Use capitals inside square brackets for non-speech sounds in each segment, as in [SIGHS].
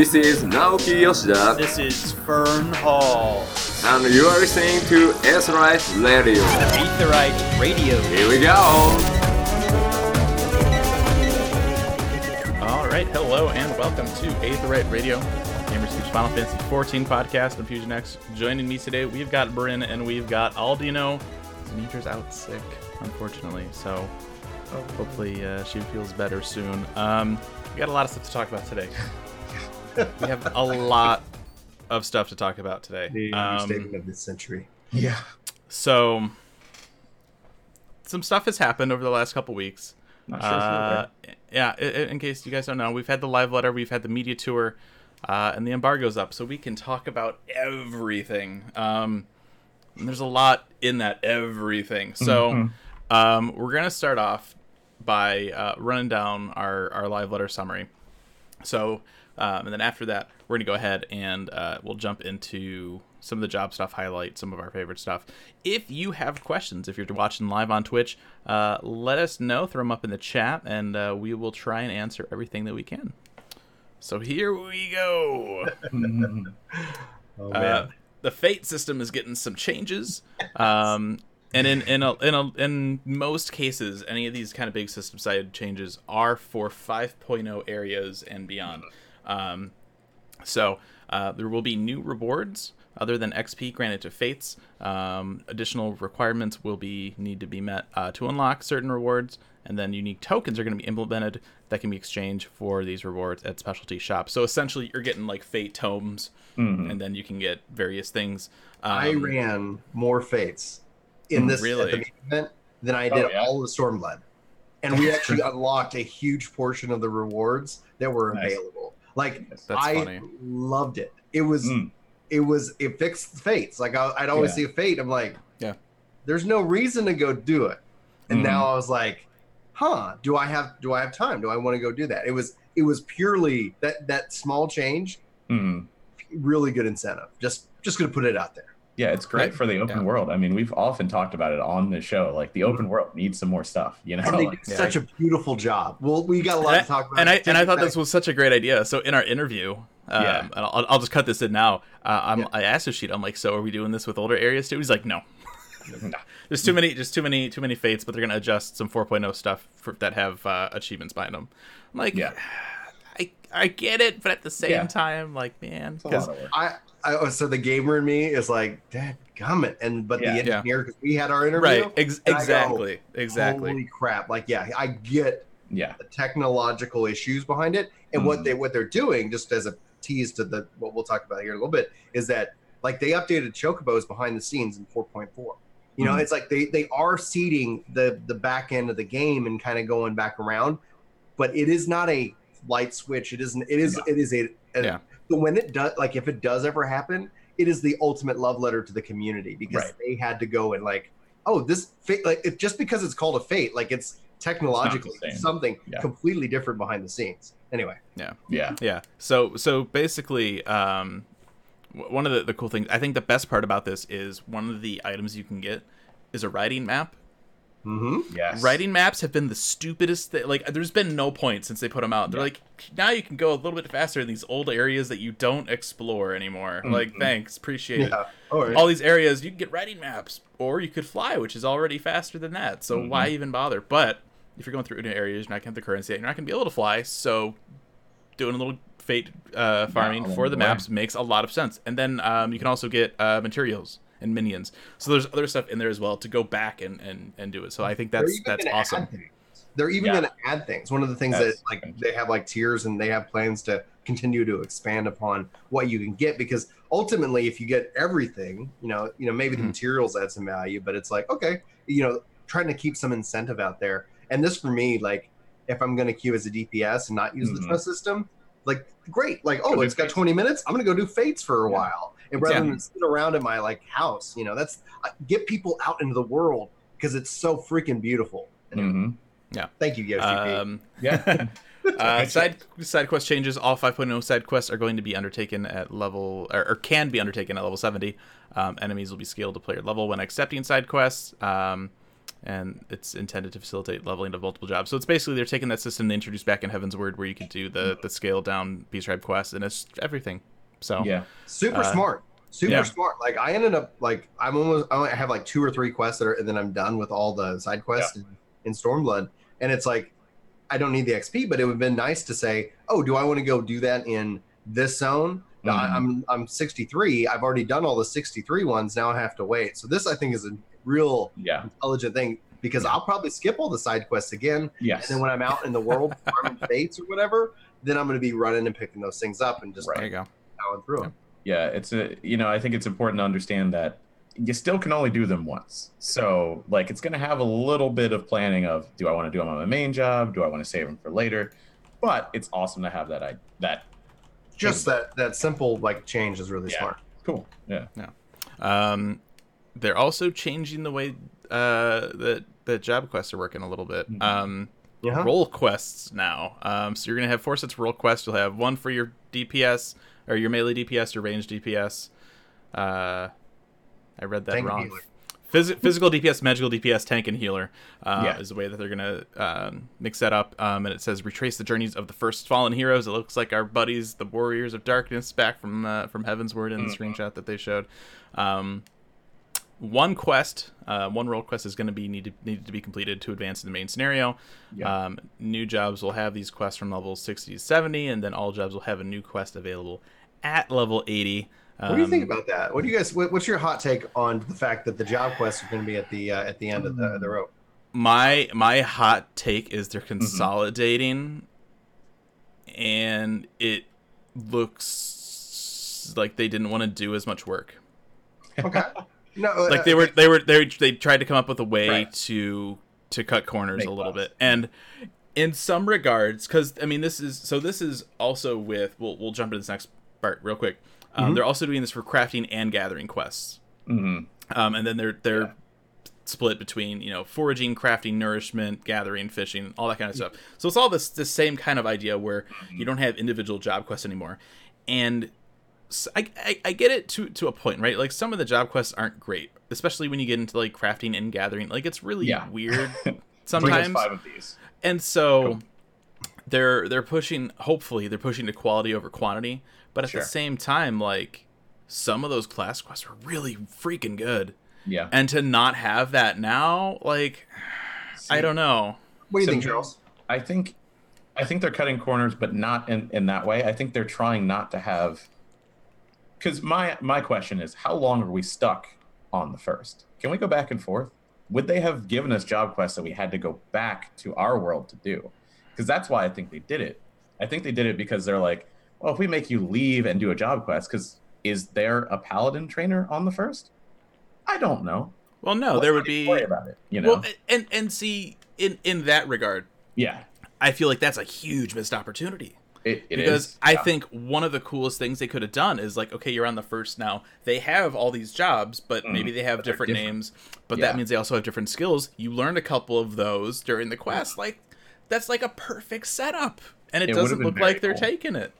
This is Naoki Yoshida, This is Fern Hall. and you are listening to Aetherite Radio. Aetherite Radio. Here we go! All right, hello and welcome to Aetherite Radio, Gamers Speech Final Fantasy 14 podcast on Fusion X. Joining me today, we've got Bryn and we've got Aldino. Demetra's out sick, unfortunately, so hopefully uh, she feels better soon. Um, we got a lot of stuff to talk about today. We have a lot of stuff to talk about today. The Um, understatement of this century. Yeah. so, some stuff has happened over the last couple weeks. Not sure Uh, yeah, i- i- in case you guys don't know, we've had the live letter, we've had the media tour, uh, and the embargo's up, so we can talk about everything. Um, and there's a lot in that everything. So Mm-hmm. um, we're gonna start off by uh, running down our our live letter summary. So, um, and then after that, we're gonna go ahead and uh, we'll jump into some of the job stuff, highlight some of our favorite stuff. If you have questions, if you're watching live on Twitch, uh, let us know. Throw them up in the chat, and uh, we will try and answer everything that we can. So here we go. [LAUGHS] Oh Uh, the fate system is getting some changes. Um, and in in a, in a, in most cases, any of these kind of big system side changes are for 5.0 areas and beyond. Um, so uh, there will be new rewards other than XP granted to fates. Um, additional requirements will be need to be met uh, to unlock certain rewards, and then unique tokens are going to be implemented that can be exchanged for these rewards at specialty shops. So essentially, you're getting like fate tomes, and then you can get various things. Um, I ran more fates in this Really? at the main event than I Oh, did yeah? all the Stormblood. And we actually [LAUGHS] unlocked a huge portion of the rewards that were Nice. available. Like That's I funny. loved it. It was Mm. it was it fixed fates. Like I, I'd always Yeah. see a fate. I'm like, Yeah. There's no reason to go do it. And Mhm. now I was like, huh? Do I have do I have time? Do I want to go do that? It was it was purely that that small change. Mm. Really good incentive. Just just gonna put it out there. Yeah, it's great Right. for the open Yeah. world. I mean, we've often talked about it on the show. Like the open world needs some more stuff. You know, And they [LAUGHS] Like, did Yeah. such a beautiful job. Well, we got a lot and to talk about. I, and I and I thought Take this was such a great idea. So in our interview, um, Yeah. and I'll, I'll just cut this in now. Uh, I'm, Yeah. I asked Yoshida, I'm like, so are we doing this with older areas too? He's like, no. [LAUGHS] No. [LAUGHS] There's too many, just too many, too many fates, but they're gonna adjust some 4.0 stuff for, that have uh, achievements behind them. I'm like, Yeah. I I get it, but at the same Yeah. time, like, man, it's a 'cause- lot of work. I, I oh, so the gamer in me is like, Dad, gummit, and but Yeah. the engineer because we had our interview. right, ex- and I go, exactly, exactly. Holy crap! Like, yeah, I get Yeah. the technological issues behind it, and what Mhm. they what they're doing, just as a tease to the what we'll talk about here in a little bit, is that like they updated chocobos behind the scenes in 4.4. You know, Mhm. it's like they they are seeding the the back end of the game and kind of going back around, but it is not a light switch. It isn't. It is. No. It is a. a Yeah. But when it does, like if it does ever happen, it is the ultimate love letter to the community because Right. they had to go and like, oh, this fate, like it, just because it's called a fate, like it's technologically same. something Yeah. completely different behind the scenes. Anyway, Yeah. Yeah. Yeah. So so basically, um, one of the, the cool things I think the best part about this is one of the items you can get is a riding map. Mm-hmm. Yes. Riding maps have been the stupidest thing. Like, there's been no point since they put them out. They're Yeah. like, now you can go a little bit faster in these old areas that you don't explore anymore. Like, Mhm. thanks, appreciate it. yeah. All these areas you can get riding maps, or you could fly, which is already faster than that. So why Mhm. even bother? But if you're going through new areas, you're not going to have the currency. You're not going to be able to fly. So doing a little fate uh, farming along for the the maps makes a lot of sense. And then um, you can also get uh, materials and minions. So there's other stuff in there as well to go back and, and, and do it. So I think that's that's awesome. They're even Yeah. going to add things. One of the things That's that like they have like tiers and they have plans to continue to expand upon what you can get because ultimately, if you get everything, you know, you know, maybe the Mhm. materials add some value, but it's like okay, you know, trying to keep some incentive out there. And this for me, like, if I'm going to queue as a DPS and not use the Mhm. trust system, like great, like oh, it's got fates. 20 minutes. I'm going to go do fates for a Yeah. while, and rather Yeah. than sit around in my like house, you know, that's I- get people out into the world because it's so freaking beautiful. Mhm. Thank you, Yoshi. Um, [LAUGHS] Yeah. [LAUGHS] uh, side side quest changes. All 5.0 side quests are going to be undertaken at level, or, or can be undertaken at level 70. Um, enemies will be scaled to player level when accepting side quests. Um, and it's intended to facilitate leveling of multiple jobs. So it's basically they're taking that system they introduced back in Heavensward, where you could do the the scale down Beast Tribe quest, and it's everything. So Yeah. super Uh, smart super yeah. smart like i ended up like i'm almost i only have like two or three quests that are and then i'm done with all the side quests in, in stormblood and it's like i don't need the xp but it would have been nice to say oh do i want to go do that in this zone No, I- Mhm. i'm i'm 63 i've already done all the 63 ones now i have to wait so this i think is a real Yeah. intelligent thing because i'll probably skip all the side quests again and Yes. then when i'm out in the world farming [LAUGHS] fates or whatever then i'm going to be running and picking those things up and just there you go. Plowing through them yeah it's a you know i think it's important to understand that you still can only do them once so like it's going to have a little bit of planning of do i want to do them on my main job do i want to save them for later but it's awesome to have that i that just that that simple like change is really Yeah. smart cool yeah Yeah. Um, they're also changing the way uh, that that job quests are working a little bit. Mhm. Um, yeah role quests now. Um, so you're gonna have four sets of role quests. You'll have one for your DPS or your melee DPS, your ranged DPS. Uh, I read that Tank wrong. Physi- physical DPS, magical DPS, tank, and healer uh, Yeah. is the way that they're gonna um, mix that up. Um, and it says retrace the journeys of the first fallen heroes. It looks like our buddies, the Warriors of Darkness, back from uh, from Heavensward in the Mhm. screenshot that they showed. Um, one quest, uh, one role quest is going to be needed needed to be completed to advance in the main scenario. Yeah. Um, new jobs will have these quests from levels 60 to 70, and then all jobs will have a new quest available at level 80. what do you think Um, about that what do you guys what, what's your hot take on the fact that the job quests are going to be at the uh, at the end of the, the rope my my hot take is Mm-hmm. they're consolidating and it looks like they didn't want to do as much work okay no [LAUGHS] like uh, they were they were they they tried to come up with a way Right. to to cut corners Make a little bucks. bit and in some regards because i mean this is so this is also with we'll, we'll jump into this next part real quick um, Mhm. they're also doing this for crafting and gathering quests Mhm. um, and then they're they're Yeah. split between you know foraging, crafting, nourishment, gathering, fishing, all that kind of stuff. So it's all this the same kind of idea where you don't have individual job quests anymore, and I I get it to to a point, right? Like some of the job quests aren't great, especially when you get into like crafting and gathering. Like it's really Yeah. weird [LAUGHS] sometimes five of these and so Cool. they're they're pushing hopefully they're pushing to quality over quantity but at Sure. the same time like some of those class quests were really freaking good yeah and to not have that now like i don't know what do you So- think charles I think I think they're cutting corners, but not in, in that way. I think they're trying not to have because my my question is how long are we stuck on the first? Can we go back and forth? Would they have given us job quests that we had to go back to our world to do? Because that's why I think they did it. I think they did it because they're like, well, if we make you leave and do a job quest, because is there a paladin trainer on the first? I don't know. well no there would be worry about it. You know? well and and see in in that regard yeah. i feel like that's a huge missed opportunity It, it because is, I yeah. think one of the coolest things they could have done is like, okay, you're on the first now. They have all these jobs, but Mm, maybe they have different, different. names. But Yeah. that means they also have different skills. You learned a couple of those during the quest. Like, that's like a perfect setup, and it, It doesn't look like they're cool. taking it.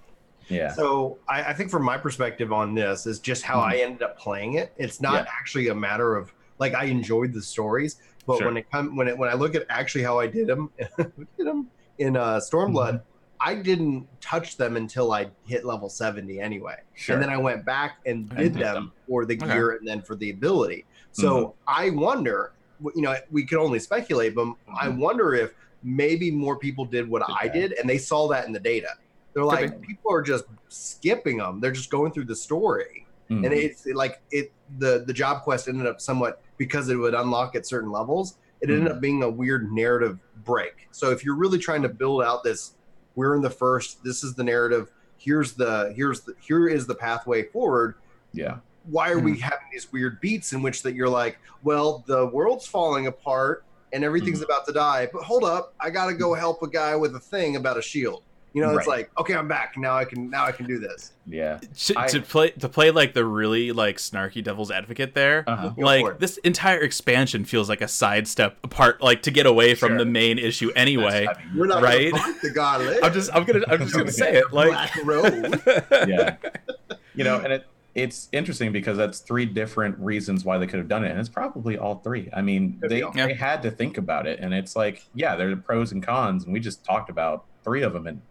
Yeah. So I, I think from my perspective on this is just how I ended up playing it. It's not Mm-hmm. Yeah. actually a matter of like I enjoyed the stories, but Sure. when it come when it when I look at actually how I did them, [LAUGHS] did them in uh, Stormblood, Mm-hmm. I didn't touch them until I hit level seventy anyway, Sure. and then I went back and did them them. for the Okay. gear and then for the ability. So Mm-hmm. I wonder, you know, we can only speculate, but I Mhm. wonder if maybe more people did what Did I that. did, and they saw that in the data. They're like, people are just skipping them. They're just going through the story, Mhm. and it's like it. The the job quest ended up somewhat because it would unlock at certain levels. It ended Mhm. up being a weird narrative break. So if you're really trying to build out this, we're in the first. This is the narrative. Here's the here's the here is the pathway forward yeah. why are we Hmm. having these weird beats in which that you're like, well, the world's falling apart and everything's Hmm. about to die, but hold up, I gotta go help a guy with a thing about a shield. You know, it's Right. like, okay, I'm back. Now I can now I can do this. Yeah. To, I- to play to play like the really like snarky devil's advocate there. Uh-huh. Like this entire expansion feels like a sidestep apart, like to get away from Sure. the main issue anyway. That's heavy. We're not Right? the god. I'm just, I'm gonna, I'm just gonna say it. Like, Black Road. [LAUGHS] Yeah. You know, and it it's interesting because that's three different reasons why they could have done it, and it's probably all three. I mean, they all- they had to think about it, and it's like, yeah, there are pros and cons, and we just talked about three of them, and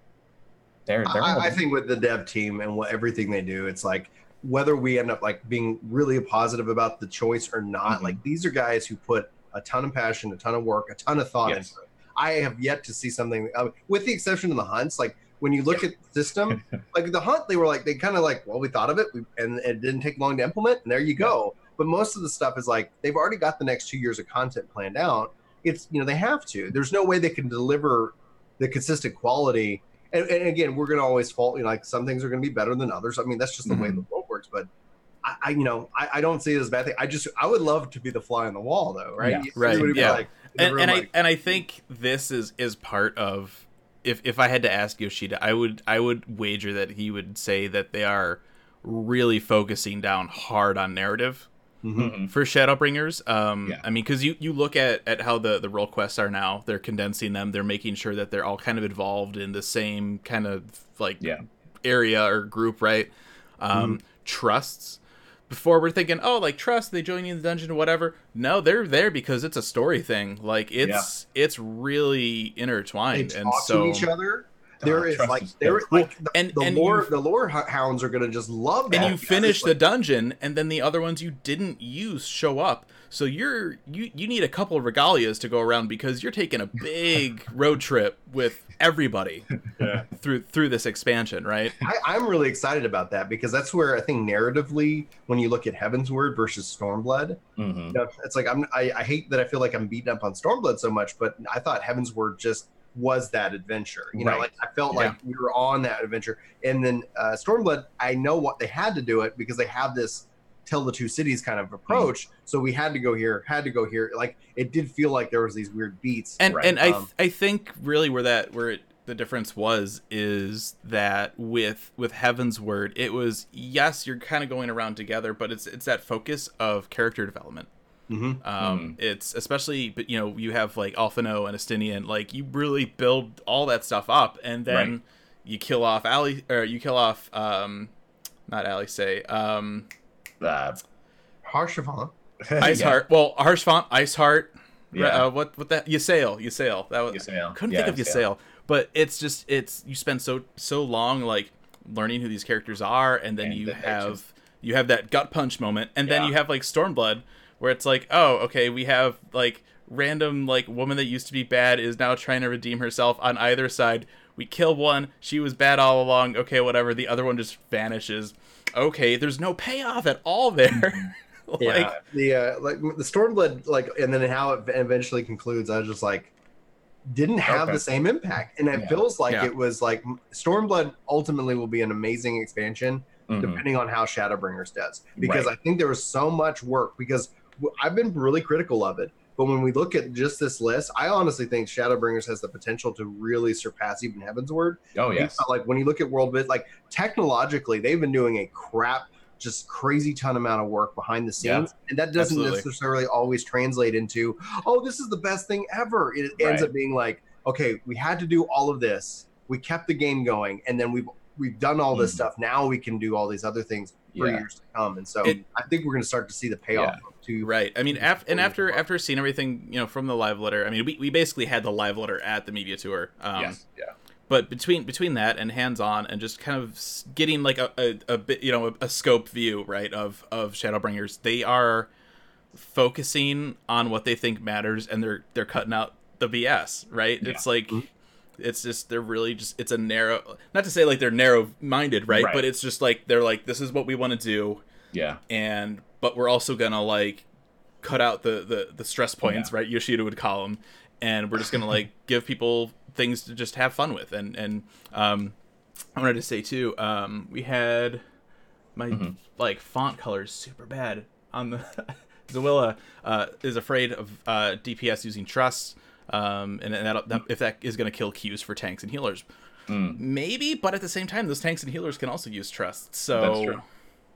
they're they're. I, I think with the dev team and what everything they do, it's like whether we end up like being really positive about the choice or not. Mhm. Like these are guys who put a ton of passion, a ton of work, a ton of thought Yes. into it. I have yet to see something, uh, with the exception of the hunts. Like when you look at the system, [LAUGHS] like the hunt, they were like they kind of like, well, we thought of it, we, and it didn't take long to implement, and there you go. But most of the stuff is like they've already got the next two years of content planned out. It's you know they have to. There's no way they can deliver the consistent quality. And, and again, we're going to always fault. You know, like some things are going to be better than others. I mean, that's just the way Mhm. the world works. But I, I you know, I, I don't see it as a bad thing. I just I would love to be the fly on the wall, though, right? Yeah. Right, Everybody would be yeah. like, and, and like, I and I think this is is part of if if I had to ask Yoshida, I would I would wager that he would say that they are really focusing down hard on narrative mhm. Mhm. for Shadowbringers. Um, Yeah. I mean, because you you look at at how the the role quests are now, they're condensing them, they're making sure that they're all kind of involved in the same kind of like Yeah. area or group, right? Um, Trusts. Before we're thinking, oh, like trust, they join you in the dungeon or whatever. No, they're there because it's a story thing. Like it's it's really intertwined, and so to each other. There is trust like is there good. like the, and- the and lore the lore hounds are going to just love that. and you finish the like- dungeon and then the other ones you didn't use show up so you're you you need a couple of regalias to go around because you're taking a big [LAUGHS] road trip with everybody [LAUGHS] Yeah. through through this expansion right I, I'm really excited about that because that's where I think narratively, when you look at Heavensward versus Stormblood, Mhm. you know, it's like I'm I, I hate that I feel like I'm beating up on Stormblood so much, but I thought Heavensward just was that adventure. You know, like I felt Yeah. like we were on that adventure. And then uh, Stormblood, I know what they had to do it because they have this tell the two cities kind of approach. Mm-hmm. So we had to go here, had to go here. Like it did feel like there was these weird beats. and Right. and I Um, I think really where that where it, the difference was is that with with Heavensward it was yes you're kind of going around together but it's it's that focus of character development Mhm. Um, It's especially, but you know, you have like Alphinaud and Estinien, like you really build all that stuff up, and then Right. you kill off Ali, or you kill off, um, not Ali, say, um, Uh, Haurchefant. [LAUGHS] Ice yeah. Heart. Well, Haurchefant, Ice Heart. Yeah. Uh, what what that? Ysayle, Ysayle. That was Ysayle. couldn't Yeah, think of Ysayle. Ysayle, but it's just it's you spend so so long like learning who these characters are, and then And you then they have just- you have that gut punch moment, and then you have like Stormblood, where it's like, oh, okay, we have like random like woman that used to be bad is now trying to redeem herself on either side. We kill one, she was bad all along. Okay, whatever. The other one just vanishes. Okay, there's no payoff at all there. [LAUGHS] like, yeah, the uh, like the Stormblood, like, and then how it eventually concludes. I was just like, didn't have Okay. the same impact, and it Yeah. feels like Yeah. it was like Stormblood ultimately will be an amazing expansion, Mhm. depending on how Shadowbringers does, because Right. I think there was so much work. Because w- I've been really critical of it, but when we look at just this list, I honestly think Shadowbringers has the potential to really surpass even Heavensward. Oh yes. Like when you look at World Bit, like technologically, they've been doing a crap, just crazy ton amount of work behind the Yeah. scenes, and that doesn't Absolutely. necessarily always translate into, oh, this is the best thing ever. It ends up being like, okay, we had to do all of this, we kept the game going, and then we've we've done all this Mhm. stuff. Now we can do all these other things for Yeah. years to come, and so It- I think we're going to start to see the payoff to Right. I mean, Yeah, af- and after after seeing everything, you know, from the live letter, I mean, we, we basically had the live letter at the media tour. Um, yes. Yeah. But between between that and hands on and just kind of getting like a, a, a bit, you know, a, a scope view, right, of of Shadowbringers, they are focusing on what they think matters, and they're they're cutting out the BS, right? Yeah. It's like. It's just they're really just it's a narrow not to say like they're narrow minded right? Right. but it's just like they're like this is what we want to do Yeah. and but we're also gonna like cut out the the, the stress points right yoshida would call them and we're just gonna like [LAUGHS] give people things to just have fun with and and um i wanted to say too um we had my Mhm. like font colors super bad on the [LAUGHS] zawilla uh is afraid of uh dps using trust um and, and that, that if that is gonna kill queues for tanks and healers Mm. maybe but at the same time those tanks and healers can also use trust so That's true.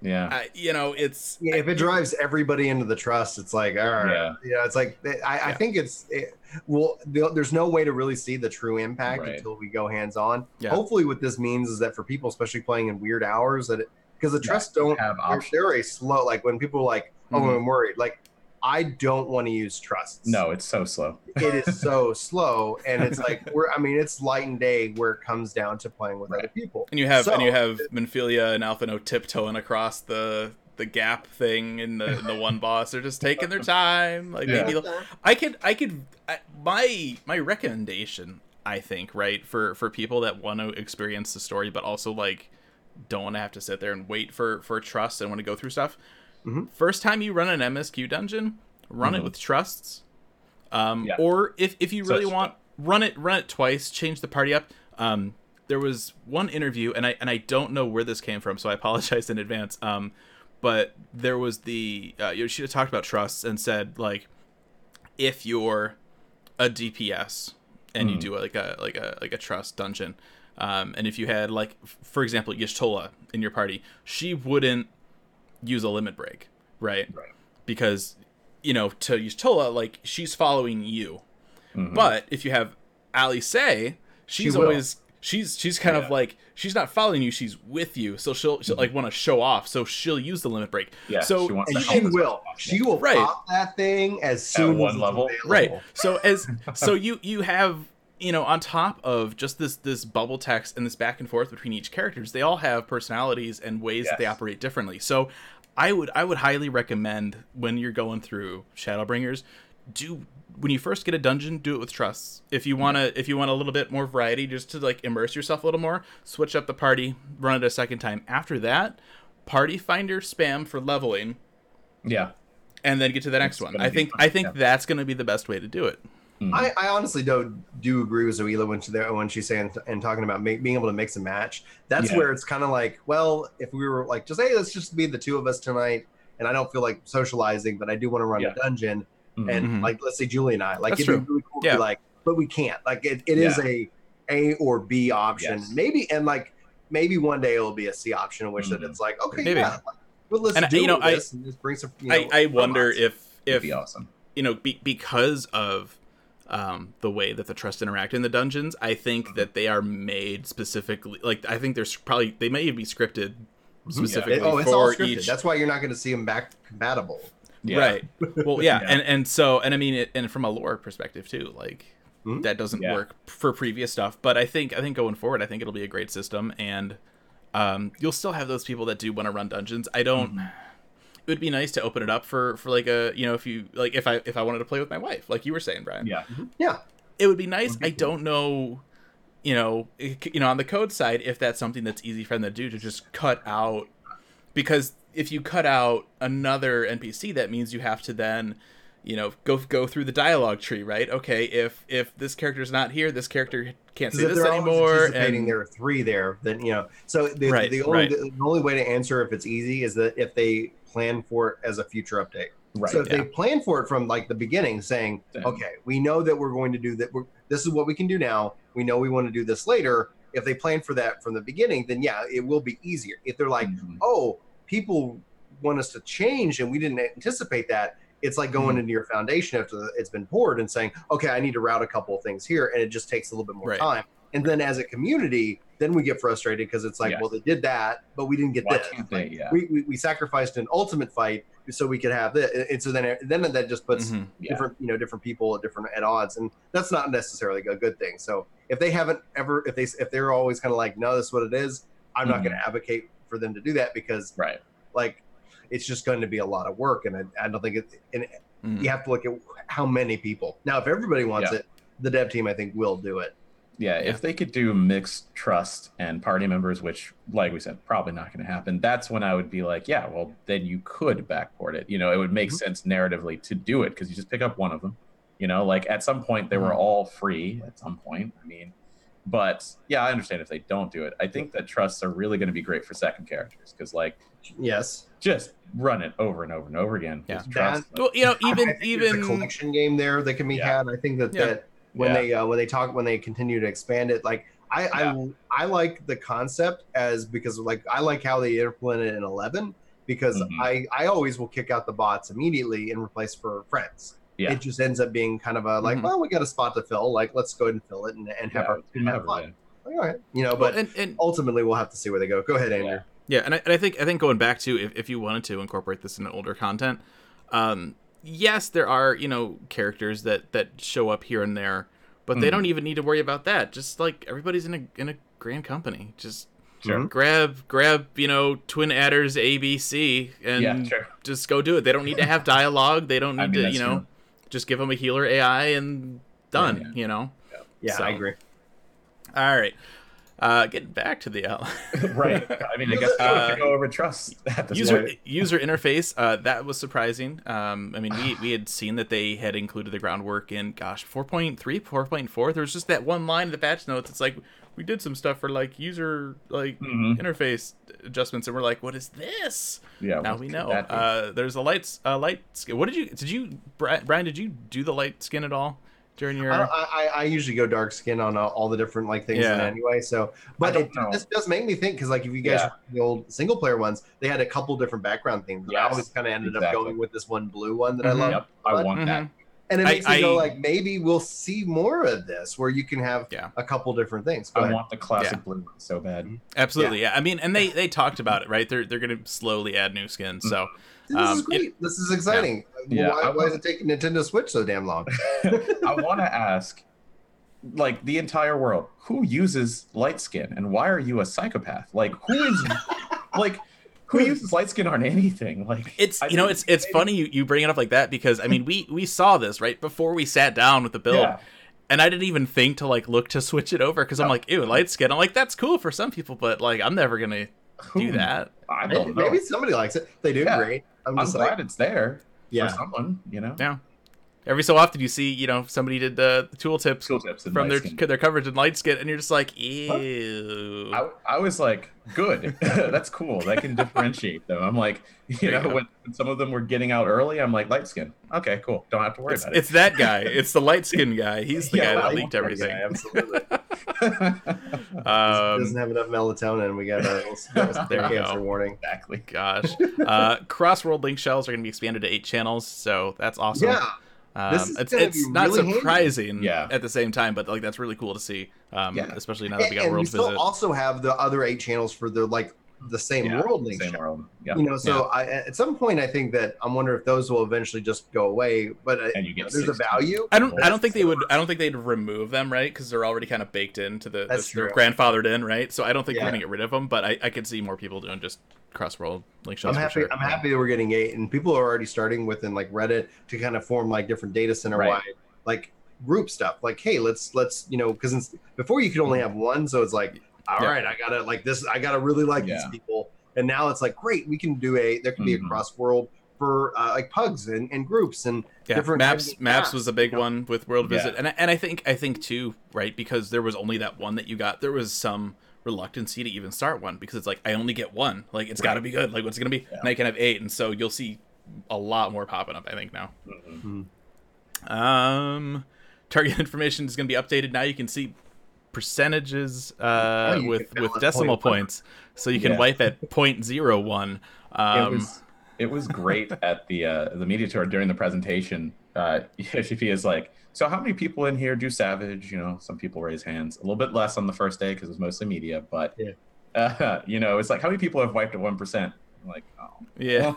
Yeah. I, you know, it's Yeah, if it drives everybody into the trust, it's like, all right, Yeah. yeah, it's like I, I Yeah. think it's it, well, there's no way to really see the true impact Right. until we go hands on. Yeah. Hopefully, what this means is that for people, especially playing in weird hours, that because the trusts don't have they're, options. they're a slow like when people are like oh Mhm. i'm worried like i don't want to use trusts No, it's so slow. [LAUGHS] it is so slow and it's like we're i mean it's light and day where it comes down to playing with other people And you have and you have Minfilia and Alphinaud tiptoeing across the the gap thing in the in the one boss. They're just taking their time. Like Yeah. maybe I could I could I, my my recommendation I think right for for people that want to experience the story but also like don't want to have to sit there and wait for for trust and want to go through stuff. Mhm. First time you run an MSQ dungeon, run it Mhm. with trusts. Um, Yeah. or if if you really Such- want run it run it twice, change the party up. Um, there was one interview and I and I don't know where this came from, so I [LAUGHS] apologize in advance. Um, but there was the uh, Yoshida talked about trusts and said like if you're a DPS and you Mhm. do like a like a like a trust dungeon, um, and if you had like f- for example Y'shtola in your party, she wouldn't use a limit break, right? Right. Because you know to use Tola, like she's following you, Mhm. but if you have Alisaie, she's will. always she's she's kind of like she's not following you, she's with you. So she'll she'll like want to show off, so she'll use the limit break. yeah, so she wants and to she will much as possible. she will Right. pop that thing as soon one as it's level. available. Right. So [LAUGHS] as so you you have you know on top of just this this bubble text and this back and forth between each characters, they all have personalities and ways that they operate differently. So I would I would highly recommend when you're going through Shadowbringers, do when you first get a dungeon, do it with trusts. If you wanna if you want a little bit more variety, just to like immerse yourself a little more, switch up the party, run it a second time. After that, party finder spam for leveling, yeah, and then get to the next It's one. I think fun, I think yeah. that's gonna be the best way to do it. Mhm. I, I honestly do do agree with Zoila when she there when she's saying and talking about make, being able to mix and match. That's Yeah. where it's kind of like, well, if we were like just hey, let's just be the two of us tonight, and I don't feel like socializing, but I do want to run Yeah. a dungeon, Mhm. and Mhm. like let's say Julie and I, like That's it'd be really cool to Yeah. be like, but we can't. Like it, it is Yeah. a A or B option, Yes. maybe, and like maybe one day it'll be a C option, in which that Mhm. it's like, okay, Maybe. yeah, like, well, let's And, do you know, I- this and just bring some. You know, I, I wonder if It'd if be awesome. you know be, because of um, the way that the trust interact in the dungeons, I think Mm-hmm. that they are made specifically. Like I think there's probably they may even be scripted specifically It- oh, it's all scripted. each. That's why you're not going to see them back compatible. Yeah. Right. Well, yeah, [LAUGHS] Yeah. and and so and I mean, it, and from a lore perspective too, like Mhm. that doesn't Yeah. work for previous stuff. But I think I think going forward, I think it'll be a great system, and um, you'll still have those people that do want to run dungeons. I don't. Mm-hmm. It would be nice to open it up for for like a you know if you like if I if I wanted to play with my wife, like you were saying, Brian. Yeah. Mm-hmm. Yeah, it would be nice. Would be I don't know, you know, it- you know, on the code side, if that's something that's easy for them to do to just cut out, because if you cut out another NPC, that means you have to then, you know, go go through the dialogue tree, right? Okay, if if this character's not here, this character can't because say this anymore, anticipating and there are three there, then you know. So the, Right, the only right. the, only way to answer if it's easy is that if they plan for it as a future update. Right. so if yeah. they plan for it from like the beginning, saying, Then- "Okay, we know that we're going to do that. We're, this is what we can do now. We know we want to do this later." If they plan for that from the beginning, then yeah, it will be easier. If they're like, Mhm. "Oh, people want us to change and we didn't anticipate that," it's like going Mhm. into your foundation after it's been poured and saying, "Okay, I need to route a couple of things here," and it just takes a little bit more Right. time. And then as a community, then we get frustrated because it's like, Yes. well, they did that, but we didn't get Why this. they? Yeah. We, we, we sacrificed an ultimate fight so we could have this, and so then then that just puts Mhm. Yeah. different you know different people at different at odds, and that's not necessarily a good thing. So if they haven't ever, if they if they're always kind of like, no, this is what it is, I'm not Mhm. going to advocate for them to do that because Right. like it's just going to be a lot of work, and I, I don't think it. And Mhm. you have to look at how many people. Now, if everybody wants Yeah. it, the dev team I think will do it. Yeah, Yeah. if they could do mixed trust and party members, which, like we said, probably not going to happen, that's when I would be like, yeah, well, then you could backport it. You know, it would make Mhm. sense narratively to do it because you just pick up one of them. You know, like at some point they were Mhm. all free. At some point, I mean, but yeah, I understand if they don't do it. I think that trusts are really going to be great for second characters because, like, Yes, just run it over and over and over again. Yeah. Just trust. Well, you know, I- I even think a even collection game there that can be Yeah. had. I think that Yeah. that when Yeah. they uh, when they talk when they continue to expand it, like I I I like the concept as because like I like how they implement it in eleven because Mhm. I I always will kick out the bots immediately and replace for friends. Yeah. It just ends up being kind of a like, Mhm. well, we got a spot to fill. Like, let's go ahead and fill it and, and have Yeah, our and have fun. Like, all right, you know. well, But and, and ultimately, we'll have to see where they go. Go ahead, Andrew. Yeah, and I, and I think I think going back to if, if you wanted to incorporate this in older content, um, yes, there are you know characters that that show up here and there, but they Mhm. don't even need to worry about that. Just like everybody's in a in a grand company, just Sure. grab grab you know twin adders A B C and Yeah, sure. just go do it. They don't need to have dialogue. They don't [LAUGHS] need I mean, to you know true. just give them a healer AI and done. Yeah, yeah. You know. Yeah, So- I agree. All right. Uh, getting back to the L. [LAUGHS] right. I mean, I guess we have to go over trust user point. user interface uh, that was surprising um, i mean we, we had seen that they had included the groundwork in gosh 4.3 4.4 there was just that one line in the patch notes it's like we did some stuff for like user like Mhm. interface adjustments and we're like what is this Yeah. now we know uh, there's a light uh, light skin what did you did you brian did you do the light skin at all during your I, I, I- I usually go dark skin on uh, all the different like things Yeah. anyway. So, but it, know. this does make me think because like if you guys Yeah. the old single player ones, they had a couple different background themes. And I always kind of ended exactly. up going with this one blue one that I Mhm. love. Yep. I But- want that. Mhm. And it I- makes me go I- like maybe we'll see more of this where you can have Yeah. a couple different things. Go I ahead. want the classic Yeah. blue one so bad. absolutely yeah. i mean and they they talked about it right they're, they're gonna slowly add new skins so this um, is great. this is exciting. Yeah, why, I why is it taking Nintendo Switch so damn long? [LAUGHS] I want to ask, like the entire world, who uses light skin, and why are you a psychopath? Like, who is, [LAUGHS] like, who uses light skin on anything? Like, It's I you know it's it's funny you, you bring it up like that because I mean we we saw this right before we sat down with the build Yeah. and I didn't even think to like look to switch it over because I'm No. like ew light skin I'm like that's cool for some people but like I'm never gonna do that I Maybe, don't know. maybe somebody likes it. They do Yeah. great. I'm I'm just glad like, it's there yeah. for someone. You know, yeah every so often you see you know somebody did the, the tooltips Tool tips from their skin. their coverage in light skin and you're just like ew I, I was like, good. [LAUGHS] That's cool. That can differentiate them. I'm like, [LAUGHS] you There know, go. when, when some of them were getting out early, I'm like, light skin. Okay, cool. Don't have to worry it's, about it. it's that guy it's the light skin guy [LAUGHS] he's the Yeah, guy I that leaked want that everything guy, absolutely. it. um, doesn't have enough melatonin. We got a little There you cancer go. warning. exactly. Gosh. Uh, cross-world linkshells are going to be expanded to eight channels, so that's awesome. Yeah, Um, this is it's it's not really surprising Yeah. at the same time, but like that's really cool to see, um, Yeah. especially now that we and, got and we World still Visit. also have the other eight channels for the like the same Yeah, world link. Same show. world. Yeah. You know, so I, at some point, I think that I wonder if those will eventually just go away. But uh, And you get there's a value. I don't. I don't think they would. I don't think they'd remove them, right? Because they're already kind of baked into the. That's they're true. grandfathered in, right? So I don't think Yeah. we're gonna get rid of them. But I, I could see more people doing just cross-world link I'm happy. Sure. I'm happy that we're getting eight, and people are already starting within like Reddit to kind of form like different data center wide Right. like group stuff. Like, hey, let's let's you know because before you could only have one, so it's like, all Yeah. right, I gotta like this. I gotta really like these people, and now it's like, great, we can do a there can be a Mhm. cross world for uh, like pugs and, and groups and yeah, different maps of maps maps, was a big you know? one with world Yeah. visit and I- and i think i think too right because there was only that one that you got there was some reluctancy to even start one because it's like i only get one like it's got to be good like what's it gonna be Yeah. and i can have eight and so you'll see a lot more popping up i think now Mhm. um target [LAUGHS] information is gonna be updated now you can see percentages uh Oh, with with decimal point points so you can Yeah. wipe at 0.01 [LAUGHS] um it was it was great at the uh, the media tour during the presentation. Uh, [LAUGHS] is like, so how many people in here do Savage? You know, some people raise hands. A little bit less on the first day because it was mostly media, but Yeah. uh, [LAUGHS] you know, it's like how many people have wiped at one percent? Like, oh, yeah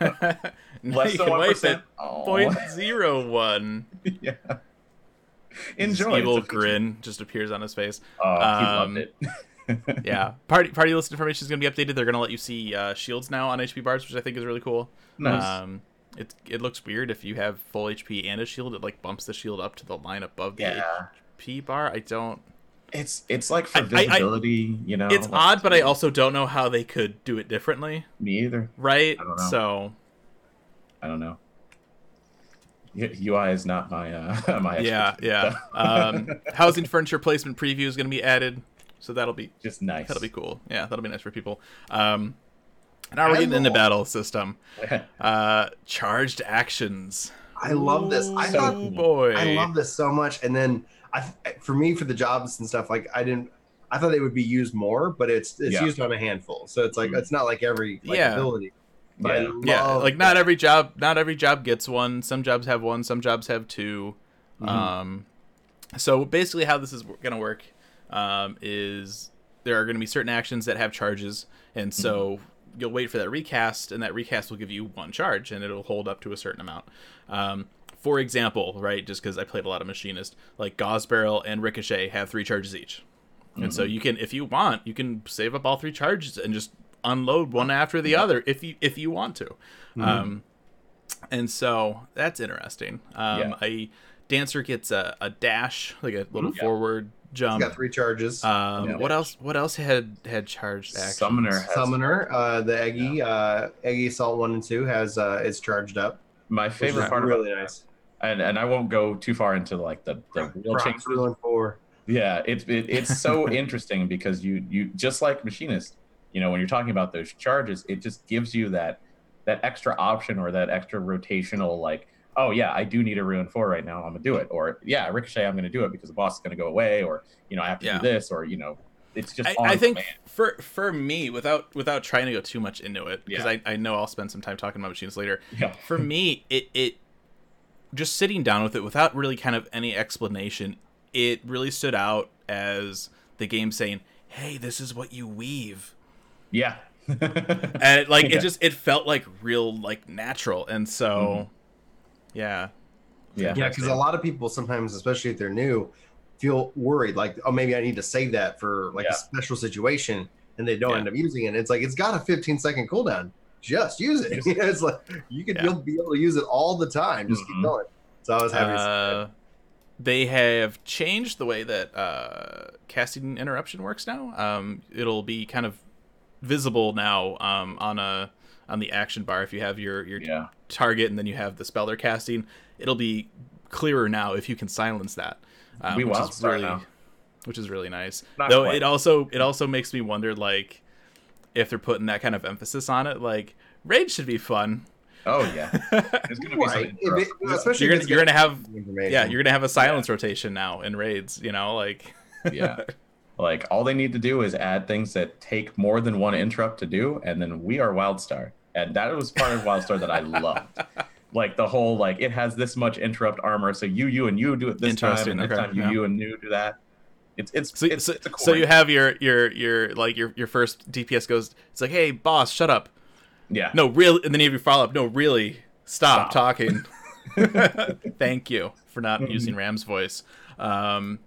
less than one percent. Oh, Point zero one. yeah. [LAUGHS] This Enjoy. evil a feature. grin just appears on his face. Oh, he Um, loved it. [LAUGHS] Yeah, party party list information is going to be updated. They're going to let you see uh, shields now on HP bars, which I think is really cool. nice. Um, it it looks weird if you have full HP and a shield. It like bumps the shield up to the line above the yeah. HP bar. I don't. It's it's like for I- I- I- visibility, you know. It's like, odd, but I also don't know how they could do it differently, me either. right? I. So I don't know. U- UI is not my uh [LAUGHS] my yeah, expertise, yeah. so. [LAUGHS] Um, housing furniture placement preview is going to be added, so that'll be just nice. that'll be cool. Yeah, that'll be nice for people. Um, now we're getting into love- battle system. [LAUGHS] Uh, charged actions. I love this. I Ooh, thought boy. I love this so much. And then I, for me, for the jobs and stuff, like I didn't, I thought they would be used more, but it's it's Yeah. used on a handful. So it's like Mhm. it's not like every like, Yeah. ability. But I Yeah. yeah, love like not every job, not every job gets one. Some jobs have one. Some jobs have 2 Mhm. Um, so basically, how this is gonna work um, is there are gonna be certain actions that have charges, and so you'll wait for that recast, and that recast will give you one charge, and it'll hold up to a certain amount. Um, for example, right, just because I played a lot of Machinist, like Gauss Barrel and Ricochet have three charges each, and so you can, if you want, you can save up all three charges and just unload one after the other if you if you want to. Um, and so that's interesting. Um, Yeah. A dancer gets a, a dash, like a little Yeah. forward jump. Got three charges. Um, Yeah. what else? What else had had charged actions? Summoner has Summoner, uh, the Egi, uh, Egi Assault one and two has uh, is charged up. my which favorite is part really about nice. and and I won't go too far into like the the real Procs changes. ruin four. Yeah, it's it, it's so [LAUGHS] interesting because you you just like machinist, you know, when you're talking about those charges, it just gives you that that extra option or that extra rotational like, oh yeah, I do need a ruin four right now, I'm gonna do it, or yeah, ricochet, I'm gonna do it because the boss is gonna go away, or you know, I have to Yeah. do this, or you know, it's just I, I think command. for for me, without without trying to go too much into it, because Yeah. I, I know I'll spend some time talking about machines later. Yeah. For [LAUGHS] me, it it just sitting down with it without really kind of any explanation, it really stood out as the game saying, "Hey, this is what you weave." Yeah. [LAUGHS] and it, like Yeah. it just it felt like real like natural and so yeah yeah. Yeah, because a lot of people sometimes, especially if they're new, feel worried like, oh, maybe I need to save that for like Yeah. a special situation, and they don't Yeah. end up using it. It's like it's got a 15 second cooldown. Just use it. Use You know, it's like you could Yeah. you'll be able to use it all the time. Just Mhm. keep going. So I was happy. to see that. uh, they have changed the way that uh, casting interruption works now um, it'll be kind of visible now um, on a on the action bar if you have your your Yeah. target and then you have the spell they're casting it'll be clearer now if you can silence that um, We which is really now. which is really nice Not though quite. it also it also makes me wonder like if they're putting that kind of emphasis on it like raid should be fun Oh yeah. [LAUGHS] There's gonna be some Right. It- especially you're gonna you're gonna have yeah you're gonna have a silence rotation now in raids you know like yeah. [LAUGHS] Like all they need to do is add things that take more than one interrupt to do, and then we are Wildstar. And that was part of Wildstar that I [LAUGHS] loved. Like the whole like it has this much interrupt armor, so you you and you do it this time, and this okay, time you yeah. you and you do that. It's it's so, it's, so, it's so you have your your your like your your first dps goes it's like hey boss shut up yeah no really and then you have your follow-up no really stop, Stop. talking [LAUGHS] [LAUGHS] thank you for not Mm-hmm. using ram's voice um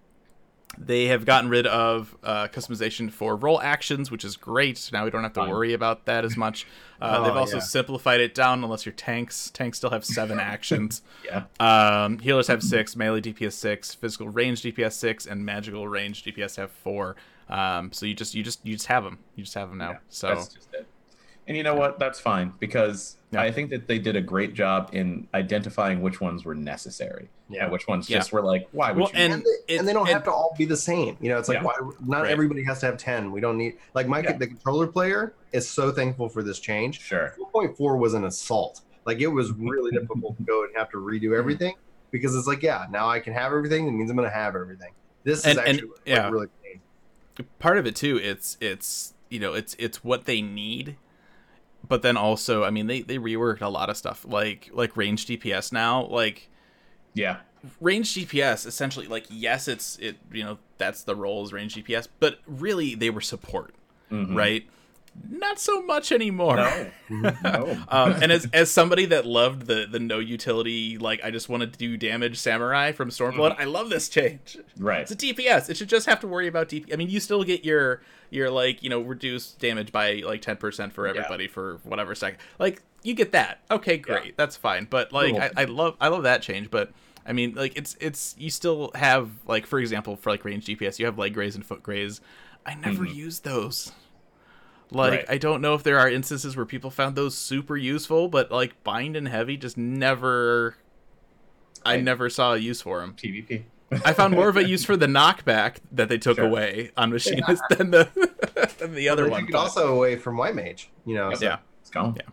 they have gotten rid of uh, customization for role actions, which is great. Now we don't have to Fine. worry about that as much. [LAUGHS] Uh, Oh, they've also yeah. simplified it down, unless your tanks. Tanks still have seven [LAUGHS] actions. yeah Um, healers have six, melee DPS six, physical range DPS six, and magical range DPS have four. Um, so you just you just you just have them. You just have them now. Yeah, so that's just it. And you know what? That's fine because Yeah. I think that they did a great job in identifying which ones were necessary. Yeah. And which ones Yeah. just were like, why would Well, you? and and, they, it- and they don't it- have to all be the same. You know, it's like Yeah. why not Right. everybody has to have ten. We don't need like my Yeah. the controller player is so thankful for this change. sure. 4.4 was an assault. Like it was really [LAUGHS] difficult to go and have to redo mm-hmm. everything because it's like, yeah, now I can have everything. It means I'm going to have everything. This is And- and- actually like, yeah. really clean. part of it too it's it's you know it's it's what they need but then also i mean they they reworked a lot of stuff like like range dps now like Yeah. range dps essentially like yes it's it you know that's the role is range dps but really they were support Mhm. right not so much anymore No. [LAUGHS] no. um, and as as somebody that loved the the no utility like i just want to do damage samurai from stormblood i love this change right. it's a DPS. It should just have to worry about DP. I mean, you still get your your like you know reduced damage by like ten percent for everybody for whatever second. Like you get that. Okay, great, that's fine. But like Cool. I, I love I love that change. But I mean, like it's it's you still have like for example for like range DPS, you have leg graze and foot graze. I never Mhm. use those. Like Right. I don't know if there are instances where people found those super useful, but like bind and heavy just never. I Right. never saw a use for them. TVP. I found more of a use [LAUGHS] for the knockback that they took Sure. away on machinist than the [LAUGHS] than the other But one. You could also away from white mage. You know, so yeah. It's gone. Yeah.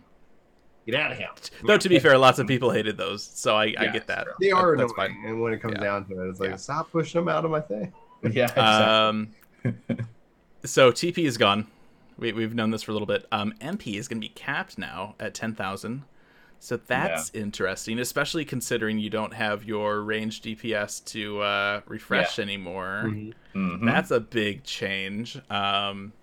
get out of here. Though to be fair, lots of people hated those, so I, I get that. They are That- that's annoying, and when it comes Yeah. down to it, it's like Yeah. stop pushing them out of my thing. [LAUGHS] Yeah. Exactly. Um, so TP is gone. We, we've known this for a little bit. Um, MP is going to be capped now at ten thousand. So that's interesting, especially considering you don't have your range DPS to uh, refresh anymore. Mhm. That's a big change. Um,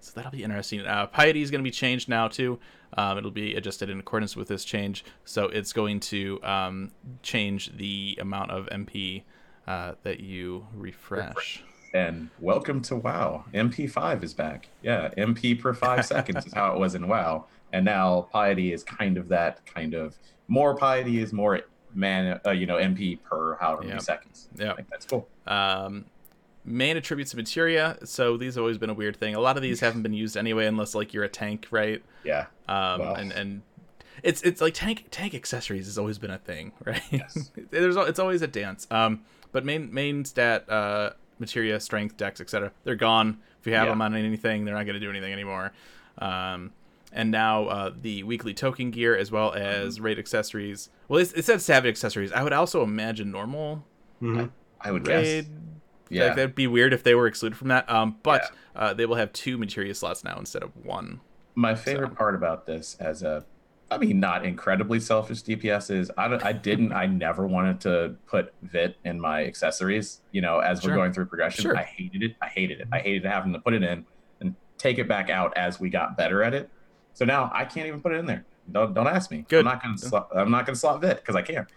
so that'll be interesting. Uh, piety is going to be changed now too. Um, it'll be adjusted in accordance with this change. So it's going to um, change the amount of MP uh, that you refresh. And welcome to WoW. MP5 is back. Yeah, MP per five [LAUGHS] seconds is how it was in WoW. And now piety is kind of that kind of more piety is more man, uh, you know, MP per however many seconds. Yep. Think that's cool. Um, main attributes of materia. So these have always been a weird thing. A lot of these haven't been used anyway, unless like you're a tank, right? Yeah. Um, Well. and and it's it's like tank tank accessories has always been a thing, [LAUGHS] right? Yes. There's it's always a dance. Um, but main main stat uh materia, strength, dex, etc. They're gone. If you have Yeah. them on anything, they're not going to do anything anymore. Um, and now uh, the weekly token gear as well as Mm-hmm. raid accessories. Well, it, it said savage accessories. I would also imagine normal Mhm. I would guess. Yeah. Like that'd be weird if they were excluded from that. Um, but uh, they will have two materia slots now instead of one. My favorite So- part about this, as a, I mean, not incredibly selfish DPS, is I, I didn't, I never wanted to put Vit in my accessories. You know, as Sure. we're going through progression, Sure. I hated it. I hated it. I hated having to put it in and take it back out as we got better at it. So now I can't even put it in there. Don't don't ask me. Good. I'm not gonna slot, I'm not gonna slot Vit because I can't.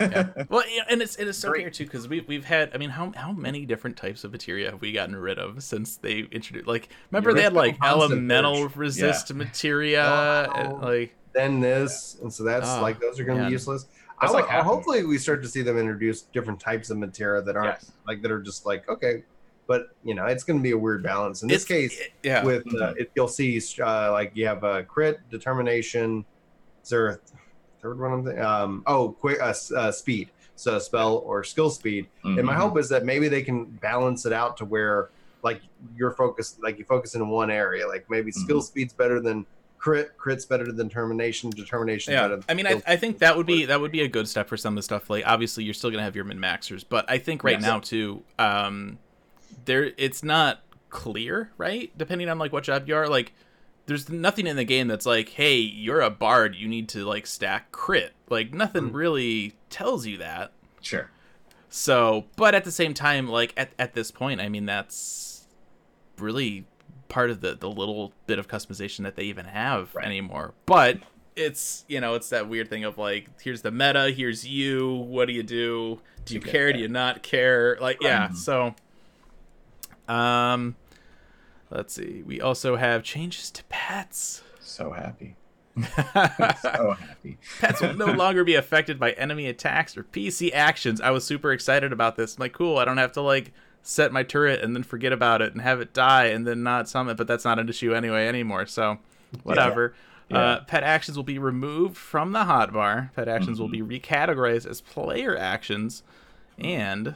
[LAUGHS] Well, yeah, and it's it is so Great. weird too because we've we've had. I mean, how how many different types of materia have we gotten rid of since they introduced? Like, remember they had like elemental purge. resist materia, Oh. and, like Then this, and so that's Oh, like those are going to man. be useless. I That's will- like half hopefully we start to see them introduce different types of materia that aren't Yes. like that are just like okay, but you know it's going to be a weird balance. In this it's- case, it- yeah. with uh, it, you'll see uh, like you have a crit determination. Is there a third one? I'm thinking? Um, oh, quick uh, uh, speed. So spell or skill speed. And my Mhm. hope is that maybe they can balance it out to where like you're focused, like you focus in one area. Like maybe skill Mhm. speed's better than crit, crit's better than determination, determination better. yeah, Than I mean, I, I think that would be that would be a good step for some of the stuff. Like, obviously, you're still gonna have your min maxers, but I think right Yes. now too, um, there it's not clear, right? Depending on like what job you are, like, there's nothing in the game that's like, hey, you're a bard, you need to like stack crit. Like, nothing Mm. really tells you that. Sure. So, but at the same time, like at, at this point, I mean, that's really part of the, the little bit of customization that they even have Right. anymore. But it's, you know, it's that weird thing of like, here's the meta, here's you, what do you do? Do you care? Do you not care? Like, yeah, so, um, let's see. We also have changes to pets. So happy. [LAUGHS] So happy. Pets will no [LAUGHS] longer be affected by enemy attacks or PC actions. I was super excited about this. I'm like, cool, I don't have to like set my turret and then forget about it and have it die and then not summon, but that's not an issue anyway anymore. So whatever. Yeah. Uh, pet actions will be removed from the hotbar. Pet actions will Mm-hmm. be recategorized as player actions. And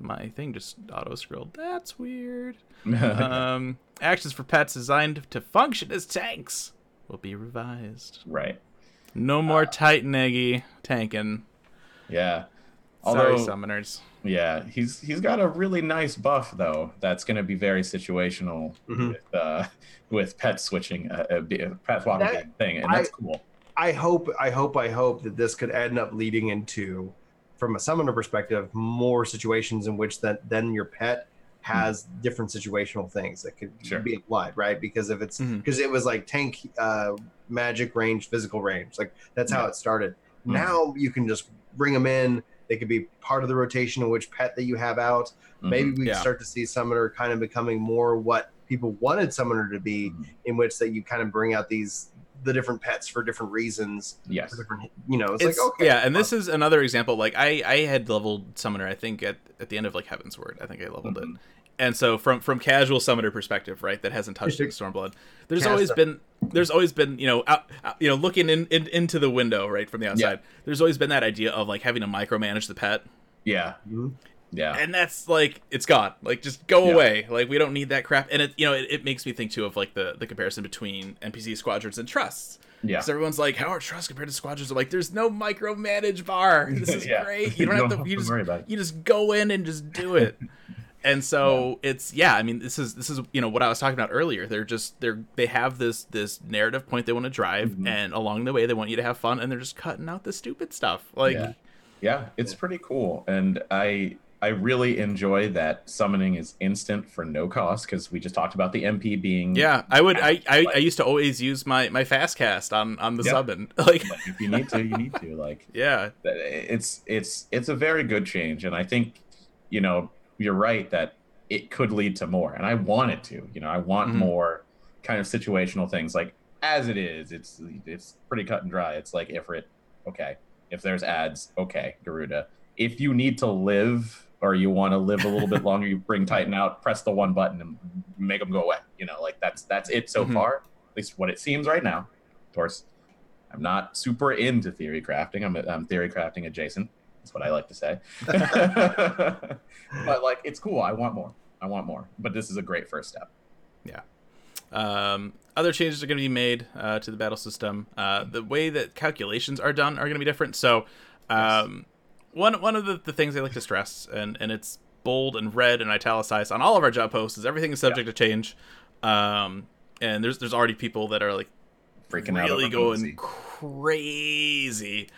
my thing just auto scrolled. That's weird. [LAUGHS] um, actions for pets designed to function as tanks will be revised. right. No more Titan Egi tanking. Yeah. Sorry, Although, summoners. yeah, he's he's got a really nice buff though. That's going to be very situational Mhm. with uh, with pet switching, uh, uh, be- pet swapping That- thing, and I- that's cool. I hope, I hope, I hope that this could end up leading into, from a summoner perspective, more situations in which that then your pet has different situational things that could Sure. be applied, right? Because if it's because it was like tank, uh, magic range, physical range, like that's how Yeah. it started. Mhm. Now you can just bring them in. They could be part of the rotation of which pet that you have out. Maybe Mhm. we Yeah. start to see summoner kind of becoming more what people wanted summoner to be, in which that you kind of bring out these the different pets for different reasons yes, for different you know it's, It's, like okay yeah, and this is another example. Like I, I had leveled summoner. I think at, at the end of like Heavensward, I think I leveled it. Mhm. And so from from casual summoner perspective, right, that hasn't touched [LAUGHS] the Stormblood. There's Cast always up. been there's always been you know out, out- you know looking in, in into the window right from the outside. There's always been that idea of like having to micromanage the pet, yeah, Mhm. Yeah, and that's like it's gone. Like just go Yeah. away. Like we don't need that crap. And it you know it, it makes me think too of like the the comparison between NPC squadrons and trusts. yeah. Because everyone's like, how are trusts compared to squadrons? Like, there's no micromanage bar. [LAUGHS] This is Yeah. great. [LAUGHS] You don't have to. You just worry about it. you just go in and just do it. [LAUGHS] And so it's yeah, I mean this is this is you know what I was talking about earlier. They're just they're they have this this narrative point they want to drive Mhm. and along the way they want you to have fun and they're just cutting out the stupid stuff. Like yeah. yeah, it's pretty cool, and I I really enjoy that summoning is instant for no cost because we just talked about the MP being Yeah, I would. I, I, I used to always use my my fast cast on on the Yeah. summon. [LAUGHS] Like, like, if you need to, you need to. Like [LAUGHS] yeah, it's it's it's a very good change, and I think you know you're right that it could lead to more, and I want it to. You know, I want Mhm. more kind of situational things. Like as it is, it's it's pretty cut and dry. It's like Ifrit, okay. If there's ads, okay, Garuda. If you need to live or you want to live a little bit longer, you bring Titan out, press the one button, and make them go away. You know, like that's that's it so Mhm. far. At least what it seems right now. Of course, I'm not super into theory crafting. I'm, I'm theory crafting adjacent. That's what I like to say. [LAUGHS] but like, it's cool. I want more. I want more. But this is a great first step. Yeah. Um, other changes are going to be made uh, to the battle system. Uh, the way that calculations are done are going to be different. So, um, one one of the, the things I like to stress, and and it's bold and red and italicized on all of our job posts, is everything is subject to change. Um, and there's there's already people that are like Freaking out. really going crazy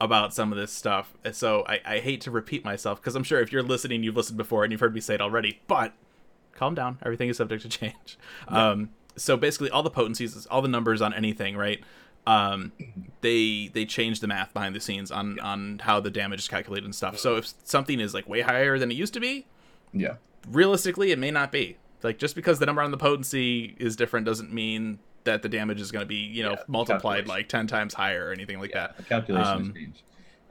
about some of this stuff. And So I, I hate to repeat myself because I'm sure if you're listening, you've listened before and you've heard me say it already. But calm down. Everything is subject to [LAUGHS] change. Um, so basically, all the potencies, all the numbers on anything, right? Um, they they change the math behind the scenes on on how the damage is calculated and stuff. So if something is like way higher than it used to be, Yeah. realistically, it may not be. Like just because the number on the potency is different doesn't mean that the damage is going to be you know Yeah, multiplied like 10 times higher or anything like yeah. that The calculations Um, change.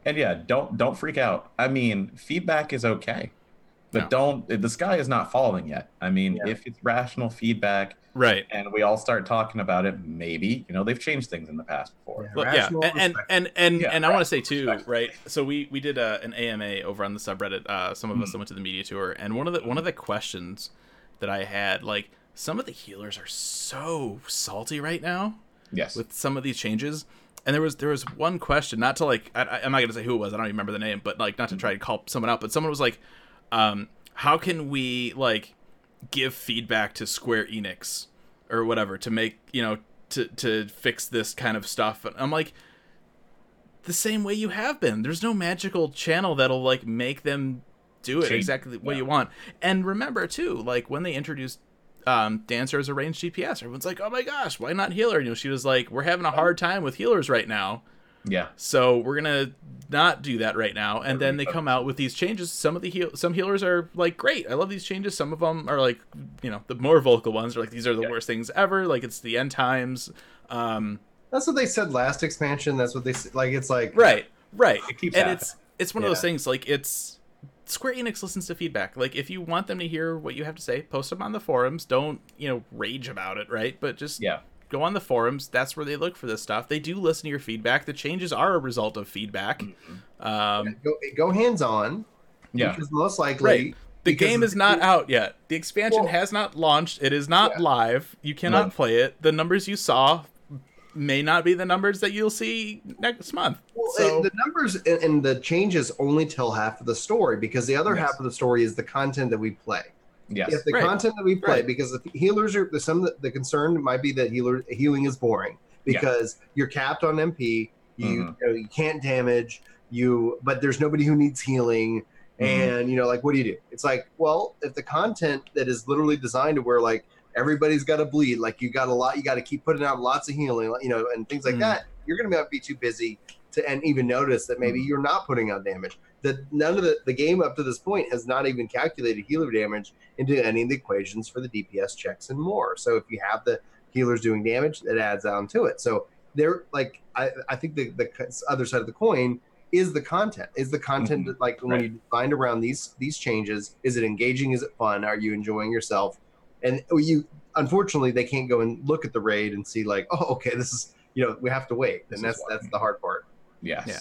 And yeah, don't don't freak out. I mean, feedback is okay. But No. don't the sky is not falling yet. I mean, Yeah. if it's rational feedback right and we all start talking about it, maybe, you know, they've changed things in the past before. Yeah. Well, yeah and and and, and, Yeah, and i want to say too respect. right so we we did a, an ama over on the subreddit uh some of us Mm. that went to the media tour and one of the one of the questions that i had like some of the healers are so salty right now Yes. with some of these changes. And there was there was one question, not to like I, I'm not gonna say who it was, I don't even remember the name, but like not to try to call someone out, but someone was like, um, how can we like give feedback to Square Enix or whatever to make you know to to fix this kind of stuff? And I'm like, the same way you have been. There's no magical channel that'll like make them do it Change- exactly what yeah. you want. And remember too, like when they introduced um, Dancer as a ranged DPS, everyone's like, "Oh my gosh, why not healer?" You know, she was like, "We're having a hard time with healers right now, yeah. so we're gonna not do that right now." And then they come out with these changes. Some of the heal- some healers are like, "Great, I love these changes." Some of them are like, you know, the more vocal ones are like, "These are the Yeah. worst things ever." Like it's the end times. Um, That's what they said last expansion. That's what they s- like. It's like right, right, It keeps and happening. it's it's one of those things like it's Square Enix listens to feedback. Like if you want them to hear what you have to say, post them on the forums. Don't you know rage about it, right? But just Yeah. Go on the forums. That's where they look for this stuff. They do listen to your feedback. The changes are a result of feedback. Mm-hmm. Um, go, go hands on. Yeah. Because most likely, Right. the game of is not out yet. The expansion Well- has not launched. It is not Yeah. live. You cannot No. play it. The numbers you saw may not be the numbers that you'll see next month. Well, so the numbers and, and the changes only tell half of the story because the other Yes. half of the story is the content that we play. Yes. If the Right. content that we play, Right. because the healers are some of the, the concern might be that healer healing is boring Yeah. because you're capped on MP. You, Mhm. you, know, you can't damage you, but there's nobody who needs healing. Mhm. And you know, like, what do you do? It's like, well, if the content that is literally designed to where like everybody's got to bleed, like you got a lot, you got to keep putting out lots of healing, you know, and things like Mhm. that. You're going to be too busy to and even notice that maybe Mhm. you're not putting out damage. That none of the the game up to this point has not even calculated healer damage into any of the equations for the DPS checks and more. So if you have the healers doing damage, it adds on to it. So they're like, I, I think the, the other side of the coin is the content. Is the content Mhm. like when you find around these these changes? Is it engaging? Is it fun? Are you enjoying yourself? And you unfortunately they can't go and look at the raid and see like, oh, okay, this is you know we have to wait, This and is that's that's the hard part. Yes. Yeah.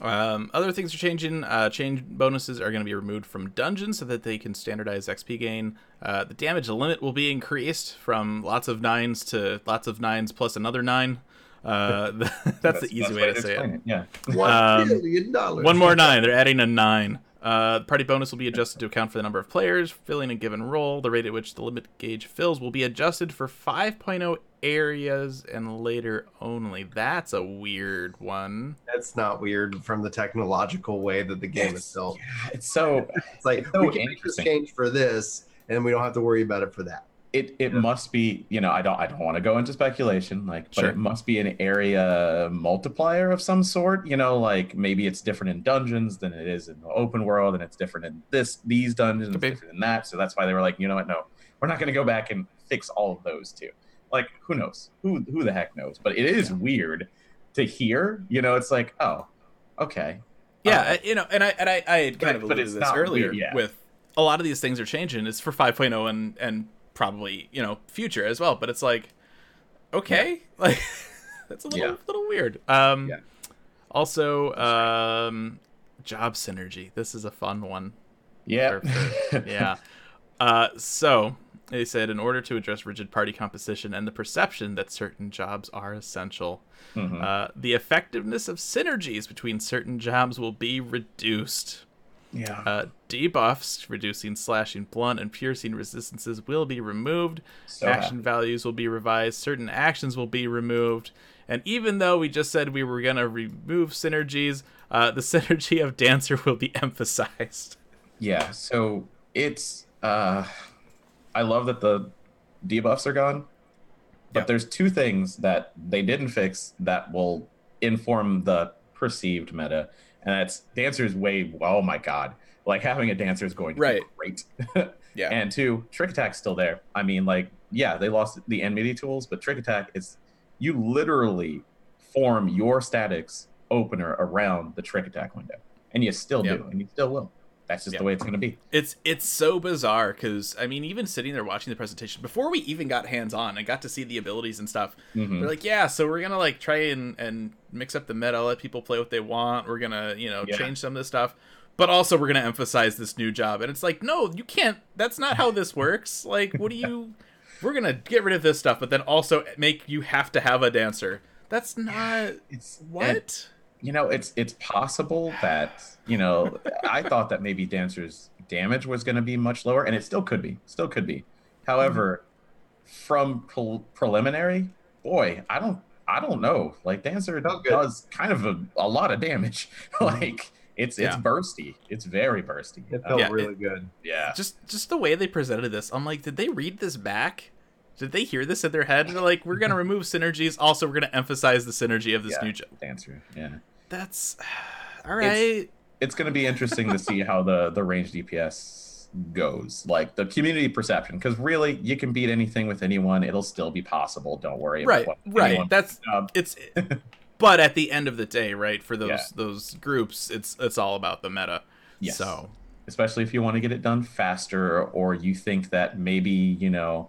Um, other things are changing. Uh, change bonuses are going to be removed from dungeons so that they can standardize XP gain. Uh, the damage limit will be increased from lots of nines to lots of nines plus another nine. Uh, [LAUGHS] that's, the easy way to say explain it. Yeah. One Um, billion dollars. One more nine. They're adding a nine. Uh, the party bonus will be adjusted to account for the number of players filling a given role. The rate at which the limit gauge fills will be adjusted for 5.0 areas and later only. That's a weird one. That's not weird from the technological way that the game is built. yeah, it's so It's like It's so we can make this change for this, and we don't have to worry about it for that. It it Yeah. must be you know i don't i don't want to go into speculation like but Sure. it must be an area multiplier of some sort you know like maybe it's different in dungeons than it is in the open world and it's different in this these dungeons Could be. different in that so that's why they were like you know what no we're not going to go back and fix all of those too like who knows who who the heck knows but it is weird to hear you know it's like oh okay Yeah, I- you know, and I and I, I had kind But- of alluded to this earlier weird, yeah. with a lot of these things are changing. It's for 5.0 and and probably you know future as well. But it's like, okay, [LAUGHS] like that's a little Yeah. little weird. Um, Yeah. Also, um, job synergy. This is a fun one. yeah [LAUGHS] yeah. Uh, so they said in order to address rigid party composition and the perception that certain jobs are essential, Mhm. uh, the effectiveness of synergies between certain jobs will be reduced. Yeah Uh, debuffs, reducing slashing, blunt, and piercing resistances will be removed. so Action values will be revised. Certain actions will be removed. And even though we just said we were going to remove synergies, uh, the [LAUGHS] synergy of Dancer will be emphasized. Yeah, so it's uh I love that the debuffs are gone. But Yeah. there's two things that they didn't fix that will inform the perceived meta. And that's dancer's way oh my god. Like having a dancer is going to Right. be great. [LAUGHS] Yeah. And two, trick attack's still there. I mean, like, yeah, they lost the enmity tools, but trick attack is you literally form your statics opener around the trick attack window. And you still Yep. do, and you still will. That's just Yep. the way it's gonna be. It's it's so bizarre because I mean, even sitting there watching the presentation before we even got hands on and got to see the abilities and stuff, Mhm. we're like, yeah, so we're gonna like try and and mix up the meta, let people play what they want. We're gonna you know Yeah. change some of this stuff, but also we're gonna emphasize this new job. And it's like, no, you can't. That's not how this works. Like, what do you? [LAUGHS] We're gonna get rid of this stuff, but then also make you have to have a dancer. That's not [SIGHS] It's what. You know, it's it's possible that you know, I thought that maybe Dancer's damage was going to be much lower, and it still could be, still could be. However, from pre- preliminary, boy, I don't, I don't know. Like Dancer Felt good. does kind of a, a lot of damage. [LAUGHS] Mm-hmm. like it's it's Yeah. bursty. It's very bursty. It felt Yeah, really good. yeah. just just the way they presented this i'm like did they read this back did they hear this in their head they're like we're gonna remove synergies also we're gonna emphasize the synergy of this Yeah. new job Dancer. Yeah. That's [SIGHS] all right it's going to be interesting to see how the the range DPS goes, like the community perception, because really you can beat anything with anyone; it'll still be possible. Don't worry. about right what right that's um, it's [LAUGHS] but at the end of the day right for those Yeah. those groups it's it's all about the meta Yes. so especially if you want to get it done faster, or you think that maybe you know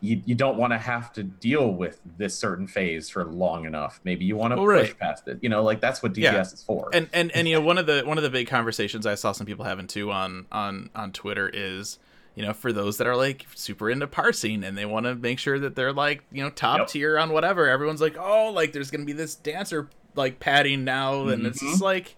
you, you don't want to have to deal with this certain phase for long enough. Maybe you want to Well, push past it. You know, like that's what DPS Yeah. is for. and and and you know one of the one of the big conversations I saw some people having too on on on Twitter is you know for those that are like super into parsing and they want to make sure that they're like you know top Yep. tier on whatever everyone's like oh like there's gonna be this dancer like padding now and it's Mm-hmm. just like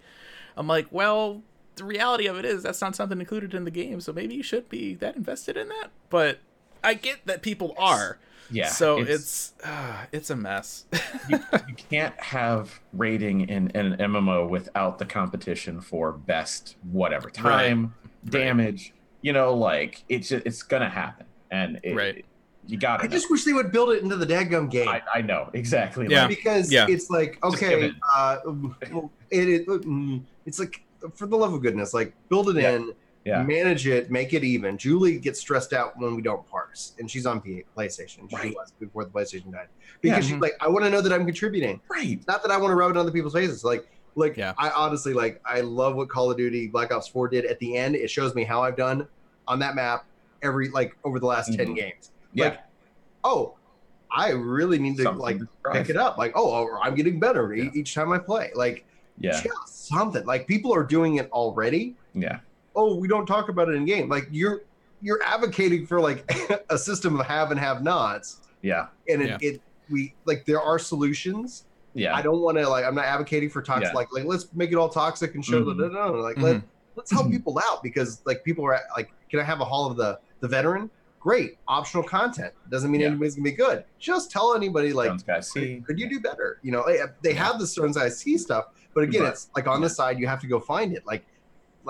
I'm like well the reality of it is that's not something included in the game so maybe you should be that invested in that but I get that people are yeah. so it's uh, it's a mess [LAUGHS] you, you can't have rating in, in an MMO without the competition for best whatever time, damage. You know, like it's just, it's gonna happen, and it, Right. you got it. I to. just wish they would build it into the dadgum game. I, I know exactly. Yeah. like, because Yeah. it's like okay it. uh well, it, it mm, it's like for the love of goodness like build it Yeah. in yeah, manage it make it even. Julie gets stressed out when we don't parse and she's on playstation. She Right. was before the playstation died. Because Yeah. she's like i want to know that i'm contributing. Right. not that i want to rub it on other people's faces. Like like Yeah. i honestly like i love what call of duty black ops 4 did. At the end it shows me how i've done on that map every like over the last 10 Mhm. games. Yeah, like oh i really need to Something like to pick it up. Like oh i'm getting better Yeah. each time i play. Like yeah, something. Like people are doing it already. Yeah, oh we don't talk about it in game like you're you're advocating for like [LAUGHS] a system of have and have nots yeah, and it, Yeah. it we like there are solutions yeah. i don't want to like i'm not advocating for toxic Yeah. like like let's make it all toxic and show Mhm. that no, no, no like let, Mhm. let's help people out because like people are like can i have a hall of the the veteran great optional content doesn't mean Yeah. anybody's gonna be good. Just tell anybody like, Stone Sky Sea. could you do better? You know, they, they have the Stone Sky Sea stuff, but again, Right. it's like on the side you have to go find it. Like,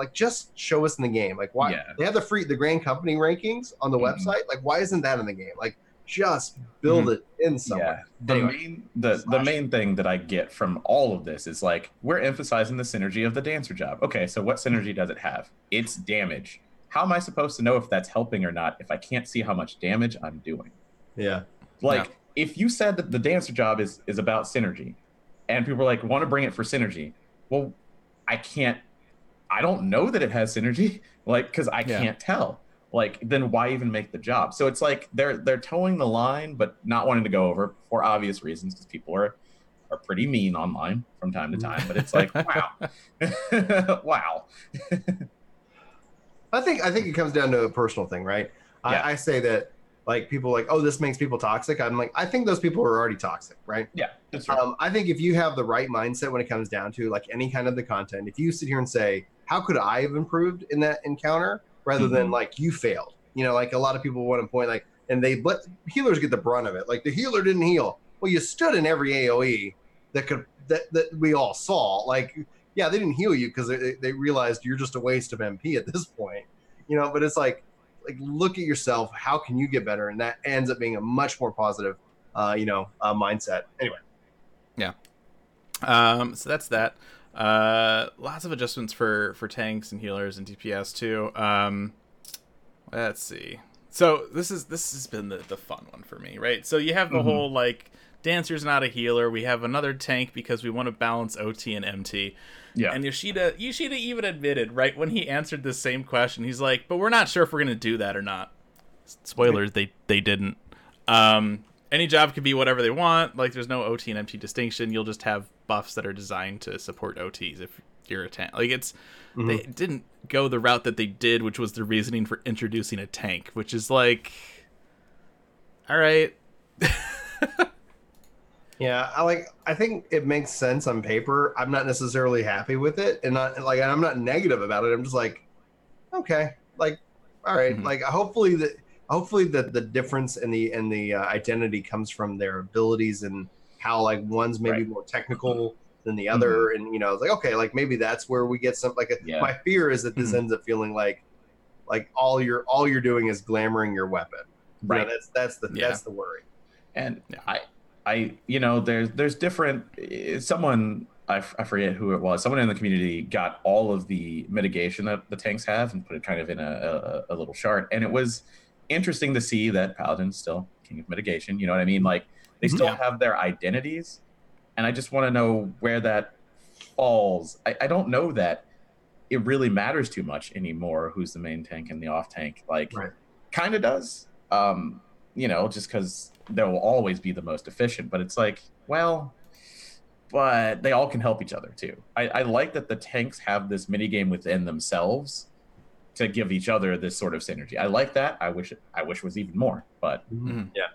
like just show us in the game. Like, why Yeah. they have the free the Grand Company rankings on the Mhm. website? Like, why isn't that in the game? Like, just build it in somewhere. Yeah. The Anyway. main the, the main thing that I get from all of this is like we're emphasizing the synergy of the dancer job. Okay, so what synergy does it have? It's damage. How am I supposed to know if that's helping or not if I can't see how much damage I'm doing? Yeah. Like if you said that the dancer job is is about synergy and people are like want to bring it for synergy, well I can't I don't know that it has synergy [LAUGHS] like cuz I Yeah. can't tell. Like then why even make the job? So it's like they're they're towing the line but not wanting to go over for obvious reasons cuz people are are pretty mean online from time to time, but it's like [LAUGHS] wow. [LAUGHS] wow. I think I think it comes down to a personal thing, right? Yeah. I, I say that like people like, oh, this makes people toxic. I'm like, I think those people are already toxic, right? Yeah, that's right. Um, I think if you have the right mindset when it comes down to like any kind of the content, if you sit here and say, how could I have improved in that encounter, rather than Mhm. like you failed, you know, like a lot of people want to point like, and they let healers get the brunt of it. Like the healer didn't heal. Well, you stood in every AOE that could that that we all saw. Like, yeah, they didn't heal you because they, they realized you're just a waste of MP at this point, you know. But it's like, like look at yourself. How can you get better? And that ends up being a much more positive, uh, you know, uh, mindset. Anyway. Yeah. Um, so that's that. Uh, lots of adjustments for for tanks and healers and DPS too. Um, let's see. So this is this has been the, the fun one for me, right? So you have the Mhm. whole like dancer's not a healer. We have another tank because we want to balance OT and MT. yeah. And Yoshida Yoshida even admitted right when he answered the same question, he's like, "But we're not sure if we're gonna do that or not." Spoilers, they they didn't. Um, any job could be whatever they want. Like there's no OT and MT distinction. You'll just have buffs that are designed to support OTs if you're a tank. Like it's they didn't go the route that they did, which was the reasoning for introducing a tank, which is like, all right, [LAUGHS] Yeah, I like. I think it makes sense on paper. I'm not necessarily happy with it, and not like I'm not negative about it. I'm just like, okay, like, all right. Mhm. like hopefully that hopefully that the difference in the in the uh, identity comes from their abilities and how like one's maybe Right. more technical than the other, and you know, it's like okay, like maybe that's where we get some. Like, Yeah. my fear is that this Mhm. ends up feeling like, like all you're all you're doing is glamoring your weapon. You know, Right. that's that's the Yeah. that's the worry. and I, I, you know, there's there's different. eh, Someone I, f- I forget who it was. Someone in the community got all of the mitigation that the tanks have and put it kind of in a, a, a little chart, and it was interesting to see that Paladin's still king of mitigation. You know what I mean? Like they Mhm. still Yeah. have their identities, and I just want to know where that falls. I, I don't know that it really matters too much anymore. Who's the main tank and the off tank? Like, Right. kind of does. Um, you know, just because there will always be the most efficient. But it's like, well, but they all can help each other too. I, I like that the tanks have this mini game within themselves to give each other this sort of synergy. I like that. I wish I wish it was even more. But yeah.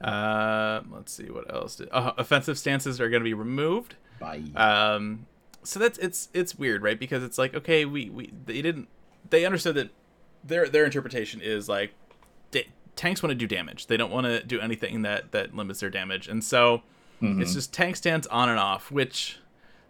Uh, let's see what else. Did, uh, offensive stances are going to be removed. bye. Um, so that's it's it's weird, right? Because it's like okay, we we they didn't they understood that their their interpretation is like da- tanks want to do damage. They don't want to do anything that that limits their damage, and so Mhm. it's just tank stance on and off, which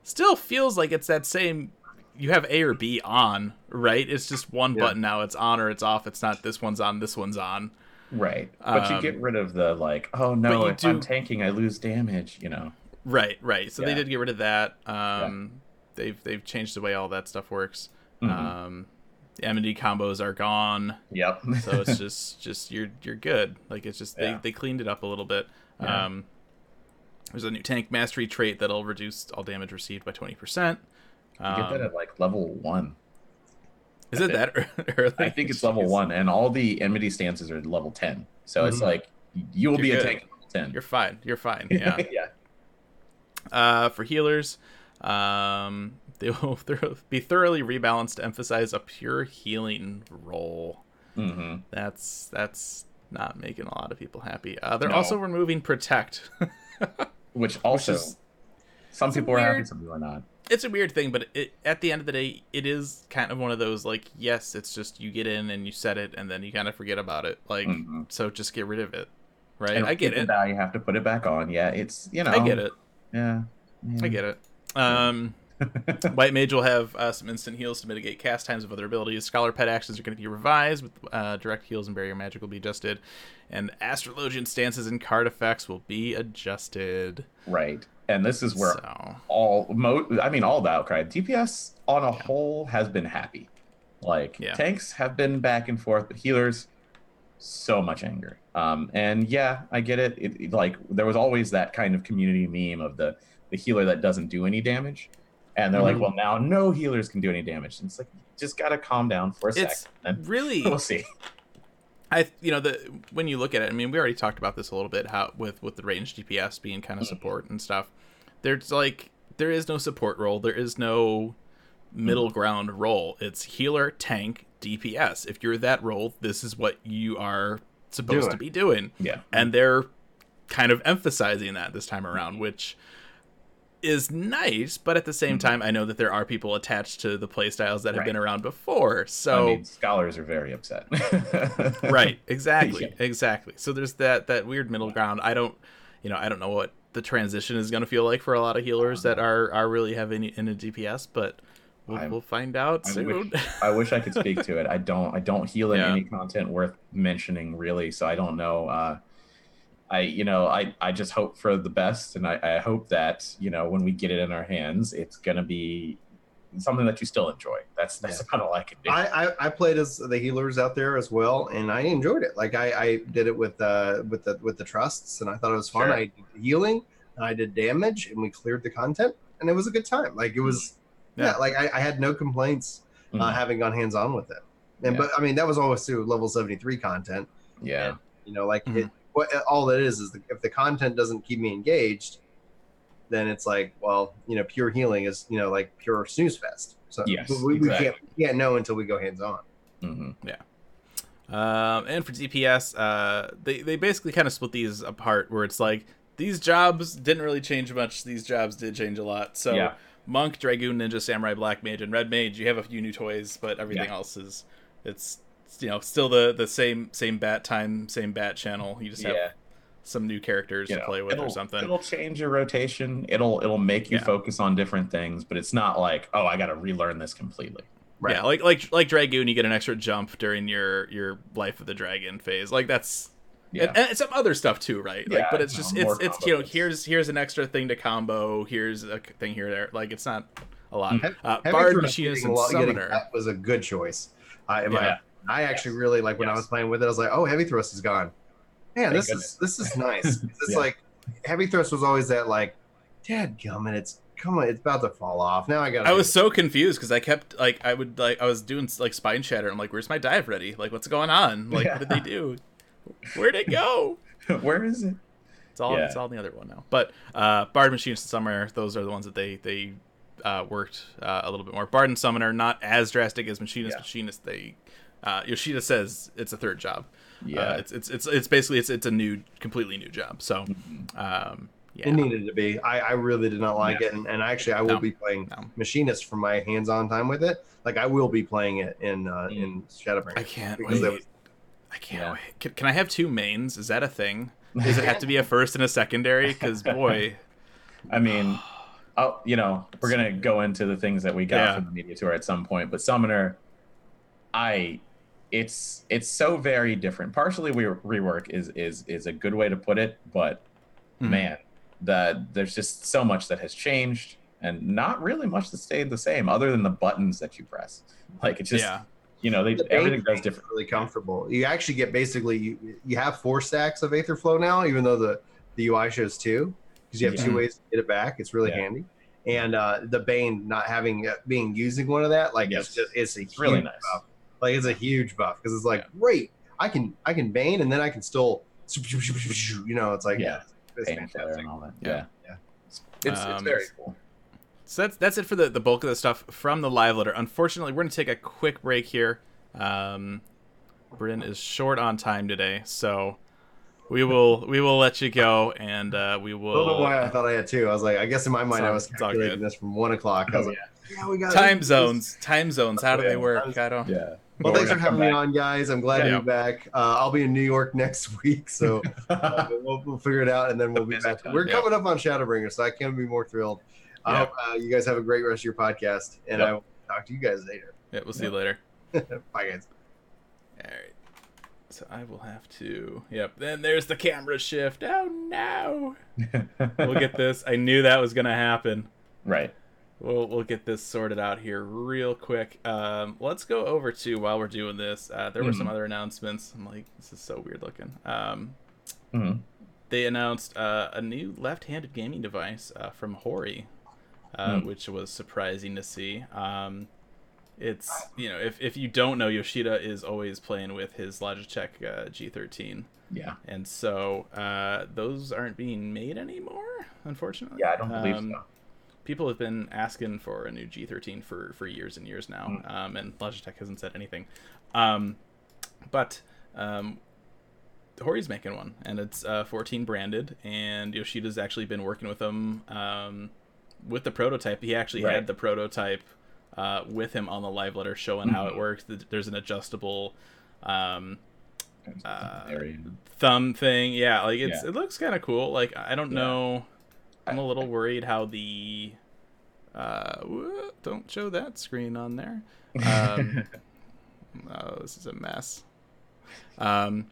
still feels like it's that same. You have A or B on, right? It's just one Yeah. button now. It's on or it's off. It's not this one's on, this one's on. right. But you um, get rid of the like, oh no, you if I'm tanking, I lose damage. You know. Right, right. So they did get rid of that. Um, they've they've changed the way all that stuff works. Mhm. Um, the M and D combos are gone, Yep. so it's just [LAUGHS] just you're you're good. Like it's just they, Yeah. they cleaned it up a little bit. Yeah. Um, there's a new tank mastery trait that'll reduce all damage received by twenty percent. You get that Um, at like level one. is it that [LAUGHS] early? I think it's level Jeez. one, and all the enmity stances are level ten. So it's Mhm. like you will You're be a tank ten. You're fine. You're fine. [LAUGHS] Yeah. yeah. Uh, for healers, um, [LAUGHS] they will be thoroughly rebalanced to emphasize a pure healing role. hmm That's that's not making a lot of people happy. Uh, they're No. also removing protect. Which also, is- some people are happy, some people are not. It's a weird thing, but it, at the end of the day, it is kind of one of those like, yes, it's just you get in and you set it, and then you kind of forget about it. Like, Mhm. so just get rid of it, right? And I get it. Now you have to put it back on. Yeah, it's you know. I get it. Yeah. I get it. Um, [LAUGHS] White Mage will have uh, some instant heals to mitigate cast times of other abilities. Scholar pet actions are going to be revised, with uh, direct heals and barrier magic will be adjusted, and astrologian stances and card effects will be adjusted. Right. And this is where So, all mo I mean all the outcry. DPS on a whole has been happy. Like Yeah. tanks have been back and forth, but healers so much anger. Um and yeah, I get it. It, it- like there was always that kind of community meme of the the healer that doesn't do any damage. And they're Mhm. like, well now no healers can do any damage. And it's like just gotta calm down for a It's second. And really, [LAUGHS] we'll see. I you know the when you look at it, I mean, we already talked about this a little bit how with with the range DPS being kind of mm-hmm. support and stuff. There's like there is no support role. There is no middle mm-hmm. ground role. It's healer, tank, DPS. If you're that role, this is what you are supposed to be doing. Yeah. and they're kind of emphasizing that this time around, mm-hmm. which is nice. But at the same Mhm. time, I know that there are people attached to the playstyles that have Right. been around before. So I mean, scholars are very upset. [LAUGHS] right, exactly, Yeah. exactly. So there's that that weird middle ground. I don't, you know, I don't know what the transition is going to feel like for a lot of healers that are are really heavy in a DPS, but we'll, we'll find out I soon. wish, [LAUGHS] I wish I could speak to it. I don't. I don't heal in Yeah. any content worth mentioning, really. So I don't know. Uh, I, you know, I, I just hope for the best, and I, I hope that you know when we get it in our hands, it's gonna be something that you still enjoy. That's that's Yeah. about all I can do. I, I I played as the healers out there as well, and I enjoyed it. Like I, I did it with uh with the with the trusts, and I thought it was fun. Sure. I did healing, and I did damage, and we cleared the content, and it was a good time. Like it was, yeah, Yeah. like I, I had no complaints uh, Mhm. having gone hands on with it. And Yeah. but I mean that was always through level seventy three content. yeah, You know, like Mhm. it, what all that is is the, if the content doesn't keep me engaged, then it's like, well, you know, pure healing is you know like pure snooze fest. So Yes, we, we can't exactly. we can't know until we go hands on. hmm yeah. Um, and for DPS, uh, they they basically kind of split these apart, where it's like these jobs didn't really change much. These jobs did change a lot. So Yeah. monk, dragoon, ninja, samurai, black mage, and red mage, you have a few new toys, but everything Yeah. else is it's you know still the the same same bat time, same bat channel. You just have yeah. some new characters You to know, play with or something. It'll change your rotation. It'll it'll make you Yeah. focus on different things, but it's not like oh I got to relearn this completely. Right. Yeah, like like like dragoon, you get an extra jump during your your life of the dragon phase. Like that's Yeah. and, and some other stuff too, right? Like, Yeah, but it's no, just more it's it's you know here's here's an extra thing to combo. Here's a thing here there. Like it's not a lot. Mhm. Uh, Heavy Bard, Thrust machinist, and a lot- getting summoner. that was a good choice. Uh, in my- Yeah. I actually really like when I was playing with it. I was like, "Oh, heavy thrust is gone." Man, Thank this goodness. is this is nice. [LAUGHS] It's Yeah. like heavy thrust was always that like, "Dad, gummit, it's come on, it's about to fall off." Now I got. I was so confused because I kept like I would like I was doing like Spineshatter. I'm like, where's my dive ready? Like, what's going on? Like, what did they do? Where'd it go? [LAUGHS] Where is it? It's all Yeah. it's all in the other one now. But uh, Bard, Machinist, and Summoner, those are the ones that they they uh, worked uh, a little bit more. Bard and Summoner not as drastic as Machinist. Yeah. Machinist they uh, Yoshida says it's a third job. Yeah. uh, it's, it's it's it's basically it's it's a new completely new job. So Mhm. um, yeah, It needed to be. I, I really did not like Yeah. it, and, and actually, I will No. be playing No. machinist for my hands-on time with it. Like I will be playing it in uh, Mm. in Shadowbringers. I can't wait. was- I can't Yeah. wait. Can, can I have two mains? Is that a thing? [LAUGHS] Does it have to be a first and a secondary? Because boy, I mean, [SIGHS] oh, you know, we're gonna go into the things that we got Yeah. from the media tour at some point, but Summoner, I, it's it's so very different. Partially, we rework is is is a good way to put it, but Mhm. man, the there's just so much that has changed, and not really much that stayed the same, other than the buttons that you press. Like it's just, yeah, you know, they the everything Bane does is different. Really comfortable. You actually get basically you you have four stacks of Aetherflow now, even though the the UI shows two, because you have two ways to get it back. It's really Yeah. handy. And uh, the Bane not having uh, being using one of that, like Yes. it's just it's a It's huge really nice. buff. Like it's a huge buff because it's like Yeah. great. I can I can Bane and then I can still you know it's like Yeah. it's Pain flare fantastic. and all that. Yeah. Yeah, Yeah. It's, it's, Um, it's very cool. So that's that's it for the, the bulk of the stuff from the live letter. Unfortunately, we're gonna take a quick break here. Um, Bryn is short on time today, so we will we will let you go, and uh, we I don't will. know why I thought I had two. I was like, I guess in my mind I was it's all calculating this from one o'clock. I was like, yeah, we got time zones, time zones. How do they work? I don't. Yeah. Well, thanks for having come me back. on, guys. I'm glad Yeah. to be back. Uh, I'll be in New York [LAUGHS] next week, so uh, [LAUGHS] we'll, we'll figure it out, and then we'll be back. time, We're yeah. coming up on Shadowbringer, so I can't be more thrilled. I hope uh, you guys have a great rest of your podcast, and Yep. I will talk to you guys later. Yeah, we'll see you later. [LAUGHS] Bye, guys. All right. So I will have to. Yep. Then there's the camera shift. Oh no. We'll get this. I knew that was gonna happen. right. We'll we'll get this sorted out here real quick. Um, let's go over to while we're doing this. Uh, there were some Mhm. other announcements. I'm like, this is so weird looking. Um, Mhm. they announced uh, a new left-handed gaming device uh, from Hori, uh, Hmm. which was surprising to see. Um, it's you know if, if you don't know, Yoshida is always playing with his Logitech uh, G13, Yeah. and so uh, those aren't being made anymore, unfortunately. Yeah, I don't believe Um, so. People have been asking for a new G13 for for years and years now, Hmm. um, and Logitech hasn't said anything. Um, but um, Hori's making one, and it's uh, 14 branded, and Yoshida's actually been working with them um, with the prototype. He actually Right. had the prototype uh, with him on the live letter, showing how it Mhm. works. There's an adjustable um, uh, thumb thing. Yeah, like it's Yeah. it looks kind of cool. Like I don't Yeah. know. I'm a little worried how the uh don't show that screen on there. Um, [LAUGHS] oh, this is a mess. Um,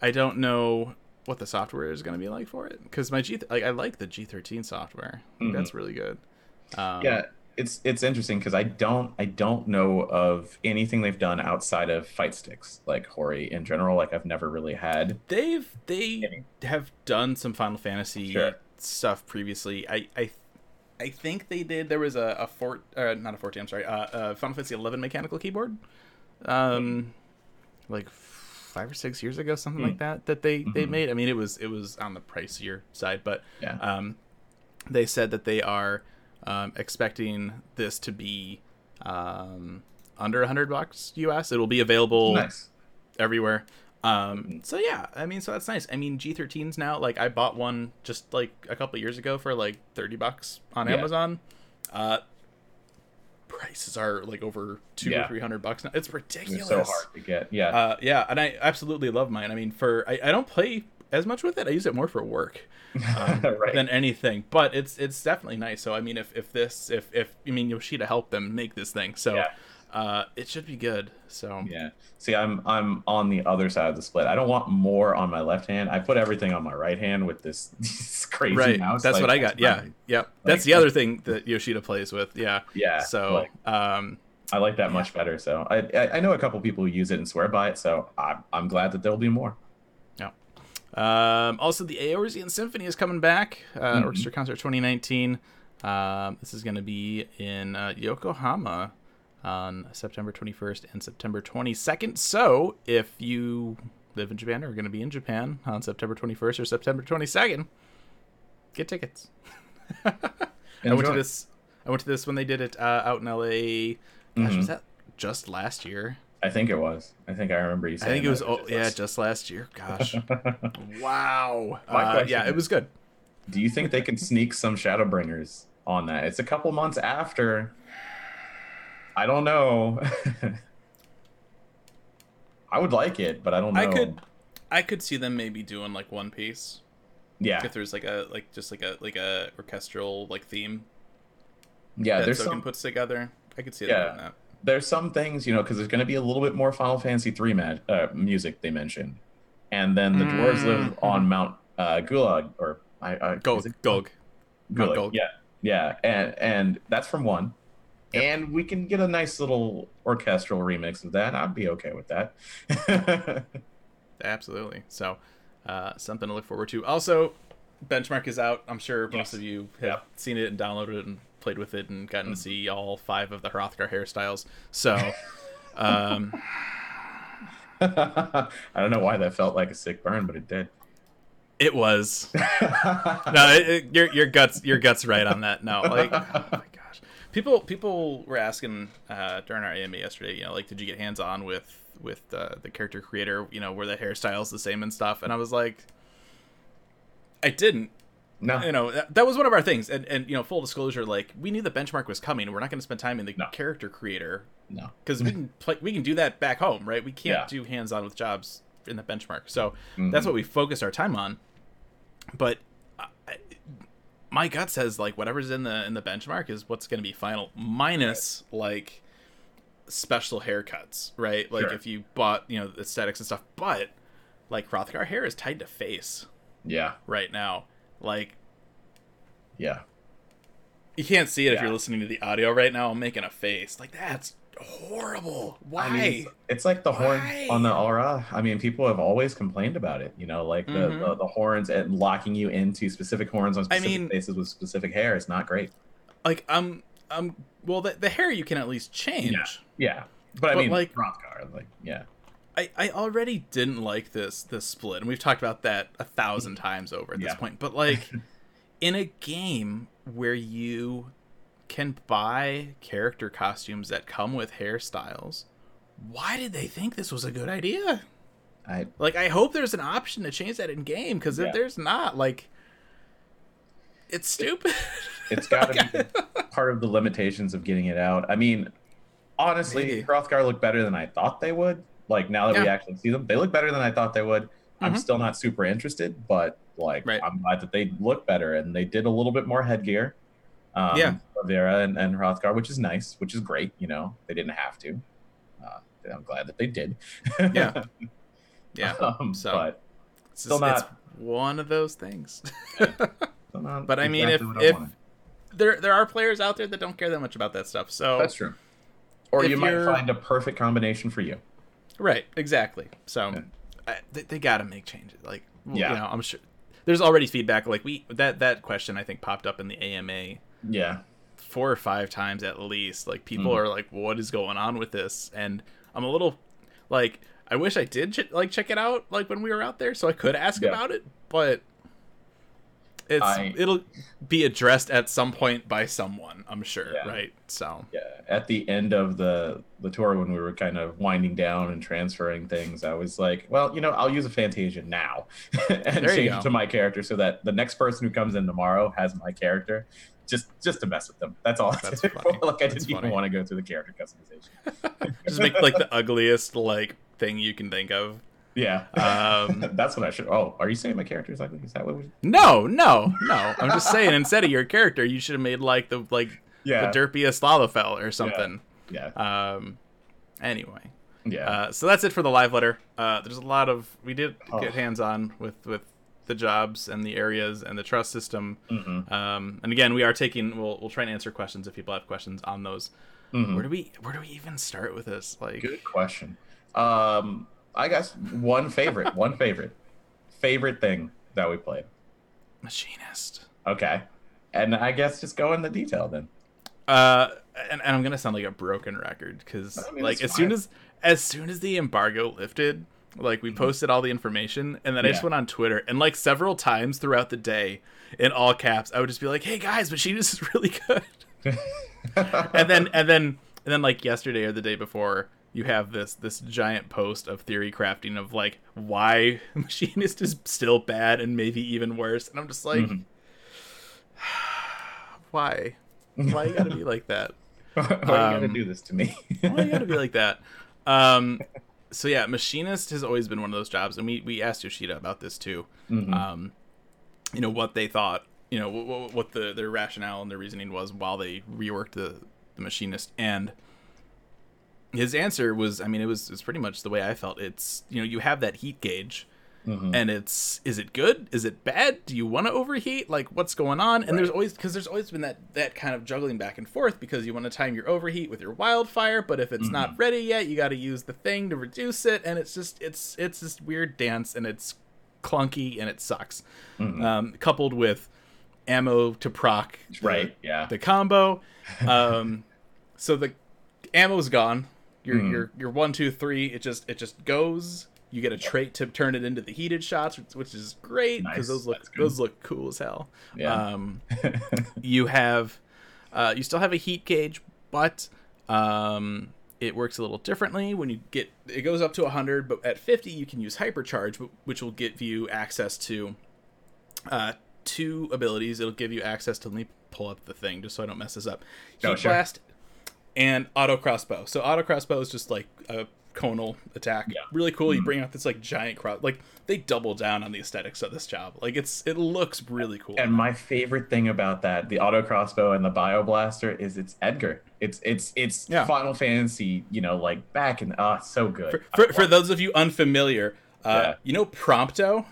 I don't know what the software is going to be like for it because my G like I like the G13 software. Mhm. That's really good. Um, yeah it's it's interesting because i don't i don't know of anything they've done outside of fight sticks like hori in general like i've never really had they've they have done some Final Fantasy Sure. Stuff previously. I I I think they did. There was a a fort uh, not a 14. I'm sorry. Uh, uh, Final Fantasy 11 mechanical keyboard. Um, like five or six years ago, something like Mm. that. That they they Mhm. made. I mean, it was it was on the pricier side, but yeah um, they said that they are um, expecting this to be um, under 100 bucks US. It'll be available nice everywhere. Um, so yeah, I mean, so that's nice. I mean, G13s now, like I bought one just like a couple years ago for like 30 bucks on Yeah. Amazon. Uh, prices are like over two Yeah. or 300 bucks now. It's it's ridiculous. so hard to get yeah Uh, yeah, and I absolutely love mine. I mean, for I, I don't play as much with it. I use it more for work [LAUGHS] um, right than anything. But it's it's definitely nice. So I mean, if if this if if I mean Yoshida helped them make this thing, so Yeah. Uh, it should be good. So. Yeah. See i'm i'm on the other side of the split. I don't want more on my left hand. I put everything on my right hand with this, [LAUGHS] this crazy right. mouse that's like, what i got. yeah. Fine. yep that's the other thing that yoshida plays with. Yeah. Yeah so like, um i like that much better so. I, I i know a couple people who use it and swear by it so i'm, I'm glad that there'll be more. Yeah. um also the Eorzean symphony is coming back uh Mhm. orchestra concert 2019 um this is going to be in uh, yokohama on september 21st and september 22nd so if you live in japan or are going to be in japan on september 21st or september 22nd get tickets [LAUGHS] i went to this i went to this when they did it uh, out in la gosh Mhm. was that just last year I think it was. I think I remember you I think it was oh, yeah, just last year. Gosh, [LAUGHS] wow. Uh, yeah, it was good. Do you think they can sneak some Shadowbringers on that? It's a couple months after. I don't know. [LAUGHS] I would like it, but I don't know. I could, I could see them maybe doing like one piece Yeah, if there's like a like just like a like a orchestral like theme yeah. that There's Soken some. puts together. I could see Yeah. that. There's some things, you know, because there's going to be a little bit more Final Fantasy three mag- uh, music they mentioned, and then the dwarves live Mhm. on Mount uh, Gulag or I, I is Gulg, it- Gulg. Gulag, Gulg. Yeah, yeah, and and that's from one. Yep. And we can get a nice little orchestral remix of that. I'd be okay with that. [LAUGHS] Absolutely. So, uh, something to look forward to. Also, benchmark is out. I'm sure most of you have Yep. seen it and downloaded it and played with it and gotten to see all five of the Hrothgar hairstyles. So, [LAUGHS] um, [LAUGHS] I don't know why that felt like a sick burn, but it did. it was. no, it, it, your your guts your guts right on that. No, like oh people people were asking uh, during our AMA yesterday. You know, like did you get hands on with with uh, the character creator? You know, were the hairstyles the same and stuff? And I was like, I didn't. No. You know, that, that was one of our things. And and you know, full disclosure, like we knew the benchmark was coming. We're not going to spend time in the No. character creator No. because we can [LAUGHS] play, we can do that back home, right? We can't Yeah. do hands on with jobs in the benchmark. So Mhm. that's what we focused our time on. But my gut says like whatever's in the in the benchmark is what's going to be final, minus like special haircuts, right? Like Sure. if you bought you know aesthetics and stuff, but like Hrothgar hair is tied to face Yeah. right now. Like Yeah. you can't see it if you're listening to the audio right now. I'm making a face. Like that's horrible. Why? I mean, it's, like the horn Why? on the Au Ra. I mean, people have always complained about it. You know, like the, Mhm. the, the horns and locking you into specific horns on I specific mean- faces with specific hair is not great. like I'm I'm well the, the hair you can at least change. Yeah, yeah. but I mean, like- Hrothgar, like yeah, I, I already didn't like this this split, and we've talked about that a thousand times over at this point. But like, [LAUGHS] in a game where you can buy character costumes that come with hairstyles, why did they think this was a good idea? I Like, I hope there's an option to change that in game, because Yeah. if there's not, like, it's stupid. [LAUGHS] it's got to be [LAUGHS] part of the limitations of getting it out. I mean, honestly, Maybe. Hrothgar look better than I thought they would. Like now that we actually see them, they look better than I thought they would. I'm Mhm. still not super interested, but like Right. I'm glad that they look better and they did a little bit more headgear. Um, Yeah. Viera and, and Hrothgar, which is nice, which is great. You know, they didn't have to. Uh, I'm glad that they did. Yeah. [LAUGHS] yeah. um, So- but It's, Still not- one of those things. [LAUGHS] But I mean, exactly if- I if- there there are players out there that don't care that much about that stuff. So that's true. Or you might find a perfect combination for you. Right, exactly. So Yeah. I, they, they got to make changes. Like, Yeah. you know, I'm sure there's already feedback. Like we that that question I think popped up in the AMA Yeah. four or five times at least. Like people Mhm. are like, "What is going on with this?" And I'm a little like, I wish I did ch- like check it out like when we were out there, so I could ask Yeah. about it. But it's I- it'll be addressed at some point by someone. I'm sure. Yeah. Right. So Yeah. At the end of the the tour when we were kind of winding down and transferring things, I was like, well, you know, I'll use a Fantasia now [LAUGHS] and change go. it to my character so that the next person who comes in tomorrow has my character. Just just to mess with them. That's all. That's [LAUGHS] I like I That's didn't even funny. want to go through the character customization. [LAUGHS] just make like the [LAUGHS] ugliest like thing you can think of. yeah. Um, That's what I should. Oh, are you saying my character is ugly? Is that what? We, No, no, no. I'm just saying instead of your character, you should have made like the like yeah. the derpiest Lalafell or something. yeah. Um anyway. Yeah. Uh, so that's it for the live letter. Uh, there's a lot of we did Oh. get hands on with with the jobs and the areas and the trust system. Mhm. Um, and again, we are taking we'll we'll try and answer questions if people have questions on those. Mhm. Where do we where do we even start with this? Like Good question. Um, I guess one favorite, one [LAUGHS] favorite, favorite thing that we played. machinist. Okay, and I guess just go in the detail then. Uh, and, and I'm gonna sound like a broken record because I mean, like as soon as as soon as the embargo lifted, like we posted all the information, and then I just Mm-hmm. Went on Twitter and like several times throughout the day, in all caps, I would just be like, "Hey guys, Machinist [LAUGHS] is really good," [LAUGHS] and then and then and then like yesterday or the day before. You have this this giant post of theory crafting of like why [LAUGHS] Machinist is still bad and maybe even worse, and I'm just like, Mhm. [SIGHS] why, why you gotta be like that? Why you gotta Um, do this to me? Why you gotta be like that? Um, so yeah, machinist has always been one of those jobs, and we we asked Yoshida about this too. Mhm. Um, you know what they thought, you know what, what the their rationale and their reasoning was while they reworked the the machinist, and his answer was, I mean, it was it's pretty much the way I felt. It's you know you have that heat gauge, Mhm. and it's is it good is it bad do you want to overheat like what's going on and there's always because there's always been that that kind of juggling back and forth because you want to time your overheat with your wildfire but if it's not ready yet you got to use the thing to reduce it and it's just it's it's this weird dance and it's clunky and it sucks Mhm. um, coupled with ammo to proc the- right? Yeah. the combo. Um, so the ammo's gone. Your Mhm. your your one two three. It just it just goes. You get a trait to turn it into the heated shots, which, is great because Nice. those look those look cool as hell. Yeah. Um, [LAUGHS] you have uh, you still have a heat gauge, but um, it works a little differently when you get it goes up to 100 but at 50 you can use hypercharge which will give you access to uh, two abilities. It'll give you access to. Let me pull up the thing just so I don't mess this up. Heat Oh, sure. blast and auto crossbow. So auto crossbow is just like a conal attack. Yeah. Really cool. You Mhm. bring out this like giant cross. Like they double down on the aesthetics of this job. Like it's it looks really cool. And my favorite thing about that, the auto crossbow and the bio blaster, is it's Edgar. It's it's it's Yeah. Final Fantasy, you know, like back in ah, so good. for, for, for those of you unfamiliar, uh, Yeah. you know Prompto.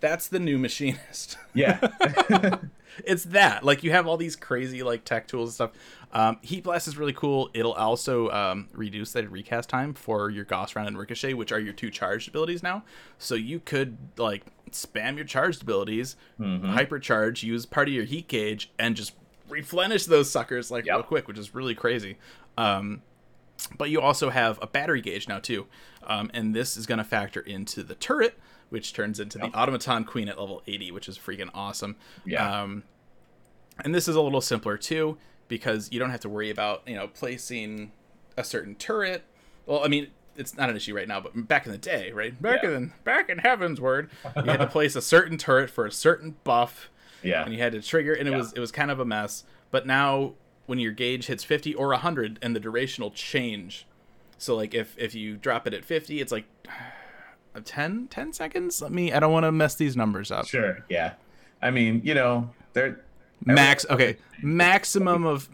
That's the new machinist. yeah, [LAUGHS] [LAUGHS] it's that. Like you have all these crazy like tech tools and stuff. Um, heat blast is really cool. It'll also um, reduce that recast time for your gauss round and ricochet which are your two charged abilities now. So you could like spam your charged abilities Mhm. hypercharge use part of your heat gauge and just replenish those suckers like real quick which is really crazy. Um, but you also have a battery gauge now too um, and this is going to factor into the turret which turns into Yep. the automaton queen at level 80 which is freaking awesome Yeah. um, and this is a little simpler too because you don't have to worry about you know placing a certain turret well i mean it's not an issue right now but back in the day right back Yeah. in back in Heavensward you had to [LAUGHS] place a certain turret for a certain buff yeah, and you had to trigger and it Yeah. was it was kind of a mess but now when your gauge hits 50 or 100 and the duration will change. So like if if you drop it at 50 it's like [SIGHS] 10 10 seconds? Let me i don't want to mess these numbers up. Sure, yeah. I mean, you know, they're max okay maximum of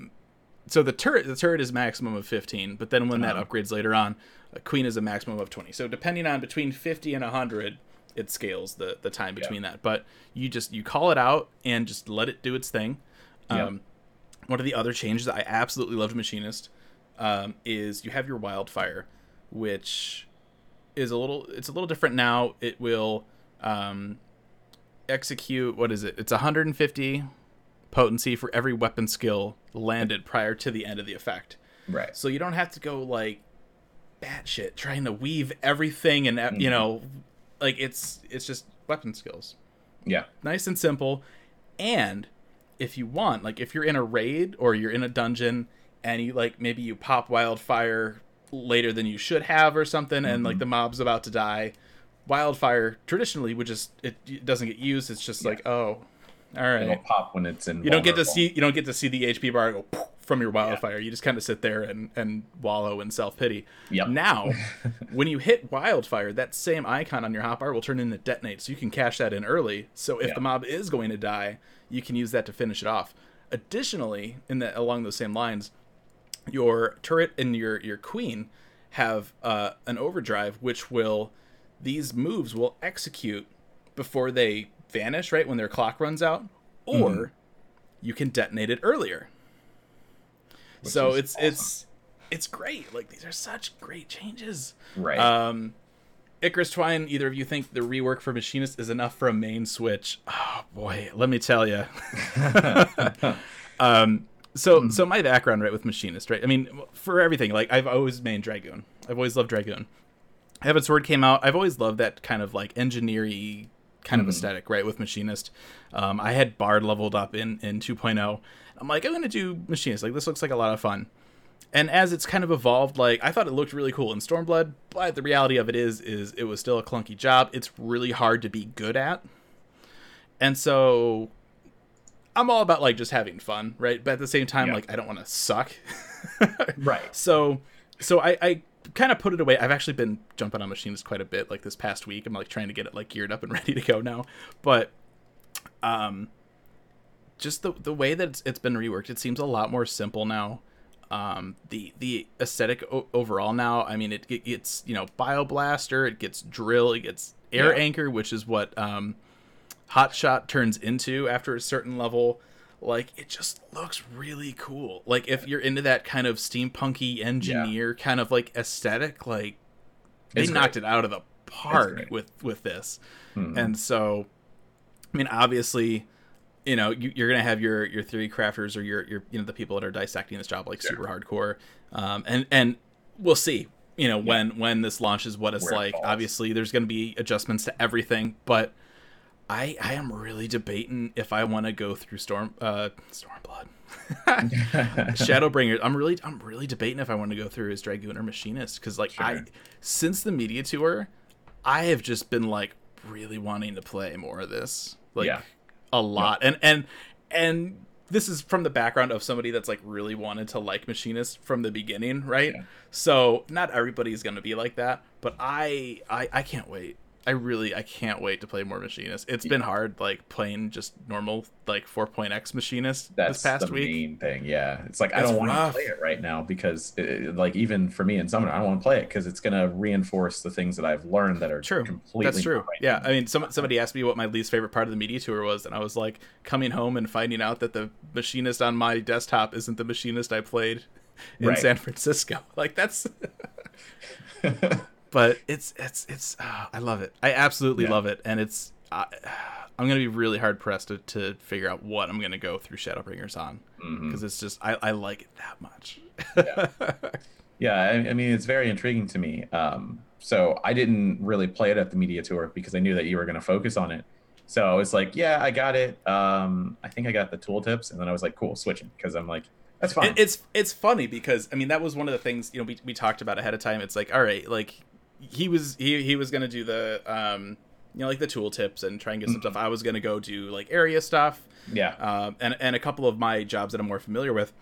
so the turret the turret is maximum of 15 but then when that Uh-huh. upgrades later on a queen is a maximum of 20 so depending on between 50 and 100 it scales the the time between that. But you just you call it out and just let it do its thing. Yep. One of the other changes that i absolutely loved machinist um, is you have your wildfire which is a little it's a little different now. It will um, execute what is it? It's 150 potency for every weapon skill landed prior to the end of the effect. Right. so you don't have to go like batshit trying to weave everything and uh, you Mhm. know like it's it's just weapon skills. Yeah, nice and simple. And if you want like if you're in a raid or you're in a dungeon and you like maybe you pop wildfire later than you should have or something and like Mhm. the mob's about to die wildfire traditionally would just it, it doesn't get used it's just like oh all right it'll pop when it's in. you don't get to see you don't get to see the hp bar go from your wildfire you just kind of sit there and and wallow in self-pity Yep. now [LAUGHS] when you hit wildfire that same icon on your hotbar will turn into detonate so you can cash that in early so if Yeah. the mob is going to die you can use that to finish it off additionally in the along those same lines your turret and your your queen have uh, an overdrive which will these moves will execute before they vanish right when their clock runs out or Mhm. you can detonate it earlier Which so it's awesome. it's it's great like these are such great changes right. um Icarus Twine, either of you think the rework for Machinist is enough for a main switch? Oh boy, let me tell you. [LAUGHS] um, so so my background right with Machinist, right? I mean, for everything, like I've always mained Dragoon. I've always loved Dragoon. Heavensward came out. I've always loved that kind of like engineering kind of Mhm. aesthetic, right? With Machinist, um, I had Bard leveled up in in 2.0. I'm like, I'm gonna do Machinist. Like this looks like a lot of fun. And as it's kind of evolved, like I thought it looked really cool in Stormblood, but the reality of it is, is it was still a clunky job. It's really hard to be good at. And so I'm all about like just having fun, right? But at the same time, Yeah. like I don't want to suck. [LAUGHS] right. So, so I, I kind of put it away. I've actually been jumping on machines quite a bit, like this past week. I'm like trying to get it like geared up and [LAUGHS] ready to go now. But, um, just the the way that it's, it's been reworked, it seems a lot more simple now. Um, the the aesthetic o- overall now, I mean, it, it gets you know bioblaster, it gets drill, it gets air Yeah. anchor, which is what um, hot shot turns into after a certain level like it just looks really cool like if you're into that kind of steampunky engineer kind of like aesthetic like they It's knocked great. it out of the park with with this Mhm. and so i mean obviously you know you, you're gonna have your your theory crafters or your your you know the people that are dissecting this job like Sure. super hardcore um and and we'll see you know when when this launches what it's Where like falls. obviously there's gonna be adjustments to everything but I I am really debating if I want to go through Storm uh Stormblood. [LAUGHS] Shadowbringer. I'm really I'm really debating if I want to go through as Dragoon or Machinist cuz like I since the media tour, I have just been like really wanting to play more of this. Like Yeah. A lot. And and and this is from the background of somebody that's like really wanted to like machinist from the beginning, right? Yeah. So not everybody's gonna be like that, but I I I can't wait. I really I can't wait to play more machinist. It's been hard like playing just normal like 4.x machinist That's this past the week. main thing. Yeah, it's like I don't want to play it right now because, uh like, even for me in Summoner, I don't want to play it because it's gonna reinforce the things that I've learned that are True. completely. That's true. right Yeah, now. I mean, some, somebody asked me what my least favorite part of the media tour was, and I was like, coming home and finding out that the machinist on my desktop isn't the machinist I played in Right. San Francisco. [LAUGHS] Like that's. [LAUGHS] but it's it's it's. ah, I love it. I absolutely Yeah. love it, and it's. I [SIGHS] I'm gonna be really hard pressed to, to figure out what I'm gonna go through Shadowbringers on because it's just I, I like it that much. Yeah, I, I mean, it's very intriguing to me. Um, so I didn't really play it at the media tour because I knew that you were going to focus on it. So I was like, yeah, I got it. Um, I think I got the tooltips, and then I was like, cool, switching because I'm like, that's fine. It, it's it's funny because I mean that was one of the things you know we, we talked about ahead of time. It's like all right, like he was he he was gonna do the um you know like the tooltips and try and get some Mm-hmm. stuff. I was gonna go do like area stuff yeah, um and and a couple of my jobs that I'm more familiar with.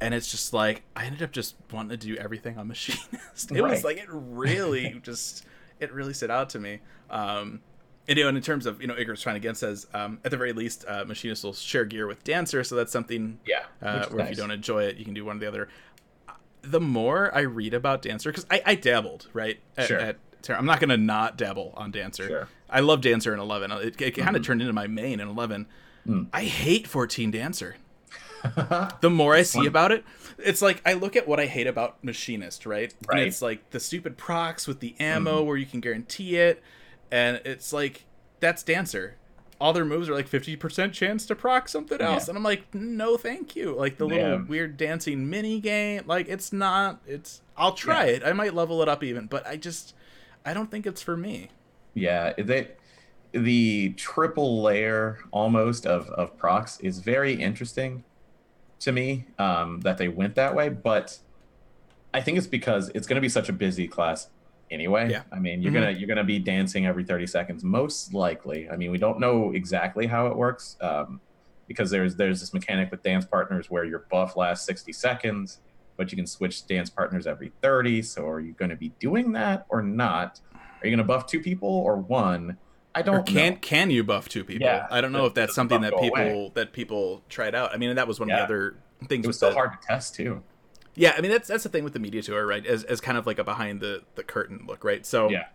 And it's just like I ended up just wanting to do everything on [LAUGHS] machinist. It was like it really [LAUGHS] just it really stood out to me. Um, and, you know, and in terms of you know, Icarus trying again says um, at the very least, uh, machinist will share gear with dancer, so that's something yeah. uh, is or if you don't enjoy it, you can do one or the other. The more I read about Dancer, because I, I dabbled right at, Sure. at Terra. I'm not gonna not dabble on Dancer. Sure. I love Dancer in 11. Uh, it, it kind of mm-hmm. turned into my main in 11. Mm. I hate 14 Dancer. [LAUGHS] The more I see about it, it's like I look at what I hate about Machinist, right? Right. And it's like the stupid procs with the mm-hmm. ammo where you can guarantee it, and it's like that's Dancer. All their moves are like 50% chance to proc something else. Yeah. And I'm like, no, thank you. Like the little have- weird dancing mini game. Like it's not, it's, I'll try it. I might level it up even, but I just, I don't think it's for me. Yeah, they the triple layer almost of of procs is very interesting to me um, that they went that way, but I think it's because it's going to be such a busy class anyway. Yeah. I mean, you're Mhm. gonna you're gonna be dancing every 30 seconds most likely. I mean, we don't know exactly how it works um, because there's there's this mechanic with dance partners where your buff lasts 60 seconds, but you can switch dance partners every 30. So are you going to be doing that or not? Are you going to buff two people or one? I don't Or can know. can you buff two people? Yeah, I don't know if that's something that people away? that people tried out. I mean, that was one of the other things. It was so the- hard to test too. Yeah, I mean that's that's the thing with the media tour, right? As, as kind of like a behind the the curtain look, right? So Yeah.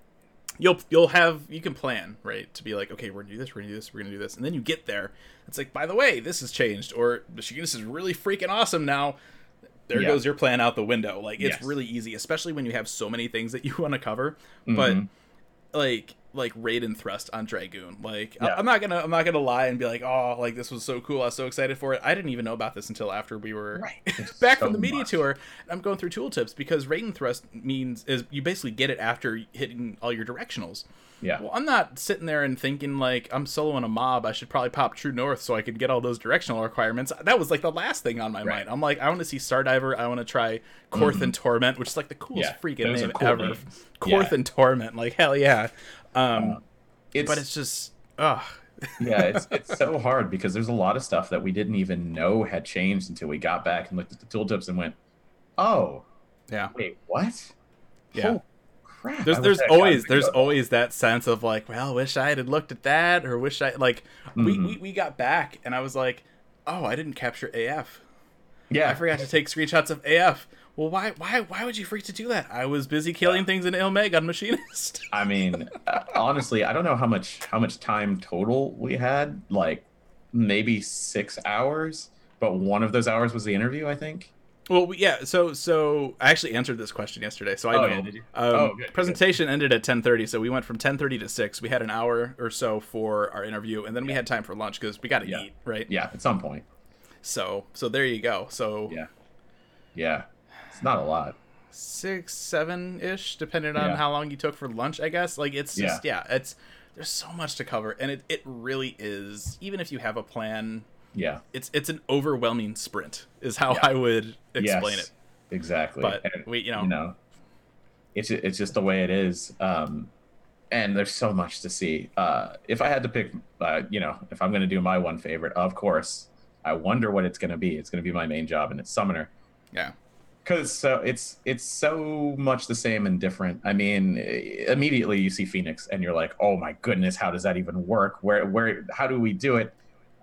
you'll you'll have you can plan right to be like, okay, we're gonna do this, we're gonna do this, we're gonna do this, and then you get there, it's like, by the way, this has changed, or this is really freaking awesome now. There Yeah. goes your plan out the window. Like it's Yes. really easy, especially when you have so many things that [LAUGHS] you want to cover. But Mhm. like like raid and thrust on dragoon like I- Yeah. i'm not gonna i'm not gonna lie and be like oh like this was so cool i was so excited for it i didn't even know about this until after we were Right. [LAUGHS] Back so from the media much. tour and i'm going through tooltips because raid and thrust means is you basically get it after hitting all your directionals Yeah. well i'm not sitting there and thinking like i'm soloing a mob i should probably pop true north so i could get all those directional requirements that was like the last thing on my Right. mind i'm like i want to see stardiver i want to try Coerthan Torment which is like the coolest Mm-hmm. Yeah, freaking those name cool ever names. korth Yeah. and torment like hell yeah um It's, but it's just ugh. [LAUGHS] yeah, it's it's so hard because there's a lot of stuff that we didn't even know had changed until we got back and looked at the tooltips and went, "Oh, yeah wait, what? Yeah. Holy crap!" there's there's always there's always that sense of like well wish i had looked at that or wish i like we, Mhm. we we got back and i was like oh i didn't capture af yeah, i forgot to take screenshots of af well why why why would you freak to do that i was busy killing things in Il Mheg on machinist [LAUGHS] I mean, uh, honestly, I don't know how much how much time total we had. Like maybe six hours, but one of those hours was the interview. I think. well yeah so so i actually answered this question yesterday so i Oh, know yeah, did you? um, Oh, good, good. presentation ended at 10.30 so we went from 10.30 to 6 we had an hour or so for our interview and then we had time for lunch because we got to Yeah. eat right Yeah, at some point. so so there you go so Yeah. Yeah, it's not a lot. six, seven ish, depending on Yeah. how long you took for lunch, I guess. Like it's just yeah, it's there's so much to cover, and it, it really is. Even if you have a plan, Yeah. it's it's an overwhelming sprint, is how Yeah. I would explain yes, it. Exactly. But And, we, you know, you know, it's it's just the way it is. Um, and there's so much to see. Uh, if I had to pick, uh, you know, if I'm going to do my one favorite, of course, I wonder what it's going to be. It's going to be my main job, and it's Summoner. Yeah. Because so it's it's so much the same and different. I mean, immediately you see Phoenix, and you're like, oh my goodness, how does that even work? Where where how do we do it?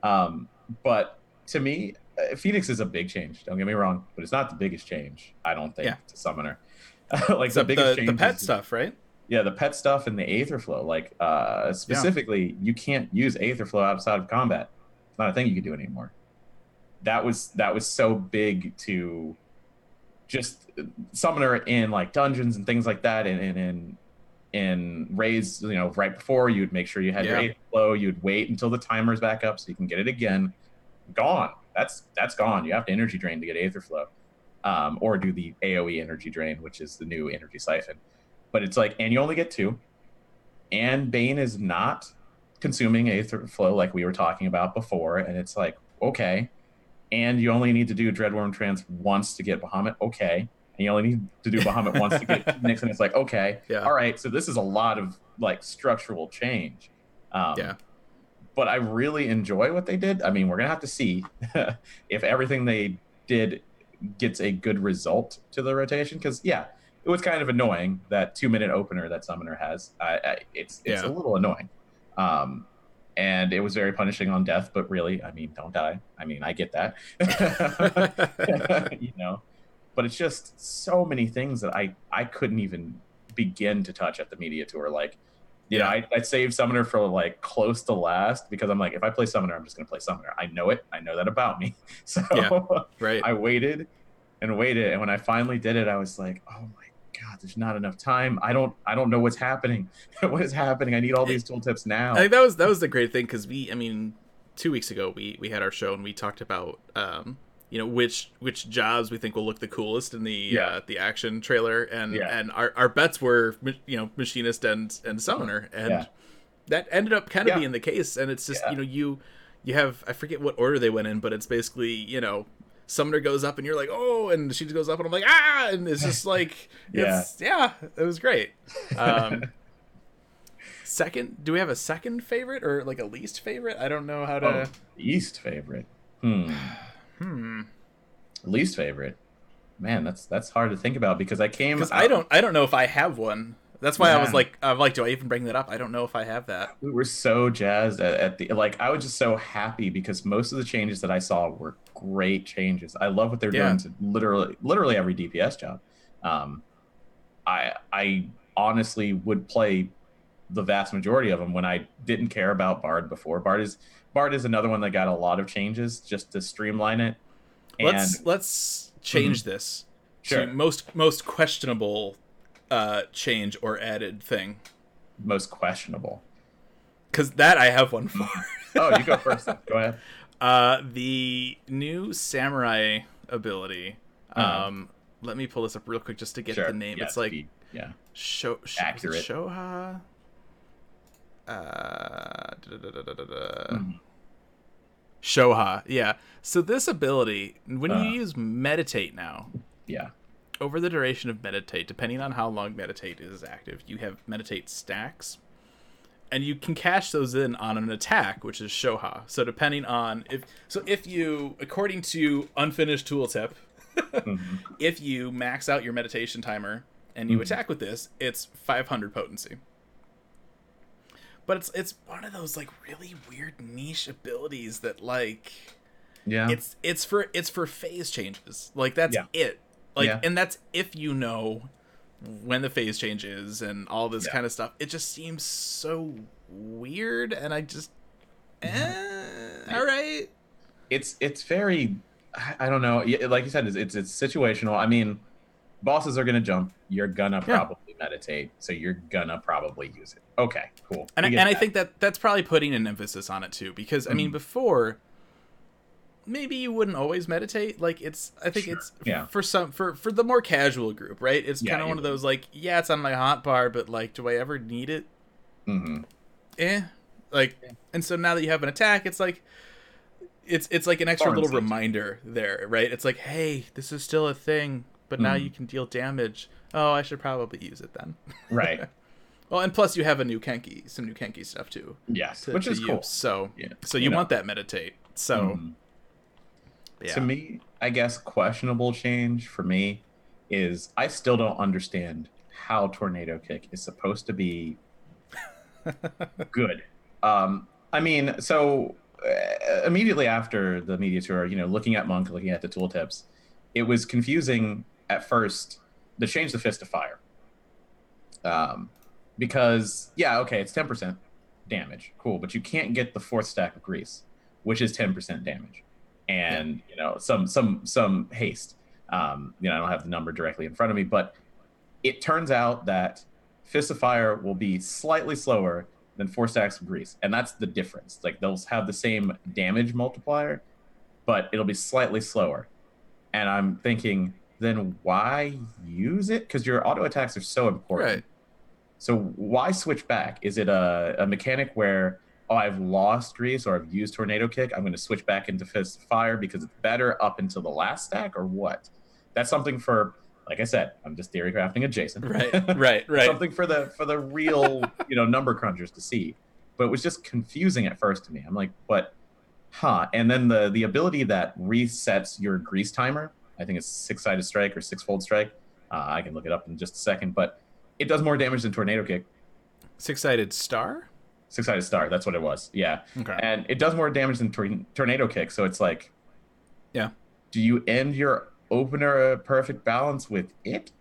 Um, but to me, uh, Phoenix is a big change. Don't get me wrong, but it's not the biggest change. I don't think Yeah. to Summoner. [LAUGHS] like the biggest the, change the pet is- stuff, right? yeah the pet stuff and the Aetherflow like uh specifically you can't use Aetherflow outside of combat it's not a thing you can do anymore that was that was so big to just summoner in like dungeons and things like that and and in in raids you know right before you'd make sure you had your Yeah. aether flow you'd wait until the timer's back up so you can get it again. Gone. That's that's gone. You have to energy drain to get Aetherflow um, or do the aoe energy drain which is the new energy siphon. But it's like and you only get two. And bane is not consuming Aetherflow like we were talking about before and it's like okay and you only need to do dreadworm trance once to get bahamut okay and you only need to do bahamut once to get [LAUGHS] phoenix and it's like okay Yeah. all right so this is a lot of like structural change um, Yeah. but i really enjoy what they did i mean we're gonna have to see [LAUGHS] if everything they did gets a good result to the rotation because yeah it was kind of annoying that two minute opener that summoner has I, I, it's it's Yeah. a little annoying um and it was very punishing on death but really i mean don't die i mean i get that [LAUGHS] you know but it's just so many things that i i couldn't even begin to touch at the media tour like you know Yeah. I, I saved summoner for like close to last because i'm like if i play summoner i'm just going to play summoner i know it i know that about me [LAUGHS] so Yeah. right. I waited and waited, and when I finally did it, I was like, "Oh my god, there's not enough time. I don't, I don't know what's happening. [LAUGHS] what is happening? I need all these tooltips now." I think that was that was the great thing because we, I mean, two weeks ago we we had our show and we talked about um, you know which which jobs we think will look the coolest in the Yeah. uh, the action trailer and Yeah. and our, our bets were you know machinist and and summoner and Yeah. that ended up kind of being the case and it's just you know you you have I forget what order they went in but it's basically you know summoner goes up and you're like oh and she goes up and I'm like ah and it's just [LAUGHS] like Yeah. yeah it was great um [LAUGHS] second do we have a second favorite or like a least favorite i don't know how to Oh, least favorite. Hmm. [SIGHS] hmm Least favorite. Man, that's that's hard to think about because I came. because i don't i don't know if i have one that's why i was like i'm like do i even bring that up i don't know if i have that we were so jazzed at, at the like i was just so happy because most of the changes that i saw were great changes i love what they're Yeah. doing to literally literally every dps job um i i honestly would play the vast majority of them when i didn't care about bard before bard is bard is another one that got a lot of changes just to streamline it and Mm-hmm. let's let's change this Sure. to most most questionable uh change or added thing most questionable because that i have one for oh you go first then. go ahead [LAUGHS] uh the new samurai ability Uh-huh. um let me pull this up real quick just to get Sure. the name Yeah, it's like be- yeah show Sho, Accurate. Shoha? Uh. Mhm. Shoha, yeah. So this ability, when Uh. you use meditate now, yeah over the duration of meditate, depending on how long meditate is active, you have meditate stacks, and you can cash those in on an attack, which is Shoha. So depending on if so, if you, according to unfinished tooltip, Mhm. if you max out your meditation timer and you Mhm. attack with this, it's 500 potency. But it's it's one of those like really weird niche abilities that like yeah it's it's for it's for phase changes. Like that's Yeah. it. Like Yeah. and that's if you know when the phase change is and all this Yeah. kind of stuff. It just seems so weird and I just eh, all right. it's it's very I don't know. Like you said, it's it's, it's situational. I mean, bosses are gonna jump. You're gonna Yeah. probably meditate, so you're gonna probably use it. Okay, cool. and I, and I think that that's probably putting an emphasis on it too because I mean Mhm. before maybe you wouldn't always meditate like it's I think Sure, it's yeah. for some for for the more casual group right it's Yeah, kind of one of those like yeah it's on my hot bar but like do I ever need it mm-hmm. eh like and so now that you have an attack it's like it's it's like an extra little reminder there right it's like hey this is still a thing but now Mhm. you can deal damage oh I should probably use it then right. [LAUGHS] Well, and plus you have a new Kenki, some new Kenki stuff too, Yes, to, which to is cool. So, Yeah. so you, You know. want that meditate. So, Mhm. Yeah. To me, I guess questionable change for me is I still don't understand how Tornado Kick is supposed to be [LAUGHS] good. Um, I mean, so uh, immediately after the media tour, you know, looking at Monk, looking at the tooltips, it was confusing at first to change the fist to fire. Um, because yeah, okay, it's ten percent damage, cool, but you can't get the fourth stack of grease, which is ten percent damage, and you know some some some haste. Um, you know, I don't have the number directly in front of me, but it turns out that Fist of Fire will be slightly slower than four stacks of grease, and that's the difference. Like they'll have the same damage multiplier, but it'll be slightly slower. And I'm thinking, then why use it? Because your auto attacks are so important. Right. So why switch back? Is it a, a mechanic where oh I've lost grease or I've used tornado kick, I'm going to switch back into fist of fire because it's better up until the last stack, or what? That's something for like I said, I'm just theory crafting adjacent. Right, [LAUGHS] right, right. something for the for the real [LAUGHS] you know number crunchers to see. But it was just confusing at first to me. I'm like, but huh? And then the the ability that resets your grease timer. I think it's six sided strike or six fold strike. Uh, I can look it up in just a second, but it does more damage than tornado kick. Six sided star. Six sided star. That's what it was. Yeah, Okay. and it does more damage than tor- tornado kick. So it's like, Yeah. Do you end your opener a perfect balance with it?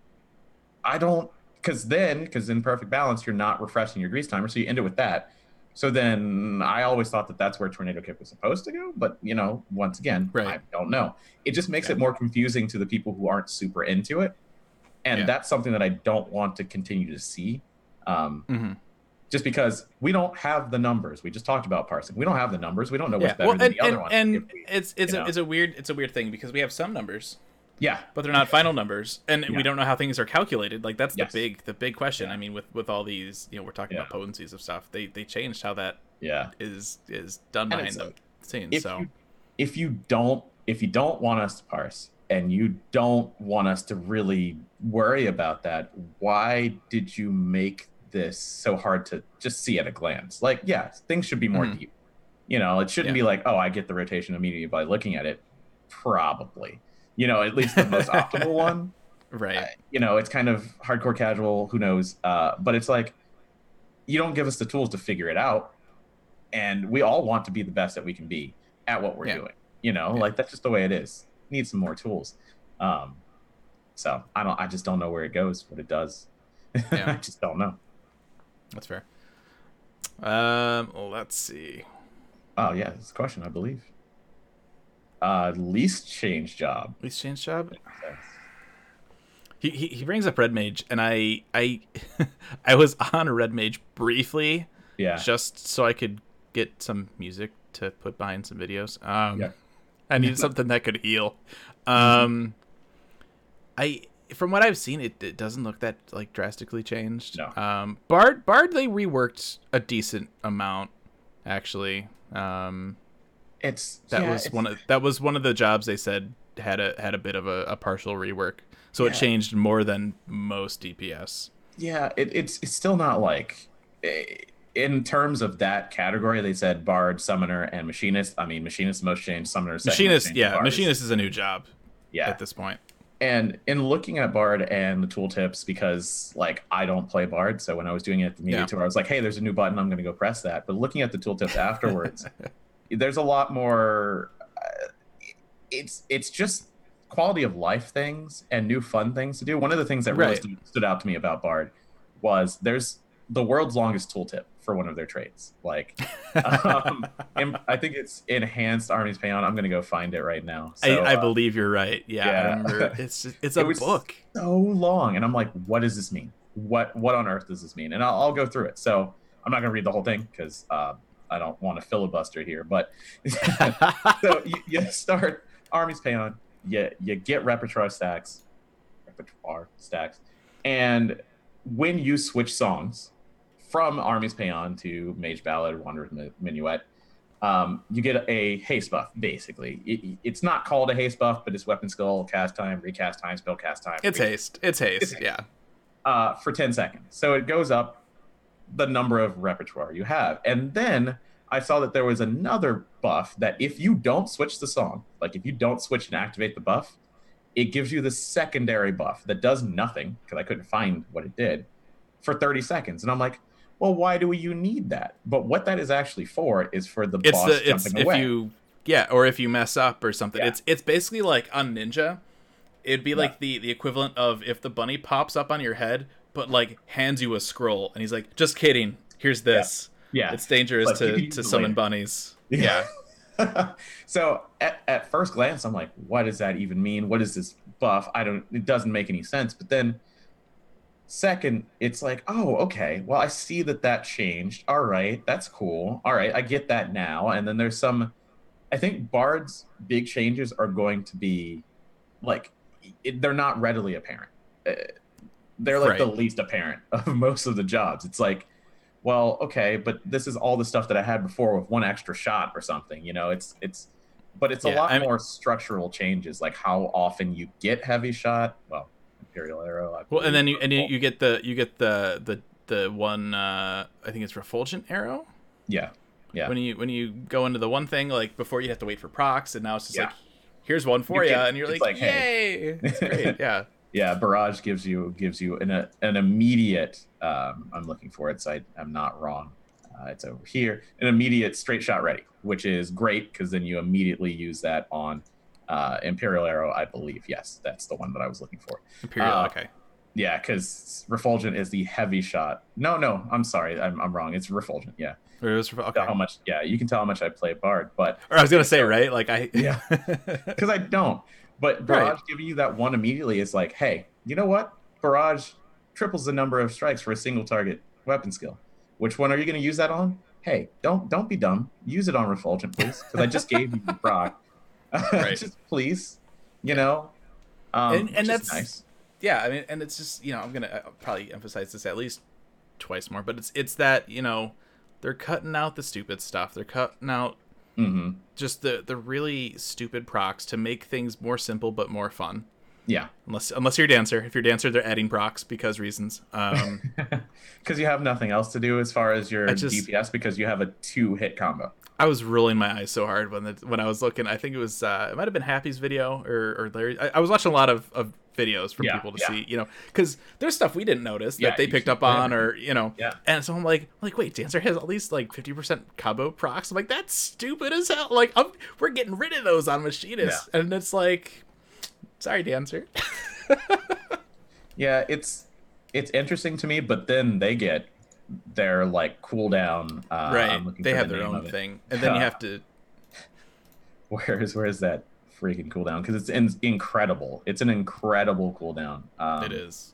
I don't, because then, because in perfect balance, you're not refreshing your grease timer, so you end it with that. So then, I always thought that that's where tornado kick was supposed to go, but you know, once again, Right. I don't know. It just makes it more confusing to the people who aren't super into it, and Yeah. that's something that I don't want to continue to see. Um, hmm just because we don't have the numbers. We just talked about parsing. We don't have the numbers. We don't know what's Yeah. better Well, than and, the other and, one. and we- it's it's a, know. it's a weird it's a weird thing because we have some numbers, yeah, but they're not final numbers, and Yeah. we don't know how things are calculated. Like that's Yes. the big the big question. Yeah. I mean, with with all these, you know, we're talking about potencies of stuff. They they changed how that yeah. is is done And behind the like, scenes. So you, if you don't if you don't want us to parse and you don't want us to really worry about that, why did you make this so hard to just see at a glance? Like, yeah, things should be more Mhm. deep. You know, it shouldn't Yeah. be like, oh, I get the rotation immediately by looking at it. Probably. You know, at least the most optimal [LAUGHS] one. right, I- you know, it's kind of hardcore casual. Who knows? Uh, but it's like you don't give us the tools to figure it out, and we all want to be the best that we can be at what we're Yeah. doing. You know, Yeah. like that's just the way it is. Need some more tools. Um, so I don't. I just don't know where it goes. What it does. [LAUGHS] Yeah. I just don't know. That's fair. Um, let's see. Oh yeah, it's a question. I believe. Uh, least change job. Least change job. He, he, he brings up Red Mage, and I I [LAUGHS] I was on Red Mage briefly, Yeah. just so I could get some music to put behind some videos. Um, Yeah. I needed something that could heal. [LAUGHS] Um, I from what I've seen, it, it doesn't look that like drastically changed. No. Um, Bard Bard they reworked a decent amount, actually. Um, It's that yeah, was it's- one of that was one of the jobs they said had a had a bit of a, a partial rework. So it changed more than most DPS. yeah it, it's it's still not like eh, in terms of that category they said bard summoner and machinist i mean machinist most changed summoner second Machinist, changed, yeah, Machinist is a new job yeah at this point. And in looking at bard and the tooltips because like i don't play bard so when i was doing it at the media Yeah. tour i was like hey there's a new button i'm going to go press that but looking at the tooltips [LAUGHS] afterwards there's a lot more uh, it's it's just quality of life things and new fun things to do one of the things that really Right. stood, stood out to me about bard was there's the world's longest tooltip for one of their traits. Like [LAUGHS] um, i think it's enhanced Army's Paeon i'm going to go find it right now. So, I, I uh, believe you're right. Yeah, yeah. [LAUGHS] It's just, it's It a was- book. so long and i'm like what does this mean? What what on earth does this mean? And i'll, I'll go through it. So i'm not going to read the whole thing because uh, i don't want to filibuster here but [LAUGHS] so you, you start Army's Paeon you, you get repertoire stacks repertoire stacks and when you switch songs from Army's Paeon to mage ballad wanderer's minuet um, you get a haste buff basically it, it's not called a haste buff but it's weapon skill cast time recast time spell cast time It's haste. It's haste. It's haste. Yeah. uh, for 10 seconds. So it goes up the number of repertoire you have. And then I saw that there was another buff that if you don't switch the song, like if you don't switch and activate the buff, it gives you the secondary buff that does nothing because I couldn't find what it did for 30 seconds. And I'm like, well, why do you need that? But what that is actually for is for the It's boss the it's jumping if away. you yeah, or if you mess up or something. Yeah. It's it's basically like on Ninja. It'd be like the the equivalent of if the bunny pops up on your head, but like hands you a scroll, and he's like, "Just kidding. Here's this. yeah. It's dangerous But to to summon later." bunnies." Yeah. [LAUGHS] so at, at first glance, I'm like, what does that even mean? What is this buff? I don't, it doesn't make any sense. But then, second, it's like, oh, okay. Well, I see that that changed. All right. That's cool. All right. I get that now. And then there's some, I think Bard's big changes are going to be like, it, they're not readily apparent. Uh, They're like the least apparent [LAUGHS] of most of the jobs. It's like, well, okay, but this is all the stuff that I had before with one extra shot or something. You know, it's it's, but it's a lot I mean- more structural changes, like how often you get heavy shot. Well, Imperial Arrow. Well, and then you and you, you get the you get the the the one uh I think it's refulgent arrow. yeah, yeah, When you when you go into the one thing like before you have to wait for procs, and now it's just Yeah. like, here's one for You and you're like, like, hey. yay! It's great. [LAUGHS] Yeah. yeah. Barrage gives you gives you an a, an immediate. Um, I'm looking for it, so I, I'm not wrong. Uh, it's over here. An immediate straight shot ready, which is great because then you immediately use that on uh, Imperial Arrow, I believe. Yes, that's the one that I was looking for. Imperial. Uh, okay. Yeah, because Refulgent is the heavy shot. No, no, I'm sorry, I'm, I'm wrong. It's Refulgent. Yeah, it was okay. how much? Yeah, you can tell how much I play Bard, but Or I was gonna say right, like I Yeah. [LAUGHS] because I don't. But Right. Barrage giving you that one immediately is like, hey, you know what? Barrage triples the number of strikes for a single target weapon skill. Which one are you going to use that on? Hey, don't don't be dumb. Use it on Refulgent, please, because I just gave you the proc. Right. [LAUGHS] just please, you know. Um, And- and that's- nice. yeah i mean and it's just you know i'm gonna uh, probably emphasize this at least twice more but it's it's that you know they're cutting out the stupid stuff they're cutting out hmm just the the really stupid procs to make things more simple but more fun Yeah, unless unless you're a dancer if you're a dancer they're adding procs because reasons um [LAUGHS] because you have nothing else to do as far as your just- DPS because you have a two hit combo. I was rolling my eyes so hard when the, when i was looking. I think it was uh it might have been happy's video or or larry i, I was watching a lot of of videos from Yeah, people to yeah. see you know because there's stuff we didn't notice Yeah, that they picked up on or you know. Yeah. and so i'm like like wait dancer has all these like 50% combo procs i'm like that's stupid as hell. Like I'm, we're getting rid of those on machinist and it's like sorry dancer. [LAUGHS] Yeah, it's it's interesting to me, but then they get their like cooldown. Uh, right they have the their own thing and then you have to [LAUGHS] Where's where's that freaking cooldown? Because it's in, incredible. It's an incredible cooldown. Um, it is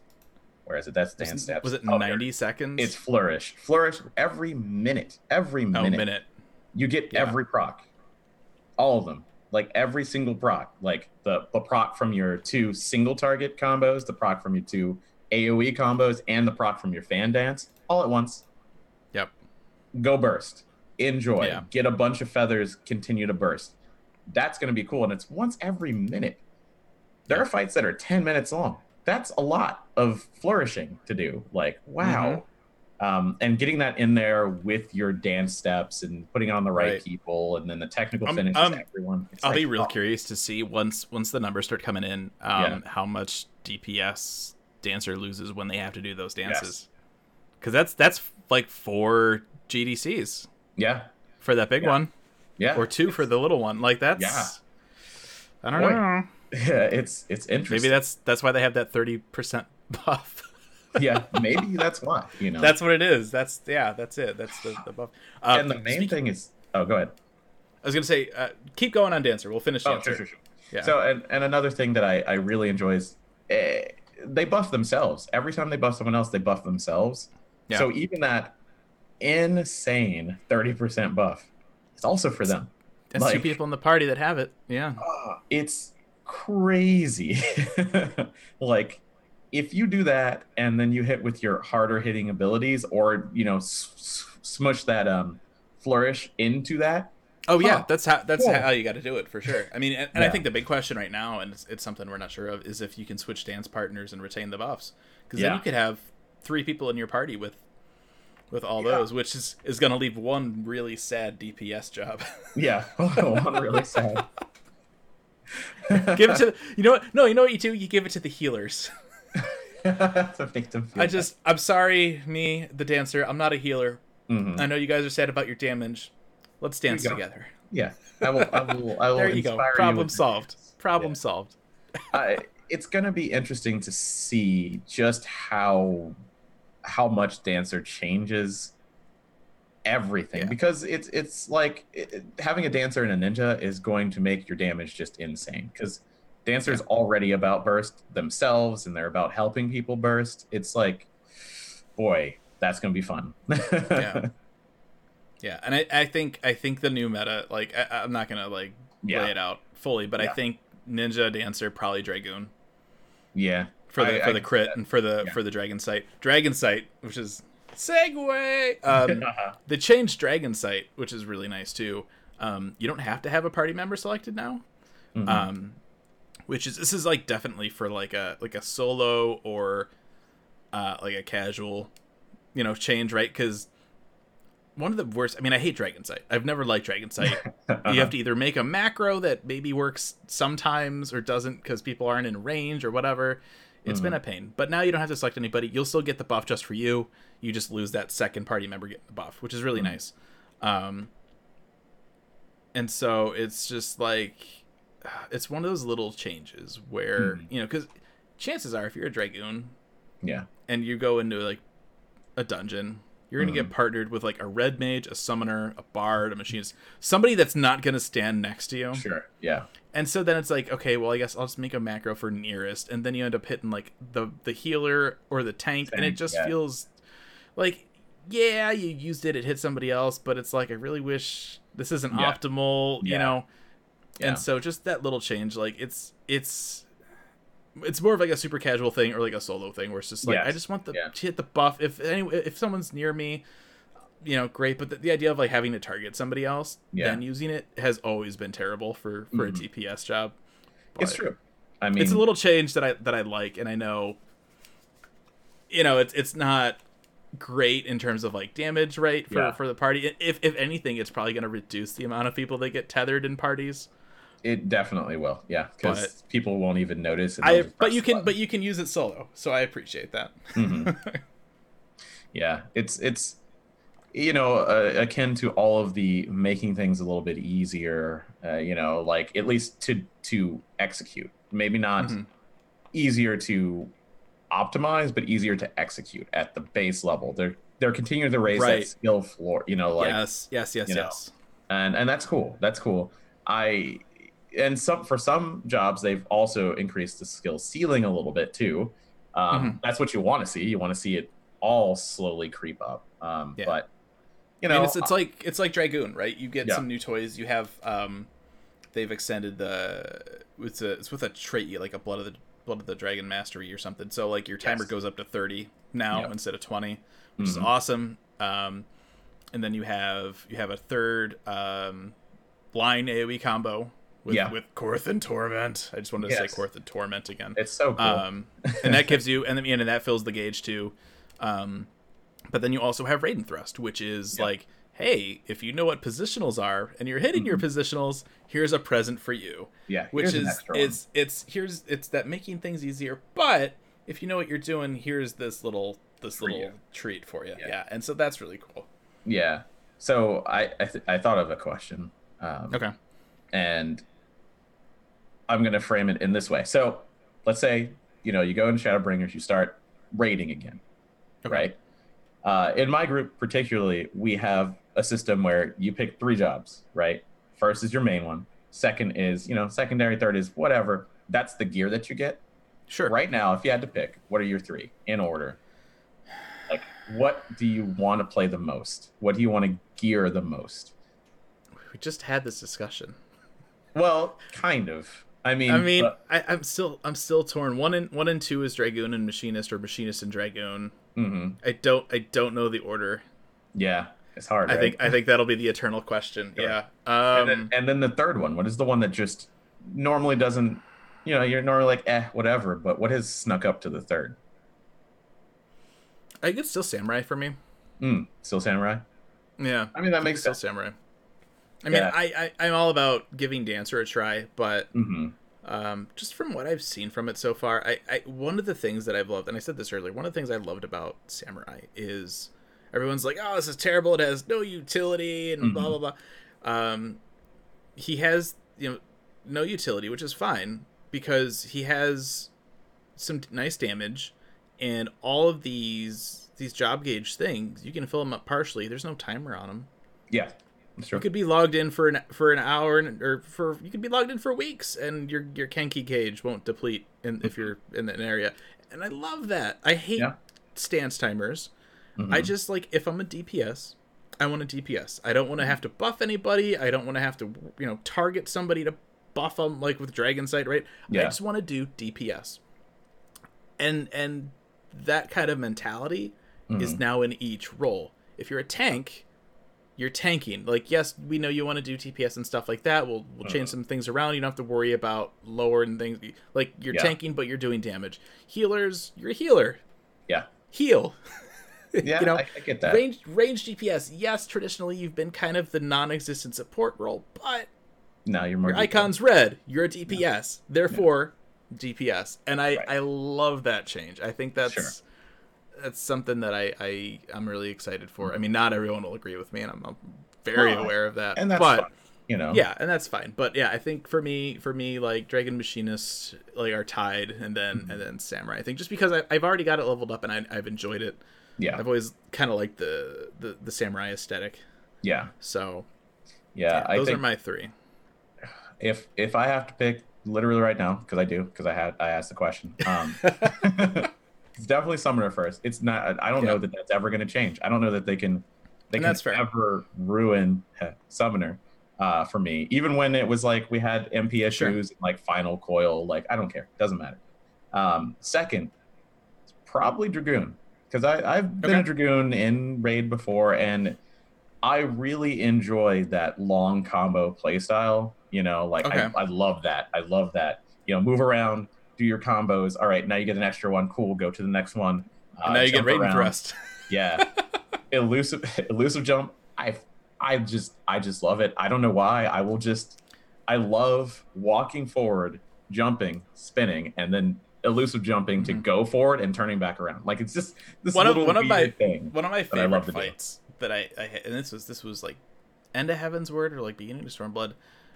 Where is it? That's dance was, steps. was it Oh, there. 90 seconds It's flourish. Flourish every minute. Every oh minute. minute You get Yeah. every proc. All of them. Like every single proc. Like the, the proc from your two single target combos, the proc from your two AoE combos, and the proc from your fan dance all at once. yep Go burst. Enjoy. Yeah. Get a bunch of feathers, continue to burst. That's going to be cool. And it's once every minute. There Yeah. are fights that are 10 minutes long. That's a lot of flourishing to do. Like, wow. Mm-hmm. Um, and getting that in there with your dance steps and putting it on the right, Right. people and then the technical Um, finishes um, everyone. It's I'll like, be real oh, curious to see once once the numbers start coming in, um, Yeah. how much DPS dancer loses when they have to do those dances. Because that's that's like four GDCs Yeah. for that big Yeah. one, Yeah. or two for the little one. Like that's. Yeah. I don't Boy, know. yeah. It's, it's interesting. Maybe that's that's why they have that thirty percent [LAUGHS] buff. yeah. Maybe that's why, you know. that's what it is. That's yeah. That's it. That's the, the buff. Uh, and the main speaking- thing is, oh, go ahead. I was gonna say, uh, keep going on dancer. We'll finish Oh, dancer. sure, sure, sure. Yeah. So, and, and another thing that I, I really enjoy is eh, they buff themselves. Every time they buff someone else, they buff themselves. Yeah. So even that insane 30% buff is also for them. That's two people in the party that have it. Yeah. Ah, it's crazy. [LAUGHS] like, if you do that and then you hit with your harder hitting abilities or, you know, s- s- smush that um flourish into that, Oh yeah, that's how that's Cool. how you got to do it for sure. I mean, and, and I think the big question right now, and it's, it's something we're not sure of, is if you can switch dance partners and retain the buffs, because then you could have three people in your party with with all Yeah. those, which is is going to leave one really sad DPS job. [LAUGHS] Yeah, one really sad. give it to you know what? No, you know what you do? You give it to the healers. [LAUGHS] to make them feel I just I'm sorry, me, the dancer. I'm not a healer. Mhm. I know you guys are sad about your damage. Let's dance together. yeah. I will. I will. I will There you go. Problem with solved. Problem Yeah. solved. I, it's going to be interesting to see just how how much dancer changes everything. Yeah. because it's it's like it, having a dancer and a ninja is going to make your damage just insane. Because dancers already about burst themselves and they're about helping people burst. It's like boy that's going to be fun. [LAUGHS] Yeah. Yeah, and I, I think I think the new meta, like I, I'm not gonna like Yeah. lay it out fully, but I think Ninja Dancer probably Dragoon. Yeah for the I- for I the crit and for the Yeah. for the Dragon Sight. Dragon Sight, which is segue. Um, [LAUGHS] they changed Dragon Sight, which is really nice too. Um, you don't have to have a party member selected now. Mhm. Um, which is this is like definitely for like a like a solo or uh, like a casual, you know, change, right? Because one of the worst. I mean, I hate Dragon Sight. I've never liked Dragon Sight. [LAUGHS] You have to either make a macro that maybe works sometimes or doesn't because people aren't in range or whatever. It's been a pain. But now you don't have to select anybody. You'll still get the buff just for you. You just lose that second party member getting the buff, which is really nice. Um, and so it's just like [SIGHS] it's one of those little changes where Mhm. you know because chances are if you're a dragoon yeah and you go into like a dungeon you're gonna get mm-hmm. partnered with like a red mage a summoner a bard a machinist somebody that's not gonna stand next to you sure yeah and so then it's like okay well i guess i'll just make a macro for nearest and then you end up hitting like the the healer or the tank, and it just yeah. feels like yeah you used it it hit somebody else but it's like i really wish this isn't Yeah. optimal you know Yeah. and so just that little change like it's it's it's more of like a super casual thing or like a solo thing where it's just like Yes. i just want the Yeah. to hit the buff if any if someone's near me you know great but the, the idea of like having to target somebody else Yeah. then using it has always been terrible for for Mhm. a dps job it's true i mean it's a little change that i that i like and i know you know it's it's not great in terms of like damage right for Yeah. for the party if if anything it's probably going to reduce the amount of people that get tethered in parties It definitely will, yeah, because people won't even notice. i but you can button. but you can use it solo so i appreciate that Mhm. [LAUGHS] yeah, it's it's you know uh, akin to all of the making things a little bit easier. Uh, you know, like at least to to execute. Maybe not Mhm. easier to optimize, but easier to execute at the base level. They're they're continuing to raise Right. that skill floor. You know, like yes yes yes you know, yes and and that's cool. That's cool. I and some for some jobs they've also increased the skill ceiling a little bit too. Um, Mm-hmm. That's what you want to see. You want to see it all slowly creep up. Um, Yeah. But you know, mean, it's, it's like it's like Dragoon, right? You get Yeah. some new toys. You have um, they've extended the it's a it's with a trait like a blood of the blood of the dragon mastery or something. So like your timer Yes. goes up to thirty now Yep. instead of twenty, which is Mhm. awesome. Um, and then you have you have a third um, line AOE combo with Yeah. with Coerthan Torment. I just wanted to Yes. say Coerthan Torment again. it's so cool. Um, and that gives you, and then and that fills the gauge too. Um, but then you also have Raiden Thrust, which is like, hey, if you know what positionals are and you're hitting your positionals, here's a present for you. yeah, Which is it's it's here's it's that making things easier. But if you know what you're doing, here's this little this For little you. treat for you. Yeah. Yeah. and so that's really cool. yeah. So I I, th- I thought of a question. Um, Okay. and I'm going to frame it in this way. So let's say, you know, you go into Shadowbringers, you start raiding again, Okay. right? Uh, in my group, particularly, we have a system where you pick three jobs, right? First is your main one. Second is, you know, secondary. Third is whatever. That's the gear that you get. Sure. Right now, if you had to pick, what are your three in order? Like, what do you want to play the most? What do you want to gear the most? We just had this discussion. Well, kind of. I mean, I mean, but- I, I'm still I'm still torn. One and one and two is Dragoon and Machinist or Machinist and Dragoon. mhm. I don't I don't know the order. yeah, it's hard. I right? think I think that'll be the eternal question. Sure. Yeah. and, Um, then, and then the third one. What is the one that just normally doesn't? You know, you're normally like, eh, whatever. But what has snuck up to the third? I think it's still Samurai for me. Mm, still samurai. Yeah, I mean that makes still sense. samurai. I mean, Yeah. I, I I'm all about giving Dancer a try, but hmm um, just from what I've seen from it so far, I, I one of the things that I've loved, and I said this earlier, one of the things I loved about Samurai is everyone's like, "Oh, this is terrible. It has no utility," and blah Mhm. blah blah. Um, he has you know no utility, which is fine because he has some nice damage, and all of these these job gauge things you can fill them up partially. There's no timer on them. Yeah, that's true. You could be logged in for an for an hour and, or for you could be logged in for weeks, and your your Kenki gauge won't deplete in, if you're in an area. And I love that. I hate Yeah. stance timers. Mhm. I just like if I'm a DPS, I want a DPS. I don't want to have to buff anybody. I don't want to have to you know target somebody to buff them like with Dragon Sight, right? Yeah. I just want to do DPS. And and that kind of mentality is Mhm. now in each role. If you're a tank, you're tanking. Like, yes, we know you want to do TPS and stuff like that. We'll we'll change Mhm. some things around. You don't have to worry about lower and things. Like you're Yeah. tanking, but you're doing damage. Healers, you're a healer. Yeah. Heal. [LAUGHS] Yeah, you know, I, I get that. range range DPS. Yes, traditionally you've been kind of the non-existent support role, but no, you're more. your icon's red. You're a DPS. Therefore, DPS. And I Right. I love that change. I think that's Sure. That's something that I I I'm really excited for. I mean, not everyone will agree with me, and I'm, I'm very Well, aware of that. and that's but fine, you know. yeah, and that's fine. But yeah, I think for me, for me, like Dragon Machinist, like are tied, and then Mm-hmm. and then Samurai. I think just because I, I've already got it leveled up and I, I've enjoyed it. yeah, I've always kind of liked the, the the Samurai aesthetic. yeah, So yeah. I those are my three. if if I have to pick literally right now, because I do, because I had I asked the question. Um, [LAUGHS] [LAUGHS] definitely Summoner first. It's not. I don't know that that's ever going to change. I don't know that they can they And can that's fair. ever ruin heh, Summoner uh, for me. Even when it was like we had MP issues, Sure. and, like Final Coil, like I don't care. Doesn't matter. Um, second, it's probably Dragoon because I I've been a Dragoon in raid before and. I really enjoy that long combo playstyle. You know, like Okay. I, I love that. I love that. You know, move around, do your combos. All right, now you get an extra one. Cool, go to the next one. Uh, now you get around. Thrust. [LAUGHS] Yeah, [LAUGHS] elusive, elusive jump. I, I just, I just love it. I don't know why. I will just, I love walking forward, jumping, spinning, and then elusive jumping to Mhm. go forward and turning back around. Like it's just this One of- one of my-. One of my favorite do. fights that I, I and this was this was like end of Heavensward or like beginning of Stormblood,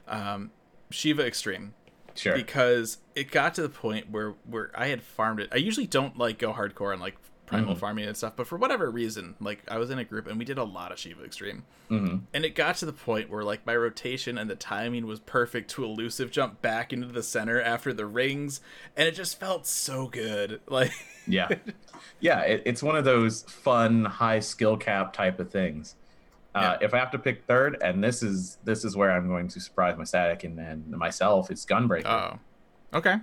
um, Shiva Extreme. Sure. because it got to the point where where I had farmed it. I usually don't like go hardcore and like primal Mhm. farming and stuff, but for whatever reason, like I was in a group and we did a lot of Shiva Extreme, hmm and it got to the point where like my rotation and the timing was perfect to elusive jump back into the center after the rings, and it just felt so good. [LAUGHS] Like Yeah, yeah. It, it's one of those fun, high skill cap type of things. Uh, If I have to pick third, and this is this is where I'm going to surprise my static and then myself, it's Gunbreaker oh, okay.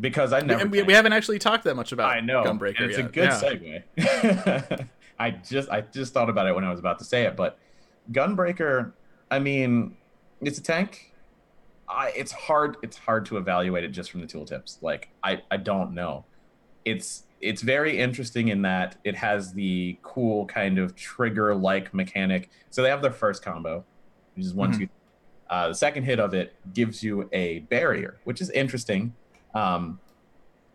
because I never. we, we haven't actually talked that much about I know. Gunbreaker and it's yet. a good Yeah. segue. [LAUGHS] I just I just thought about it when I was about to say it, but Gunbreaker, I mean, it's a tank. I it's hard it's hard to evaluate it just from the tooltips. Like I I don't know. It's it's very interesting in that it has the cool kind of trigger like mechanic. So they have their first combo, which is one Mhm. two. Uh, the second hit of it gives you a barrier, which is interesting. Um,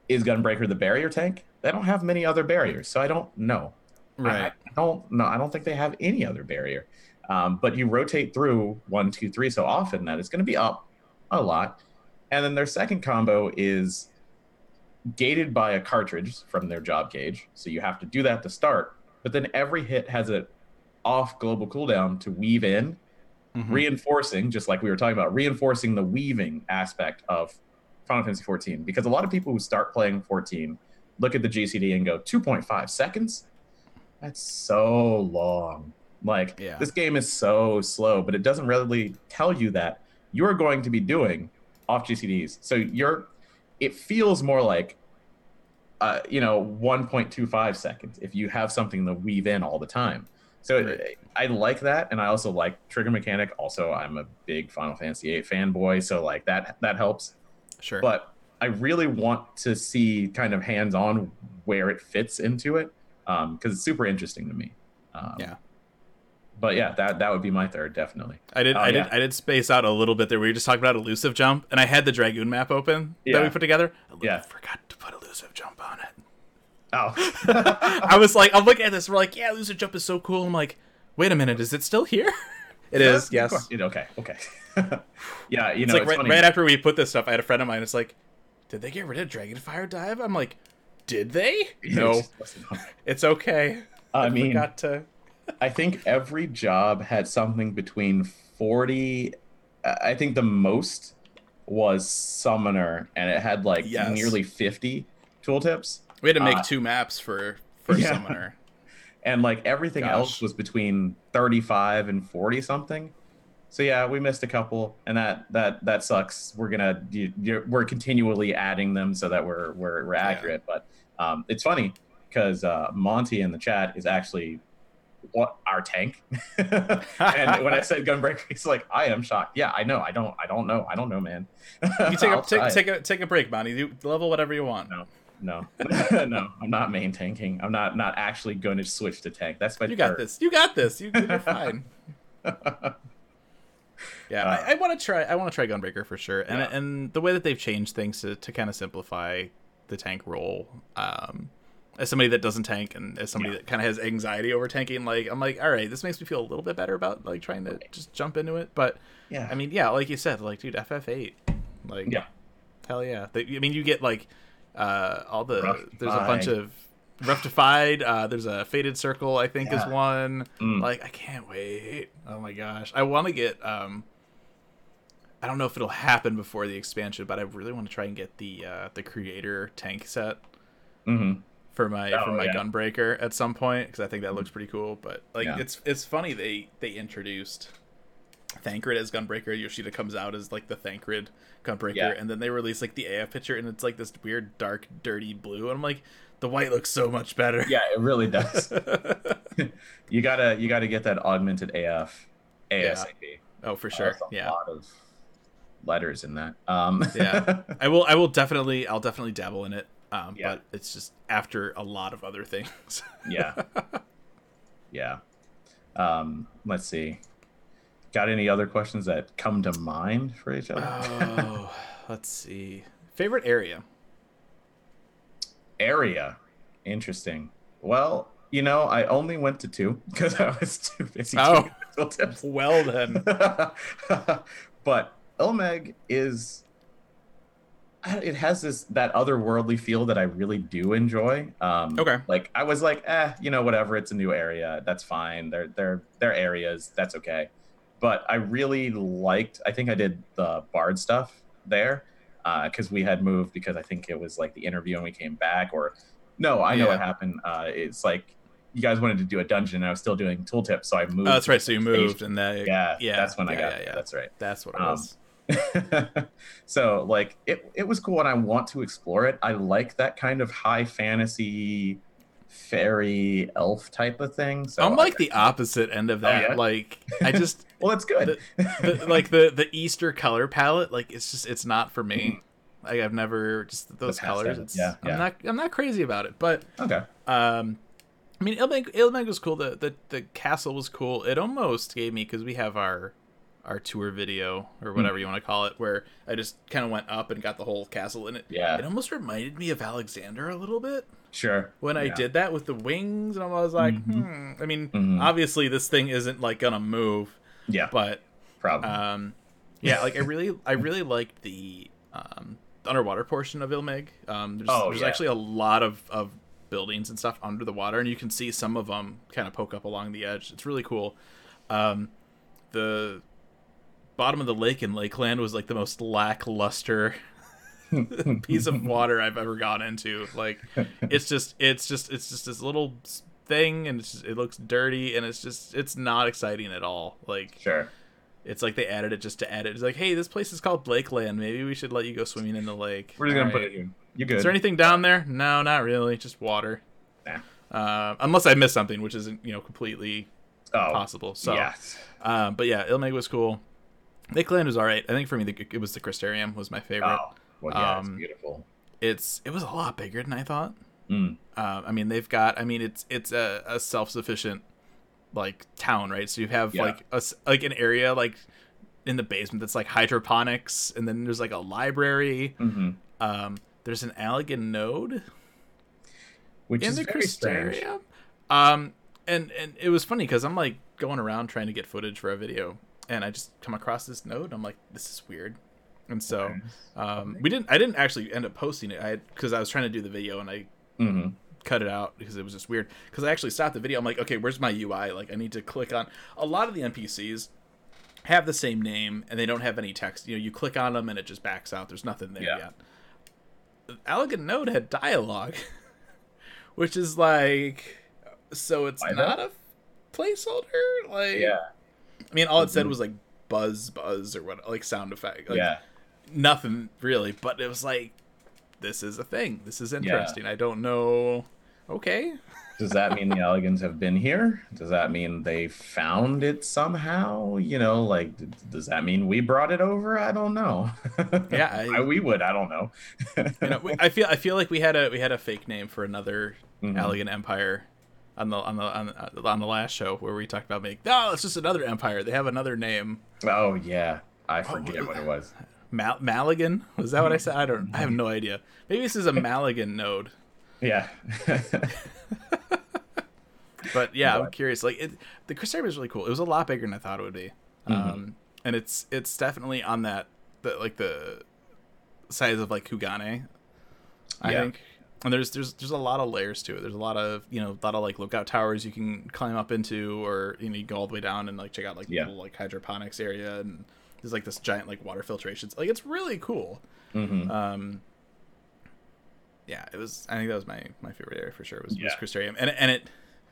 is Gunbreaker the barrier tank? They don't have many other barriers, so I don't know. I, Right. I don't know. I don't think they have any other barrier. Um, but you rotate through one, two, three so often that it's going to be up a lot. And then their second combo is gated by a cartridge from their job gauge. so you have to do that to start. But then every hit has a off global cooldown to weave in, Mhm. reinforcing, just like we were talking about, reinforcing the weaving aspect of Final Fantasy 14. Because a lot of people who start playing 14 look at the GCD and go 2.5 seconds. That's so long. Like Yeah. this game is so slow, but it doesn't really tell you that you're going to be doing off GCDs. So you're it feels more like uh, you know 1.25 seconds if you have something to weave in all the time. So it- I like that, and I also like trigger mechanic. Also, I'm a big Final Fantasy 8 fanboy, so like that that helps. Sure. But I really want to see kind of hands on where it fits into it because it's super interesting to me. Um, Yeah. But yeah, that that would be my third, definitely. I did. Oh, I yeah. did. I did space out a little bit there. We were just talking about elusive jump, and I had the dragoon map open that we put together. I Yeah. forgot to put elusive jump on it. Oh, [LAUGHS] I was like, I'm looking at this. We're like, yeah, elusive jump is so cool. I'm like, wait a minute, is it still here? [LAUGHS] It is. Yes. question. Okay. Okay. [LAUGHS] yeah, you It's know, like it's right, right after we put this stuff, I had a friend of mine. It's like, did they get rid of Dragonfire Dive? I'm like, did they? No, It wasn't on there. it's okay. I mean, forgot to. I think every job had something between 40 I think the most was summoner and it had like Yes. nearly 50 tooltips We had to make Uh, two maps for for yeah. summoner. [LAUGHS] and like everything Gosh. else was between 35 and 40 something. So yeah, we missed a couple and that that that sucks. We're going to we're continually adding them so that we're we're, we're accurate, but um it's funny cuz uh Monty in the chat is actually what our tank [LAUGHS] and when I said gunbreaker, he's like, "I am shocked." Yeah, I know. I don't. I don't know. I don't know, man. You take a [LAUGHS] take, take a take a break, Bonnie. You level whatever you want. No. no, [LAUGHS] no. I'm not main tanking. I'm not not actually going to switch to tank. That's my. You got this. You got this. You, you're fine. Yeah, Uh, I, I want to try. I want to try Gunbreaker for sure, and Yeah. and the way that they've changed things to, to kind of simplify the tank role. Um, as somebody that doesn't tank and as somebody Yeah. that kind of has anxiety over tanking, like I'm like, all right, this makes me feel a little bit better about like trying to just jump into it. But Yeah. I mean, yeah, like you said, like dude, FF8, like Yeah. hell yeah. They, I mean, you get like uh all the there's a bunch of rectified. Uh, there's a Fated Circle, I think, is one. Mm. Like I can't wait. Oh my gosh, I want to get. um I don't know if it'll happen before the expansion, but I really want to try and get the uh, the creator tank set hmm for my Oh, for my yeah. gunbreaker at some point because I think that looks pretty cool. But like Yeah. it's it's funny they they introduced Thancred as gunbreaker. Yoshida comes out as like the Thancred gunbreaker, Yeah. and then they release like the AF picture, and it's like this weird dark dirty blue, and I'm like, the white looks so much better. Yeah, it really does. [LAUGHS] [LAUGHS] you gotta you gotta get that augmented AF ASAP. oh for Uh, sure. a Yeah. lot of letters in that. Um, Yeah. [LAUGHS] I will. I will definitely. I'll definitely dabble in it. Um, Yeah. But it's just after a lot of other things. [LAUGHS] yeah, yeah. Um, let's see. Got any other questions that come to mind for each other? oh, let's see. Favorite area. Area, interesting. Well, you know, I only went to two [LAUGHS] because I was too busy. Oh. Well then. [LAUGHS] but Il Mheg is [SIGHS] it has this that otherworldly feel that I really do enjoy. Um, Okay. Like I was like, eh, you know, whatever. It's a new area. That's fine. They're they're they're areas. That's okay. But I really liked. I think I did the bard stuff there because we had moved because I think it was like the interview and we came back. Or no, I know Yeah. what happened. Uh, it's like you guys wanted to do a dungeon. and I was still doing tooltips, so I moved. Oh, that's right. So you moved, and that. Yeah, Yeah. that's when I got yeah, yeah. That's right. That's what it Um, was. [LAUGHS] so like it, it was cool and I want to explore it. I like that kind of high fantasy fairy elf type of thing. So I'm like the opposite end of that. Oh, yeah? Like I [LAUGHS] just well, it's good. the, like the the Easter color palette. Like it's just it's not for me. Like I've never just those Mm-hmm. colors. It's, yeah, I'm yeah. not I'm not crazy about it, but okay. Um, I mean, Il Mheg, Ilmeg was cool. The, the the castle was cool. It almost gave me because we have our our tour video Hmm. or whatever you want to call it, where I just kind of went up and got the whole castle in it. Yeah. It almost reminded me of Alexander a little bit Sure. when I did that with the wings, and I was like, Mhm. hmm. I mean, Mhm. obviously this thing isn't like gonna move, Yeah. but Probably. um, yeah, like I really, I really liked the um, underwater portion of Il Mheg. Um, there's, Oh, there's yeah. actually a lot of, of buildings and stuff under the water, and you can see some of them kind of poke up along the edge. It's really cool. Um, the bottom of the lake in Lakeland was like the most lackluster [LAUGHS] [LAUGHS] piece of water I've ever gone into. Like, [LAUGHS] it's just, it's just, it's just this little thing, and it's just, it looks dirty, and it's just, it's not exciting at all. Like, sure. it's like they added it just to add it. It's like, hey, this place is called Lakeland. Maybe we should let you go swimming in the lake. We're just gonna All put it here. You good? Is there anything down there? No, not really. Just water. Nah. Uh, unless I missed something, which isn't you know completely oh, possible. So, yeah. um, but yeah, Il Mheg was cool. Lakeland was all right. I think for me, the, it was the Crystarium was my favorite. Oh, well, yeah, Um, it's beautiful. It's it was a lot bigger than I thought. Mm. Uh, I mean, they've got. I mean, it's it's a, a self sufficient like town, right? So you have Yeah. like a like an area like in the basement that's like hydroponics, and then there's like a library. hmm Um, there's an Allagan node Which in is the very strange. Crystarium. Um, and and it was funny because I'm like going around trying to get footage for a video, and I just come across this node. I'm like, this is weird. And so, um, we didn't. I didn't actually end up posting it. I because I was trying to do the video and I hmm cut it out because it was just weird. Because I actually stopped the video. I'm like, okay, where's my UI? Like, I need to click on. A lot of the NPCs have the same name and they don't have any text. You know, you click on them and it just backs out. There's nothing there Yeah. yet. Allagan Node had dialogue, [LAUGHS] which is like, so it's Why not not? a placeholder. Like, Yeah. I mean, all it said Mhm. was like buzz, buzz, or what, like sound effect. Like, yeah. nothing really. But it was like, this is a thing. This is interesting. I don't know. Okay. Does that mean the [LAUGHS] Allagans have been here? Does that mean they found it somehow? You know, like, does that mean we brought it over? I don't know. [LAUGHS] Yeah, I- we would. I don't know. you know, I feel I feel like we had a we had a fake name for another Mhm. Allagan Empire on the on the on, on the last show where we talked about make no, it's just another empire. They have another name. Oh yeah, I forget what it was. Mal- Maligan was that what I said? I don't. I have no idea. Maybe this is a Maligan node. Yeah. [LAUGHS] But yeah, I'm curious. Like it, the Crusade was really cool. It was a lot bigger than I thought it would be. Mhm. Um, and it's it's definitely on that the like the size of like Kugane. I Yeah. think. And there's there's there's a lot of layers to it. There's a lot of you know a lot of like lookout towers you can climb up into, or you know you go all the way down and like check out like Yeah. little like hydroponics area, and there's like this giant like water filtrations. Like it's really cool. hmm Um, yeah, it was. I think that was my my favorite area for sure. Was, was Yeah. Crystarium, and and it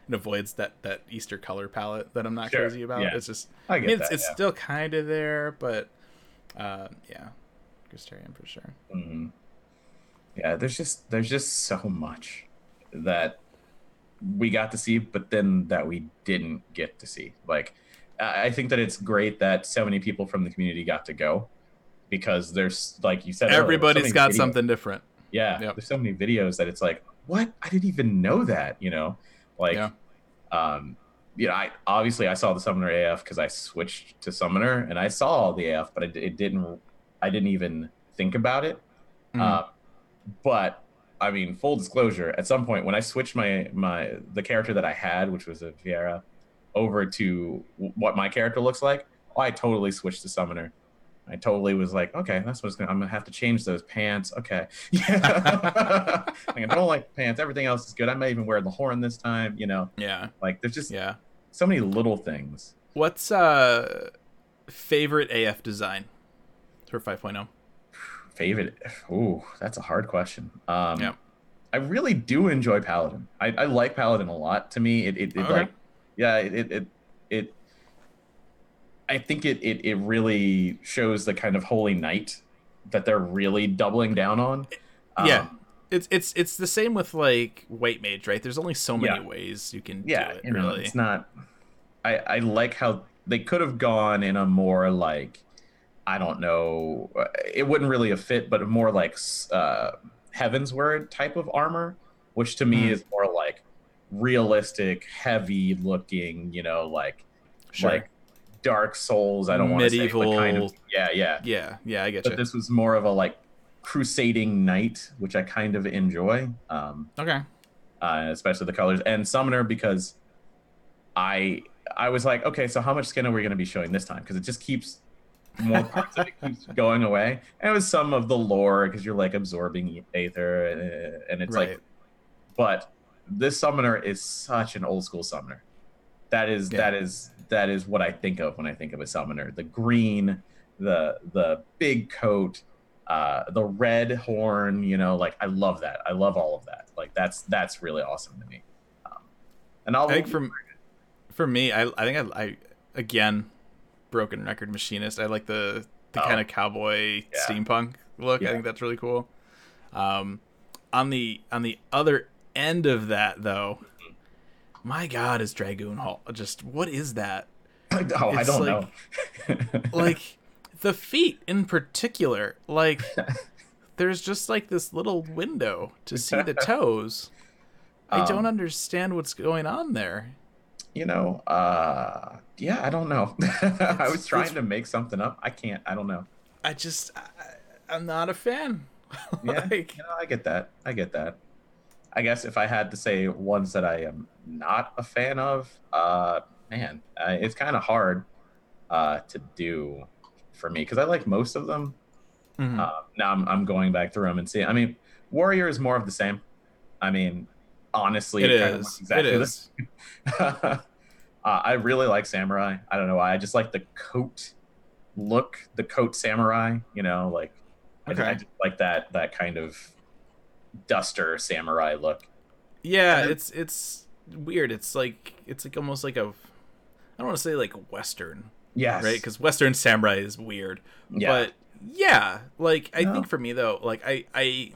it avoids that that Easter color palette that I'm not Sure, crazy about. yeah. It's just I I mean, it's, that. it's yeah. still kind of there, but uh, yeah, Crystarium for sure. hmm Yeah, there's just there's just so much that we got to see, but then that we didn't get to see. Like, I think that it's great that so many people from the community got to go because there's like you said, earlier, there's so got videos- something different. Yeah, Yep. there's so many videos that it's like, what? I didn't even know that. You know, like, Yeah. um, you know, I obviously I saw the Summoner AF because I switched to Summoner and I saw all the AF, but it, it didn't. I didn't even think about it. Mhm. Uh, but I mean, full disclosure, at some point when I switched my my the character that I had, which was a Viera, over to w- what my character looks like, I totally switched to Summoner. I totally was like, okay, that's what's gonna. I'm gonna have to change those pants. Okay, [LAUGHS] yeah. [LAUGHS] like, I don't like pants. Everything else is good. I might even wear the horn this time. You know, yeah, like there's just yeah. so many little things. What's uh favorite AF design for oh? 5.0? Favorite? Ooh, that's a hard question. Um, Yeah. I really do enjoy Paladin. I, I like Paladin a lot. To me, it, it, it Okay. like, yeah, it, it, it, it I think it, it, it really shows the kind of holy knight that they're really doubling down on. Yeah. Um, It's it's it's the same with like white mage, right? There's only so many Yeah. ways you can yeah, do it. you know, really, it's not. I I like how they could have gone in a more like, I don't know, uh, it wouldn't really have fit, but more like uh, Heavensward type of armor, which to me Mhm. is more like realistic, heavy looking, you know, like sure. like Dark Souls. I don't want to say, but kind of Medieval- yeah, yeah. yeah, yeah, I get you. But you. this was more of a like crusading knight, which I kind of enjoy. Um, okay. uh, especially the colors and summoner because I I was like, okay, so how much skin are we going to be showing this time? Because it just keeps more parts of it keeps going away. And it was some of the lore because you're like absorbing aether, uh, and it's right. like, but this summoner is such an old school summoner. That is Yeah. that is that is what I think of when I think of a summoner. The green, the the big coat, uh, the red horn. You know, like I love that. I love all of that. Like that's that's really awesome to me. Um, and I'll I think for for me, I I think I, I again broken record machinist. I like the the Oh. kind of cowboy Yeah. steampunk look. Yeah. I think that's really cool. Um, on the on the other end of that though, my God, is Dragoon Hall just what is that? [LAUGHS] oh, I don't like- know. [LAUGHS] Like the feet in particular, like [LAUGHS] there's just like this little window to see the toes. I Um, don't understand what's going on there. You know, uh, yeah, I don't know. [LAUGHS] I was trying to make something up. I can't. I don't know. I just I, I'm not a fan. [LAUGHS] Yeah, you know, I get that. I get that. I guess if I had to say ones that I am not a fan of, uh, man, uh, it's kind of hard uh, to do for me because I like most of them. mhm. Uh, now I'm, I'm going back through them and see. I mean, Warrior is more of the same. I mean, honestly, it of is. exactly it is. [LAUGHS] uh, I really like samurai. I don't know why. I just like the coat look, the coat samurai. You know, like I, Okay. I just like that that kind of duster samurai look. Yeah, And- it's it's weird. It's like it's like almost like a I don't want to say like western, Yes, right? Because western samurai is weird. yeah, But yeah, like I No. think for me though, like I I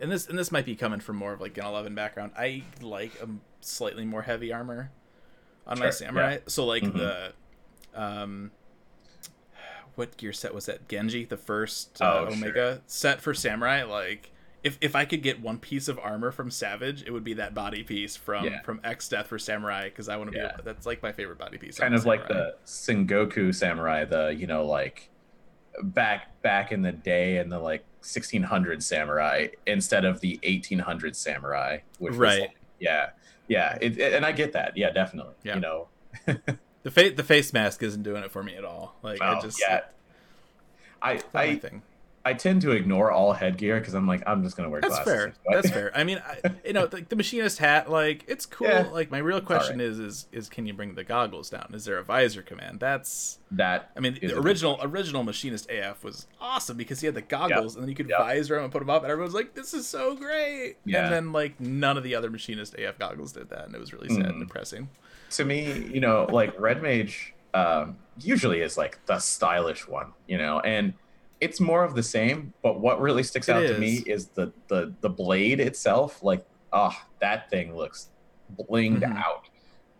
and this and this might be coming from more of like an 11 background. I like a slightly more heavy armor on my samurai. yeah. So like Mhm. the um what gear set was that? Genji, the first Oh, uh, sure. Omega set for samurai like if, if I could get one piece of armor from Savage, it would be that body piece from Yeah. from Exdeath for Samurai because I want to be Yeah. able, that's like my favorite body piece. kind of like the Sengoku samurai, the you know like back back in the day in the like 1600 samurai instead of the 1800 samurai, which Right. like- yeah, yeah, it, it- and I get that, yeah, definitely, Yeah. you know, the face the face mask isn't doing it for me at all. Like I Oh, just yeah. I I thing. I tend to ignore all headgear because I'm like I'm just gonna wear That's glasses. fair. But- That's fair. I mean, I, you know, like the machinist hat, like it's cool. Yeah. Like my real question alright. is, is, is can you bring the goggles down? Is there a visor command? That's, that I mean, the original original machinist AF was awesome because he had the goggles and then you could Yep. visor them and put them up, and everyone's like, "This is so great." Yeah. And then like none of the other machinist AF goggles did that, and it was really sad and Mhm. depressing. to me, you know, like Red Mage um, usually is like the stylish one, you know, and it's more of the same. But what really sticks It out is. to me is the the the blade itself. Like, ah, that thing looks blinged Mhm. out.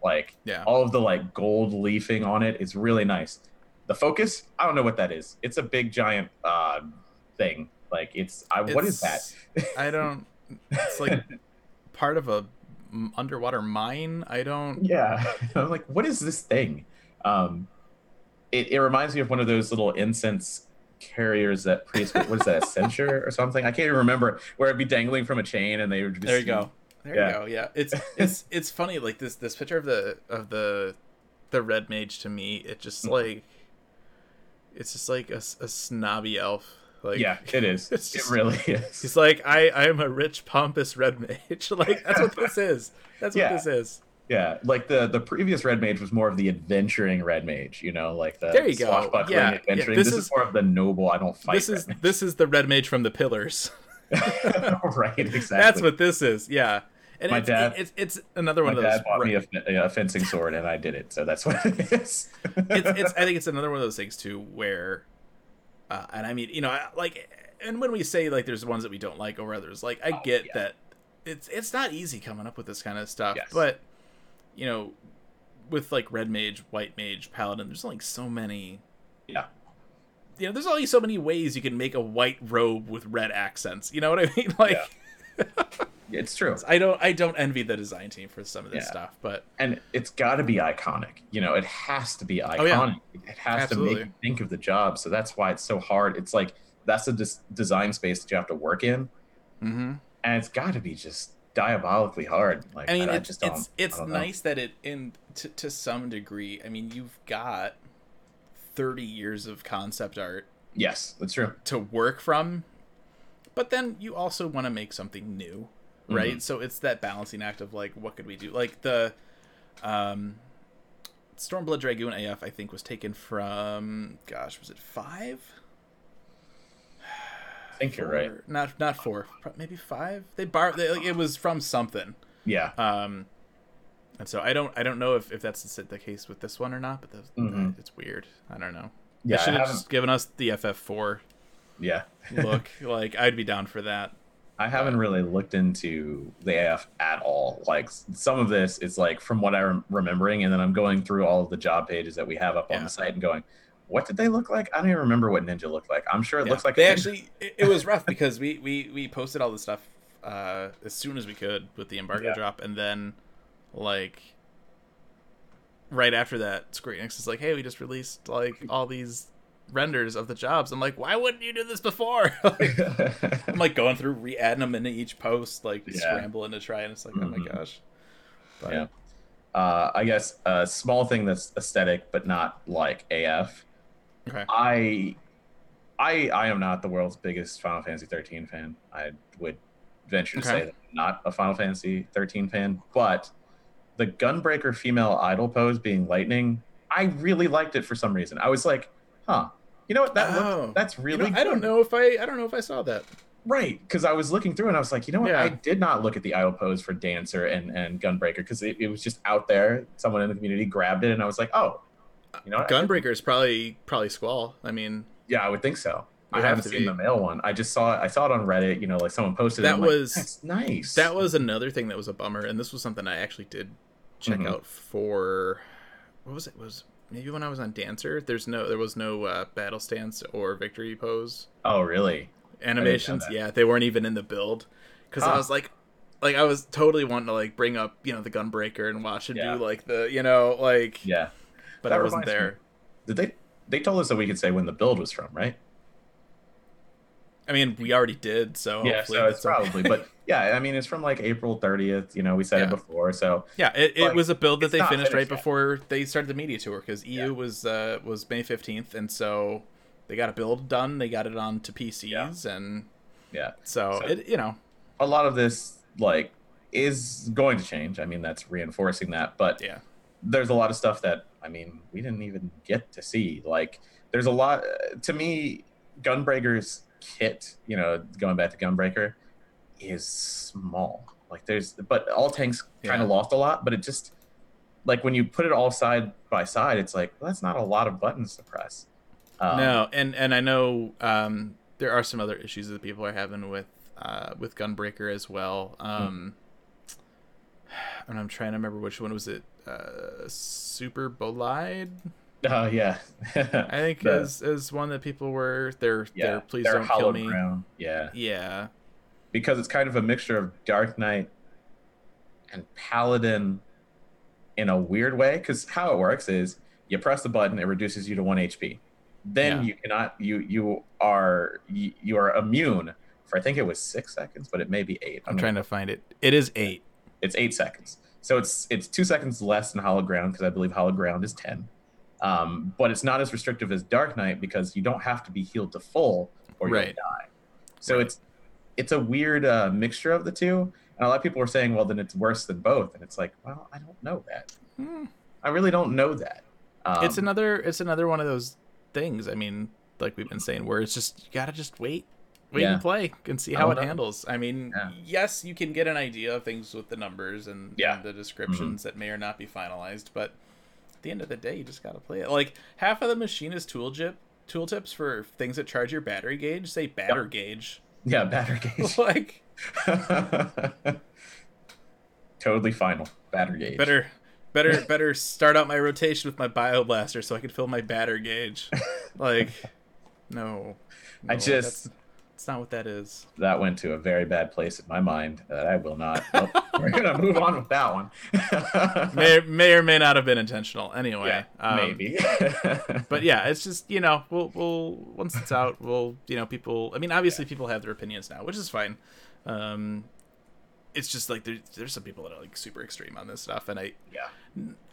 Like Yeah. all of the like gold leafing on it is really nice. The focus, I don't know what that is. It's a big giant uh, thing. Like it's, I, what is that? I don't. It's like [LAUGHS] part of a underwater mine. I don't. Yeah. [LAUGHS] I'm like, what is this thing? Um, it, it reminds me of one of those little incense carriers that priest, what is that, a censer or something? I can't even remember where it'd be dangling from a chain and they would just. There you go. There Yeah. you go. Yeah, it's [LAUGHS] it's it's funny. Like this this picture of the of the the red mage to me, it just Mhm. like it's just like a snobby elf. Like Yeah, it is. [LAUGHS] It's just- it really is. He's like I I am a rich pompous red mage. [LAUGHS] like that's what this is. That's what Yeah. this is. Yeah, like the the previous red mage was more of the adventuring red mage, you know, like the There you go. swashbuckling Yeah, yeah, this This, is- is, more of the noble. I don't fight. this is this is the red mage from the pillars. [LAUGHS] [LAUGHS] right, exactly. That's what this is. Yeah. And My it's, dad- it's it's another one of those dad bought me a, a fencing sword and I did it, so that's [LAUGHS] what it is. it's it's I think it's another one of those things too where uh, and I mean, you know, like and when we say like there's ones that we don't like over others, like I Oh, get yeah. that it's it's not easy coming up with this kind of stuff, Yes. but you know, with like red mage, white mage, paladin, there's like so many Yeah. You know, there's only so many ways you can make a white robe with red accents. You know what I mean? [LAUGHS] Like [LAUGHS] it's true. I don't I don't envy the design team for some of this Yeah. stuff, but and it's got to be iconic. You know, it has to be iconic. Oh, yeah. It has Absolutely. to make you think of the job. So that's why it's so hard. It's like that's a dis- design space that you have to work in, mm-hmm. and it's got to be just diabolically hard. Like I mean, I it's just don't, it's I it's nice that it in to, to some degree. I mean, you've got thirty years of concept art Yes, that's true. to work from, but then you also want to make something new, right? Mm-hmm. So it's that balancing act of like, what could we do? Like the um, Stormblood Dragoon AF, I think, was taken from gosh, was it five? Think you're right. Not not four, maybe five. They bar they, like, it was from something. Yeah, Um, and so I don't I don't know if, if that's the, case with this one or not, but Mhm. it's weird. I don't know. yeah. they should have just given us the FF4 yeah. [LAUGHS] look. like I'd be down for that. I haven't really looked into the AF at all. Like some of this is like from what I'm remembering, and then I'm going through all of the job pages that we have up Yeah. on the site and going, what did they look like? I don't even remember what Ninja looked like. I'm sure it Yeah. looks like they actually it, it was rough because we we we posted all this stuff uh as soon as we could with the embargo Yeah. drop and then like right after that, Square Enix is like, "Hey, we just released like all these renders of the jobs." I'm like, "Why wouldn't you do this before?" [LAUGHS] I'm like going through re-adding them into each post, like Yeah. scrambling to try, and it's like, oh my Mhm. gosh. But, Yeah. uh, I guess a small thing that's aesthetic but not like AF. Okay. I, I, I am not the world's biggest Final Fantasy 13 fan. I would venture to Okay. say that I'm not a Final Fantasy 13 fan, but the Gunbreaker female idol pose being lightning, I really liked it for some reason. I was like, huh, you know what? That Oh. that's You really. know, I don't know if I I don't know if I saw that. Right, because I was looking through and I was like, you know what? Yeah. I did not look at the idol pose for Dancer and, and Gunbreaker because it, it was just out there. Someone in the community grabbed it and I was like, oh, you know? Gunbreaker is probably probably Squall. I mean, Yeah, I would think so. I have haven't seen be. the male one. I just saw it. I saw it on Reddit. You know, like someone posted it. That like, was- That's nice. that was another thing that was a bummer, and this was something I actually did check Mhm. out for. What was it? Was maybe when I was on Dancer? There's no there was no uh, battle stance or victory pose Oh, really? animations. Yeah, they weren't even in the build because I was like. Like I was totally wanting to like bring up you know the Gunbreaker and watch it Yeah. do like the you know like Yeah. But That I wasn't reminds me. there. Did they? They told us that we could say when the build was from, right? I mean we already did so yeah, hopefully so it's okay. probably. But [LAUGHS] yeah, I mean, it's from like April 30th. You know, we said Yeah. it before. So Yeah, it, it was a build that they not finished right yet. before they started the media tour because EU Yeah. was uh, was May fifteenth, and so they got a build done. They got it on to PCs, and yeah, so, So- it you know a lot of this like is going to change. I mean, that's reinforcing that. But yeah there's a lot of stuff that I mean we didn't even get to see. Like there's a lot to me. Gunbreaker's kit, you know, going back to Gunbreaker, is small. Like there's, but all tanks kind Yeah. of lost a lot. But it just like when you put it all side by side, it's like well, that's not a lot of buttons to press. Um, no, and and I know um, there are some other issues that people are having with uh, with Gunbreaker as well. Hmm. Um, and I'm trying to remember which one was it. Uh, Super Bolide, Uh, yeah. I think [LAUGHS] The- is is one that people were they're yeah. they're please they're don't kill me. ground. Yeah. Yeah, because it's kind of a mixture of Dark Knight and Paladin in a weird way. Because how it works is you press the button, it reduces you to one HP. Then Yeah. you cannot you you are you, you are immune for I think it was six seconds, but it may be 8 I'm trying to find it. It is eight. It's eight seconds, so it's it's two seconds less than Hallowed Ground because I believe Hallowed Ground is ten. Um, but it's not as restrictive as Dark Knight because you don't have to be healed to full or Right. die. So it's it's a weird uh, mixture of the two, and a lot of people are saying, well, then it's worse than both, and it's like, well, I don't know that. Hmm. I really don't know that. Um, it's another it's another one of those things. I mean, like we've been saying, where it's just you gotta just wait, wait Yeah. and play and see how it know. handles. I mean, Yeah. yes, you can get an idea of things with the numbers and, Yeah. Mm-hmm. and the descriptions that may or not be finalized, but at the end of the day, you just gotta play it. Like half of the machinist tool tip tooltips for things that charge your battery gauge say batter gauge. yeah, battery [LAUGHS] gauge. like [LAUGHS] totally final battery gauge. better. Better, [LAUGHS] better start out my rotation with my bioblaster so I can fill my batter gauge. Like, no, I just- that's, that's not what that is. that went to a very bad place in my mind that I will not. [LAUGHS] Nope. We're gonna move on with that one. [LAUGHS] May may or may not have been intentional. Anyway, yeah, um, maybe. [LAUGHS] But yeah, it's just you know we'll we'll once it's out we'll you know people. I mean, obviously people have their opinions now, which is fine. Um, it's just like there, there's some people that are like super extreme on this stuff, and I yeah,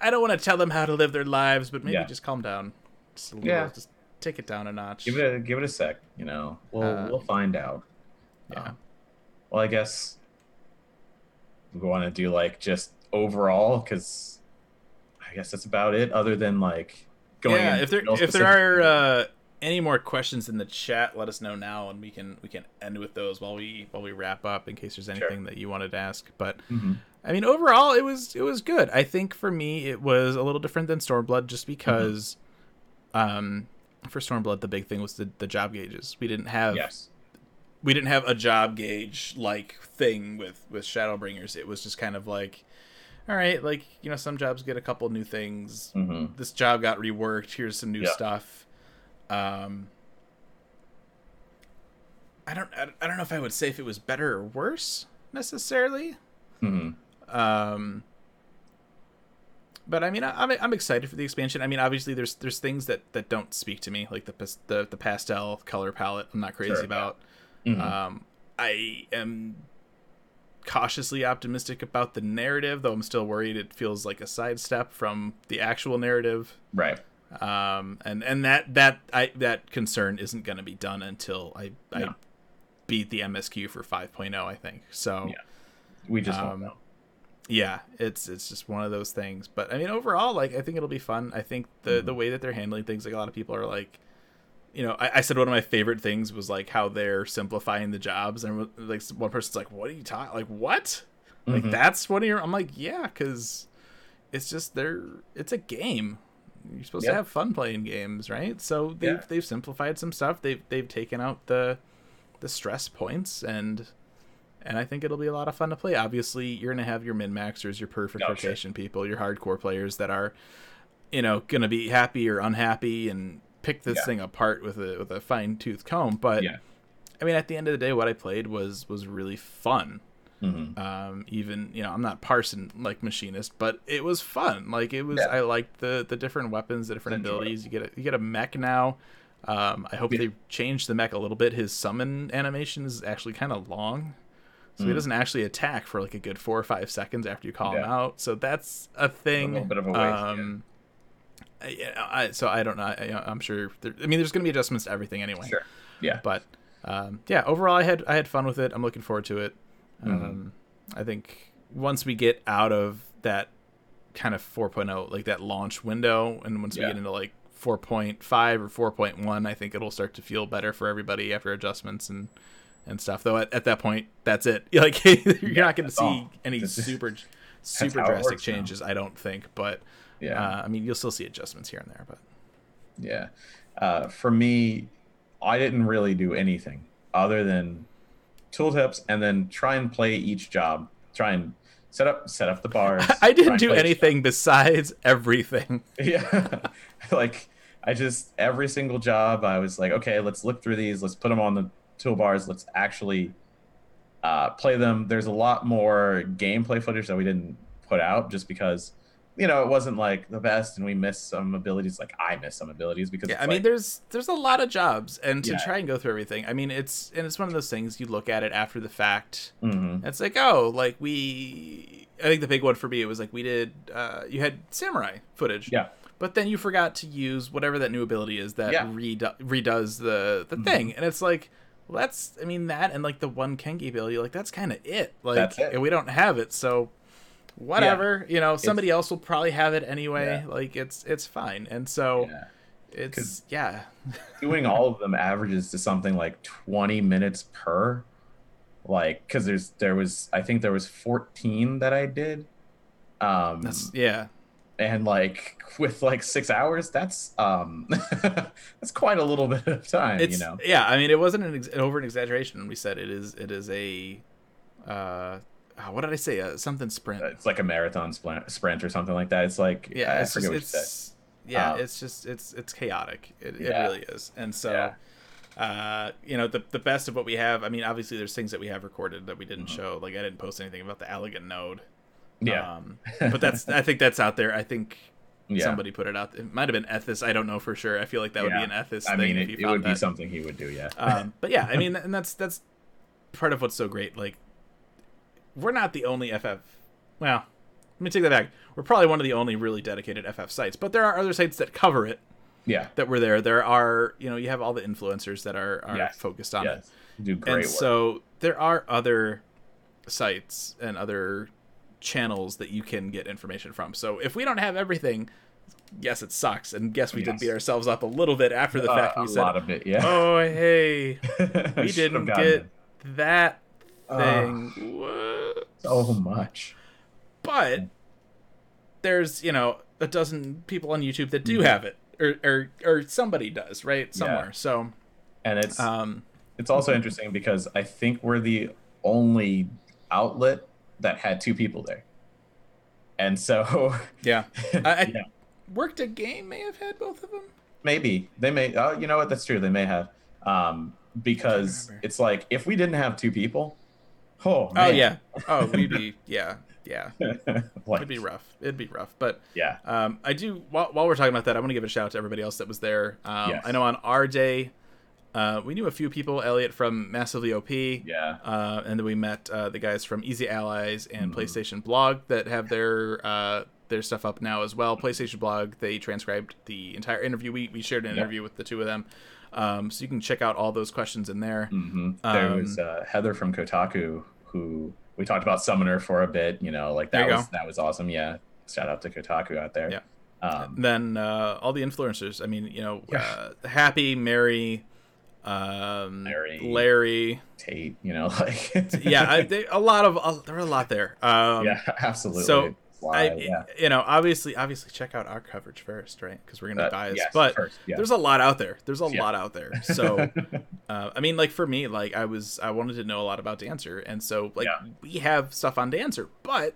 I don't want to tell them how to live their lives, but maybe Yeah. just calm down, just a little, Yeah. just take it down a notch. give it a give it a sec. You know, we'll Uh, we'll find out. yeah. Um, well, I guess we want to do like just overall because I guess that's about it. Other than like going. yeah, if there if there are uh, any more questions in the chat, let us know now, and we can we can end with those while we while we wrap up in case there's anything that you wanted to ask. But Mhm. I mean, overall, it was it was good. I think for me, it was a little different than Stormblood, just because, um, for Stormblood, the big thing was the the job gauges. We didn't have yes, we didn't have a job gauge like thing with with Shadowbringers. It was just kind of like, all right, like you know, some jobs get a couple new things. hmm This job got reworked. Here's some new Yeah. stuff. Um, I don't I don't know if I would say if it was better or worse necessarily hmm um but I mean, I, I'm I'm excited for the expansion. I mean, obviously, there's there's things that that don't speak to me, like the the the pastel color palette. I'm not crazy Sure, about. Mhm. Um, I am cautiously optimistic about the narrative, though I'm still worried it feels like a sidestep from the actual narrative. right. Um, and and that that I that concern isn't going to be done until I I beat the MSQ for 5.0. I think so. Yeah. We just Um, won't know. Yeah it's it's just one of those things but i mean overall like i think it'll be fun. I think the the way that they're handling things like a lot of people are like you know I, I said one of my favorite things was like how they're simplifying the jobs and like one person's like what are you talking like what? Like Mhm. that's one of your i'm like yeah because it's just they're it's a game. You're supposed to have fun playing games right? So they've Yeah. they've simplified some stuff. They've they've taken out the the stress points and and I think it'll be a lot of fun to play. Obviously, you're gonna have your min maxers, your perfect Oh, sure. rotation people, your hardcore players that are, you know, gonna be happy or unhappy and pick this Yeah. thing apart with a with a fine tooth comb. But Yeah. I mean, at the end of the day, what I played was was really fun. Mhm. Um, even you know, I'm not parsing like machinist, but it was fun. Like it was, Yeah. I liked the the different weapons, the different abilities. You get a, you get a mech now. Um, I hope Yeah. they change the mech a little bit. His summon animation is actually kind of long, so he Mm. doesn't actually attack for like a good four or five seconds after you call him out. So that's a thing. A little bit of a waste, yeah. um, yeah, I, so I don't know. I, I'm sure. There, I mean, there's going to be adjustments to everything anyway. Sure. Yeah. But um, yeah, overall, I had I had fun with it. I'm looking forward to it. Mhm. Um, I think once we get out of that kind of 4.0, like that launch window, and once we get into like 4.5 or 4.1, I think it'll start to feel better for everybody after adjustments and and stuff. Though at, at that point, that's it. [LAUGHS] Like you're not going to see all. any super [LAUGHS] super drastic works now. changes. I don't think, but Yeah. uh, I mean, you'll still see adjustments here and there. But Yeah. Uh, for me, I didn't really do anything other than tooltips and then try and play each job. Try and set up set up the bars. [LAUGHS] I didn't do anything besides everything. Yeah. like I just every single job I was like, okay, let's look through these, let's put them on the toolbars, let's actually uh, play them. There's a lot more gameplay footage that we didn't put out just because you know it wasn't like the best and we missed some abilities like I missed some abilities because Yeah, I mean, like- there's there's a lot of jobs, and to Yeah. try and go through everything, I mean, it's and it's one of those things you look at it after the fact. Mhm. It's like, oh, like we. I think the big one for me it was like we did. Uh, you had samurai footage, Yeah. but then you forgot to use whatever that new ability is that Yeah. redo- redoes the the Mhm. thing, and it's like. Well, that's, I mean, that and like the one Kenki ability, like that's kind of it. Like, That's it. and we don't have it, so whatever. You know, somebody else will probably have it anyway. Yeah. Like, it's it's fine. And so Yeah. it's yeah, [LAUGHS] doing all of them averages to something like 20 minutes per like because there's there was i think there was 14 that i did um that's yeah. And like with like six hours that's um [LAUGHS] that's quite a little bit of time It's you know yeah. I mean, it wasn't an, ex- over an exaggeration when we said it is. It is a, uh, oh, what did I say? Uh, something sprint. it's like a marathon sprint, sprint or something like that it's like yeah, i it's forget just, what you said it's yeah, Um, it's just it's it's chaotic. It, it really is. And so, Yeah. uh, you know, the the best of what we have. I mean, obviously, there's things that we have recorded that we didn't Mhm. show. Like I didn't post anything about the elegant node. Yeah Um, but that's I think that's out there. I think yeah somebody put it out. It might have been Ethis. I don't know for sure. I feel like that would Yeah. be an Ethis i thing mean if it, it would be something he would do yeah um, [LAUGHS] but yeah, I mean, and that's that's part of what's so great. Like, we're not the only FF. Well, let me take that back. We're probably one of the only really dedicated FF sites, but there are other sites that cover it yeah that were there. There are, you know, you have all the influencers that are are Yes. focused on it, yes do great and work so there are other sites and other channels that you can get information from. So if we don't have everything, yes, it sucks, and guess we did beat ourselves up a little bit after the Uh, fact. a we said, lot of it yeah "Oh, hey." [LAUGHS] we didn't get it. that thing. What? so much But there's, you know, a dozen people on YouTube that do Mhm. have it. Or, or or somebody does, right? Somewhere. So and it's um It's also interesting because I think we're the only outlet that had two people there. And so [LAUGHS] yeah. I, Yeah. worked a game may have had both of them. maybe they may oh you know what that's true they may have um because it's like if we didn't have two people oh Oh yeah. [LAUGHS] Oh we'd be yeah. yeah, [LAUGHS] like, it'd be rough. It'd be rough. But yeah, um, I do. While, while we're talking about that, I want to give a shout out to everybody else that was there. Um, Yes. I know on our day, uh, we knew a few people. Elliot from Massively OP. yeah, Uh, and then we met uh, the guys from Easy Allies and Mhm. PlayStation Blog that have their uh, their stuff up now as well. PlayStation Blog they transcribed the entire interview. We we shared an Yeah. interview with the two of them, um, so you can check out all those questions in there. hmm there Um, was uh, Heather from Kotaku who we talked about Summoner for a bit. You know, like that was go. that was awesome. Yeah, shout out to Kotaku out there. Yeah. Um, then uh, all the influencers. I mean, you know, Yeah. uh, Happy, Mary, um, Larry. Larry. Tate, you know, [LAUGHS] like Yeah, I, they, a lot of uh, there were a lot there. Um, yeah, [LAUGHS] absolutely. so, I, yeah. you know, obviously, obviously, check out our coverage first, right? Because we're gonna Uh, be biased. yes, but first, yeah. there's a lot out there. There's a Yeah. lot out there. So, [LAUGHS] uh, I mean, like for me, like I was, I wanted to know a lot about Dancer, and so like we have stuff on Dancer, but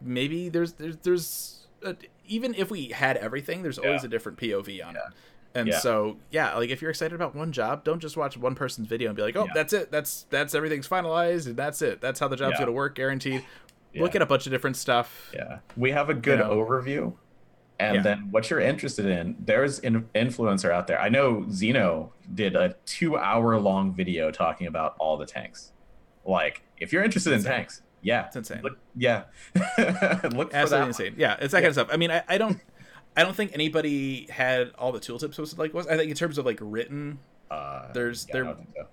maybe there's there's there's a, even if we had everything, there's always a different POV on it. And Yeah. so, yeah, like if you're excited about one job, don't just watch one person's video and be like, "Oh, Yeah. that's it. That's that's everything's finalized and that's it. That's how the job's Yeah. going to work, guaranteed." Look at a bunch of different stuff. Yeah, we have a good You know? overview, and then what you're interested in. There's an influencer out there. I know Zeno did a two-hour-long video talking about all the tanks. Like, if you're interested in tanks, yeah, It's insane. Look, yeah, [LAUGHS] look for Absolutely that. insane. Yeah, it's that kind of stuff. I mean, I, I don't, I don't think anybody had all the tooltips posted like was. I think in terms of like written, Uh, There's- yeah, there- I don't think so.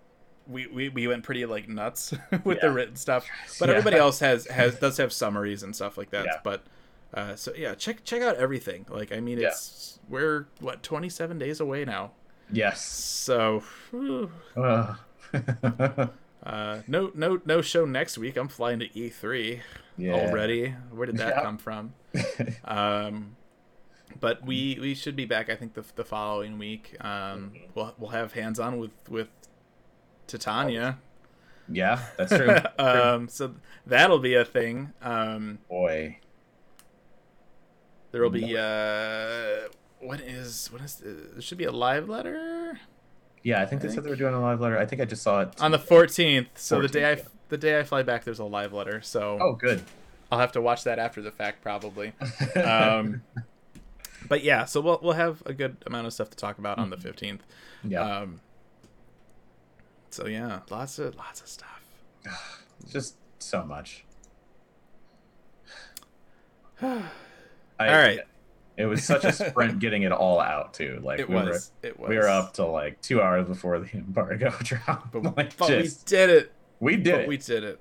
we, we, we went pretty like nuts [LAUGHS] with the written stuff. But Yeah. everybody else has has does have summaries and stuff like that. Yeah. But uh, so yeah, check check out everything. Like I mean, Yeah. it's we're what 27 days away now. Yes. So [LAUGHS] uh, no no no show next week. I'm flying to E3 yeah. already. Where did that Yeah. come from? [LAUGHS] Um, but we we should be back. I think the the following week. Um, Mm-hmm. we'll we'll have hands on with with Titania. yeah, that's [LAUGHS] true. um, so that'll be a thing. Um, Boy. there will be uh, what is what is uh, there should be a live letter Yeah, I think I they said they were doing a live letter. I think I just saw it. on the 14th. So the day I the day I fly back, there's a live letter. So Oh, good. I'll have to watch that after the fact probably. [LAUGHS] Um, but yeah, so we'll we'll have a good amount of stuff to talk about on the 15th. yeah. Um, so yeah, lots of lots of stuff. [SIGHS] just so much. [SIGHS] All I, right. It was such a [LAUGHS] sprint getting it all out too. Like It we was. It were was. we were up to like two hours before the embargo [LAUGHS] dropped. but, like but just, we did it. we, did But it. we did it.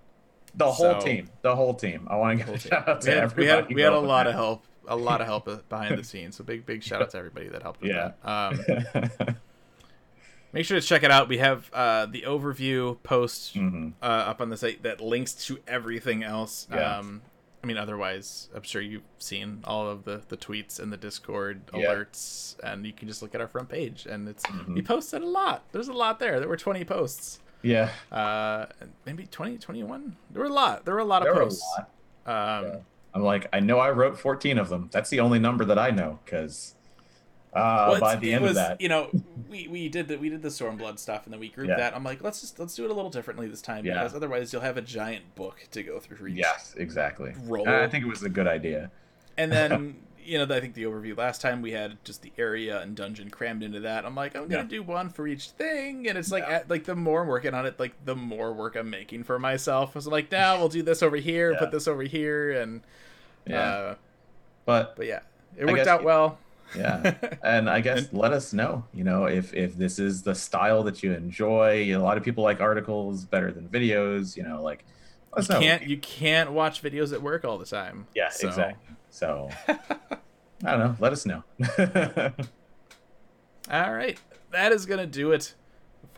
the whole so- team. The whole team. I want to give a shout out to We had, we everybody. had, we had a lot of help. A lot of help [LAUGHS] behind the scenes. So big, big shout out to everybody that helped with Yeah. that. Um, [LAUGHS] make sure to check it out. We have uh, the overview post Mhm. uh, up on the site that links to everything else. Yeah. Um, I mean, otherwise, I'm sure you've seen all of the, the tweets and the Discord Yeah. alerts, and you can just look at our front page, and it's Mhm. we posted a lot. There's a lot there. There were 20 posts. Yeah. Uh, maybe 20, 21. There were a lot. There were a lot There of were a posts. lot. Um, Yeah. I'm like, I know I wrote 14 of them. That's the only number that I know because uh, well, by the end was, of that, you know, we, we did the we did the Stormblood stuff, and then we grouped Yeah. that. I'm like, let's just let's do it a little differently this time Yeah. because otherwise you'll have a giant book to go through for each. yes, exactly. Roll. I think it was a good idea. And then [LAUGHS] you know, I think the overview last time we had just the area and dungeon crammed into that. I'm like, I'm gonna Yeah. do one for each thing, and it's like Yeah. at, like the more I'm working on it, like the more work I'm making for myself. I was like, now [LAUGHS] we'll do this over here, Yeah. put this over here, and Yeah. uh, But but yeah, it I worked out you- well. yeah [LAUGHS] and i guess let us know you know if if this is the style that you enjoy a lot of people like articles better than videos you know like You know. can't you can't watch videos at work all the time. yeah so- exactly so [LAUGHS] i don't know let us know [LAUGHS] All right, that is gonna do it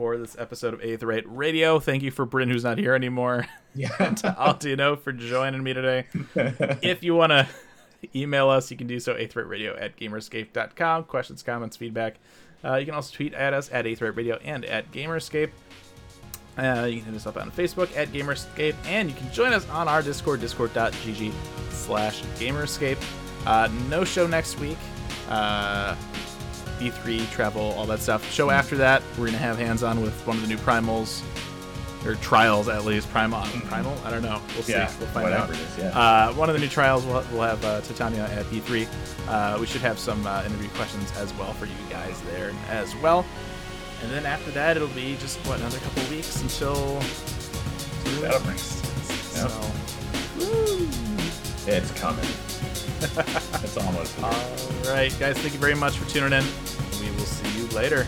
for this episode of Aetheryte Radio. Thank you for Bryn, who's not here anymore. [LAUGHS] yeah [LAUGHS] Altino for joining me today. [LAUGHS] if you want to email us, you can do so aetheryteradio at gamerescape.com. Questions, comments, feedback. Uh, you can also tweet at us at aetheryteradio and at gamerescape. Uh, you can hit us up on Facebook at Gamer Escape, and you can join us on our Discord, discord.gg slash Gamer Escape. Uh, no show next week. Uh, E3, travel, all that stuff. Show after that, we're going to have hands on with one of the new primals. or trials at least. Primal, primal. I don't know. We'll see. Yeah, we'll find out. is, yeah. Uh, one of the new trials we'll, we'll have uh, Titania at E3. Uh, we should have some uh, interview questions as well for you guys there as well. And then after that, it'll be just what another couple weeks until. That'll bring- So, It's coming. It's almost all right, guys. Thank you very much for tuning in. We will see you later.